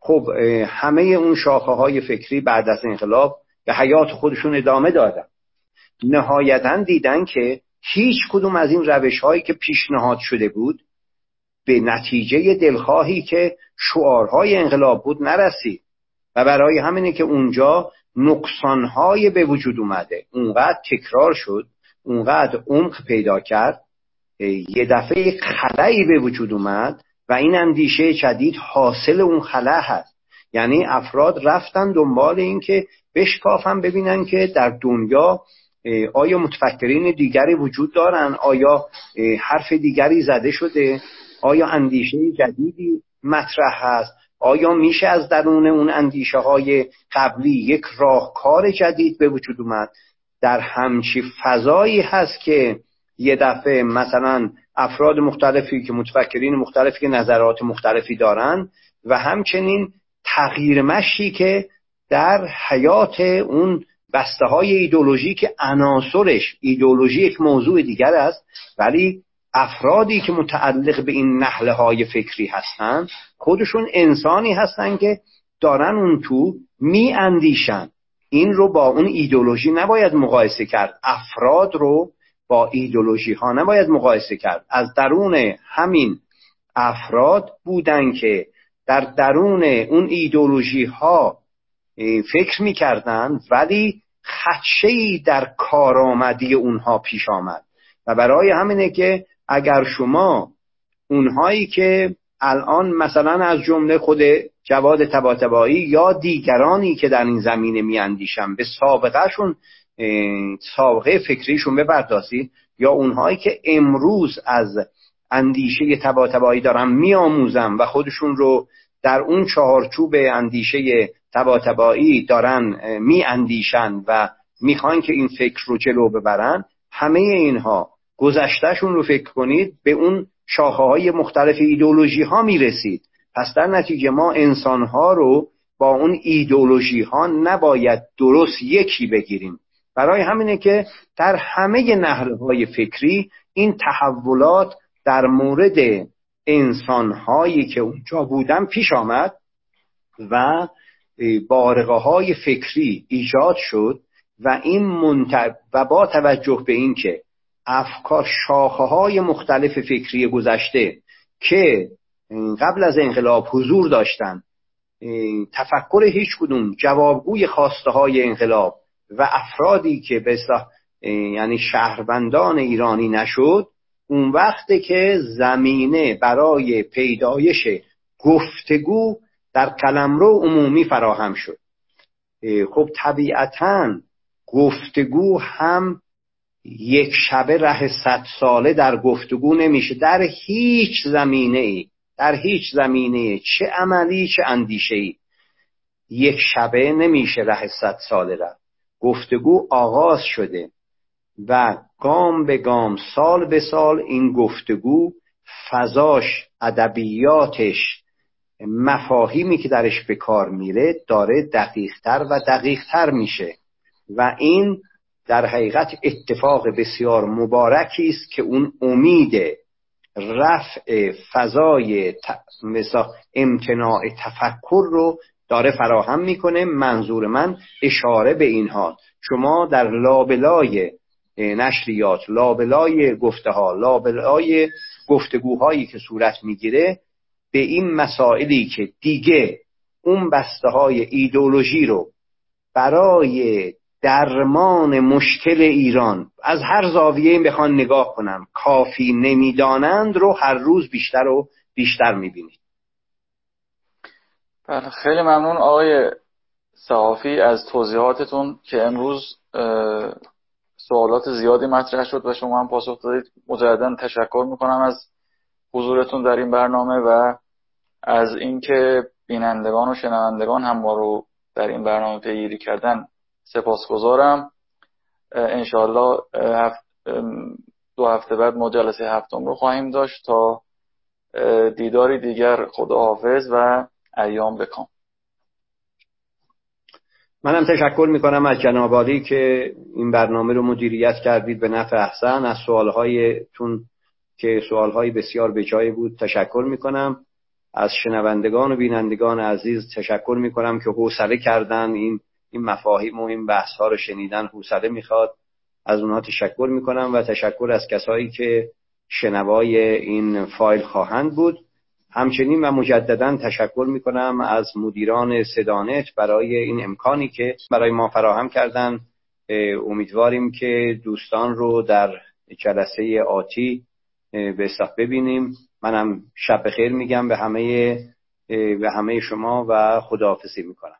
خب همه اون شاخه های فکری بعد از انقلاب به حیات خودشون ادامه دادن. نهایتا دیدن که هیچ کدوم از این روش هایی که پیشنهاد شده بود به نتیجه دلخواهی که شعارهای انقلاب بود نرسید. و برای همینه که اونجا نقصانهای به وجود اومده. اونقدر تکرار شد اونقدر عمق پیدا کرد یه دفعه خلایی به وجود اومد و این اندیشه جدید حاصل اون خلا هست. یعنی افراد رفتن دنبال این که بشکافن ببینن که در دنیا آیا متفکرین دیگری وجود دارن؟ آیا حرف دیگری زده شده؟ آیا اندیشه جدیدی مطرح هست؟ آیا میشه از درون اون اندیشه های قبلی یک راهکار جدید به وجود اومد؟ در همچی فضایی هست که یه دفعه مثلا افراد مختلفی که متفکرین مختلفی که نظرات مختلفی دارن و همچنین تغییر مشی که در حیات اون بسته های ایدولوژی که عناصرش ایدولوژی یک موضوع دیگر است ولی افرادی که متعلق به این نحله های فکری هستند خودشون انسانی هستند که دارن اون تو می اندیشن این رو با اون ایدولوژی نباید مقایسه کرد. افراد رو با ایدولوژی ها نباید مقایسه کرد. از درون همین افراد بودن که در درون اون ایدولوژی ها فکر می‌کردن ولی خدشه در کارآمدی اونها پیش آمد. و برای همینه که اگر شما اونهایی که الان مثلا از جمله خود جواد تباتبایی یا دیگرانی که در این زمینه میاندیشن به سابقهشون سابقه فکریشون بپردازید یا اونهایی که امروز از اندیشه تباتبایی دارن میآموزن و خودشون رو در اون چهارچوب اندیشه تباتبایی دارن می اندیشن و می‌خوان که این فکر رو جلو ببرن همه اینها گذشتهشون رو فکر کنید به اون شاخه های مختلف ایدولوژی ها می‌رسید. پس در نتیجه ما انسان ها رو با اون ایدولوژی ها نباید درست یکی بگیریم. برای همینه که در همه نهله های فکری این تحولات در مورد انسانهایی که اونجا بودن پیش آمد و بارقه های فکری ایجاد شد و این و با توجه به اینکه افکار شاخه های مختلف فکری گذشته که قبل از انقلاب حضور داشتند تفکر هیچ کدوم جوابگوی خواسته های انقلاب و افرادی که به یعنی شهروندان ایرانی نشد اون وقت که زمینه برای پیدایش گفتگو در قلمرو عمومی فراهم شد. خب طبیعتا گفتگو هم یک شبه ره صد ساله در گفتگو نمیشه. در هیچ زمینه ای در هیچ زمینه چه عملی چه اندیشه ای یک شبه نمیشه ره صد ساله رفت گفتگو آغاز شده و گام به گام سال به سال این گفتگو فضاش ادبیاتش مفاهیمی که درش به کار میره داره دقیقتر و دقیقتر میشه. و این در حقیقت اتفاق بسیار مبارکی است که اون امید رفع فضای مثلا امتناع تفکر رو داره فراهم می‌کنه. منظور من اشاره به اینها. شما در لابلای نشریات لابلای گفته ها لابلای گفتگوهایی که صورت می‌گیره به این مسائلی که دیگه اون بسته های ایدولوژی رو برای درمان مشکل ایران. از هر زاویه بخوان نگاه کنم. کافی نمی‌دانند رو هر روز بیشتر و بیشتر می‌بینید. بله خیلی ممنون آقای صحافی از توضیحاتتون که امروز سوالات زیادی مطرح شد و شما هم پاسخ دادید. مجددا تشکر می‌کنم از حضورتون در این برنامه و از اینکه بینندگان و شنوندگان هم ما رو در این برنامه پیگیری کردن. سپاسگزارم. انشاءالله دو هفته بعد ما جلسه هفتم رو خواهیم داشت تا دیداری دیگر خداحافظ و ایام بکام. منم تشکر می‌کنم از جناب که این برنامه رو مدیریت کردید به نفع احسن. از سوالهایتون که سوالهای بسیار به جای بود تشکر می‌کنم. از شنوندگان و بینندگان عزیز تشکر می‌کنم که حوصله کردن این این مفاهیم و این بحث ها رو شنیدن حوصله می‌خواد. از اونها تشکر می‌کنم و تشکر از کسایی که شنوای این فایل خواهند بود. همچنین و مجددا تشکر می‌کنم از مدیران سدانت برای این امکانی که برای ما فراهم کردن امیدواریم که دوستان رو در جلسه آتی به ببینیم. منم شب خیر میگم به همه به همه شما و خداحافظی می‌کنم.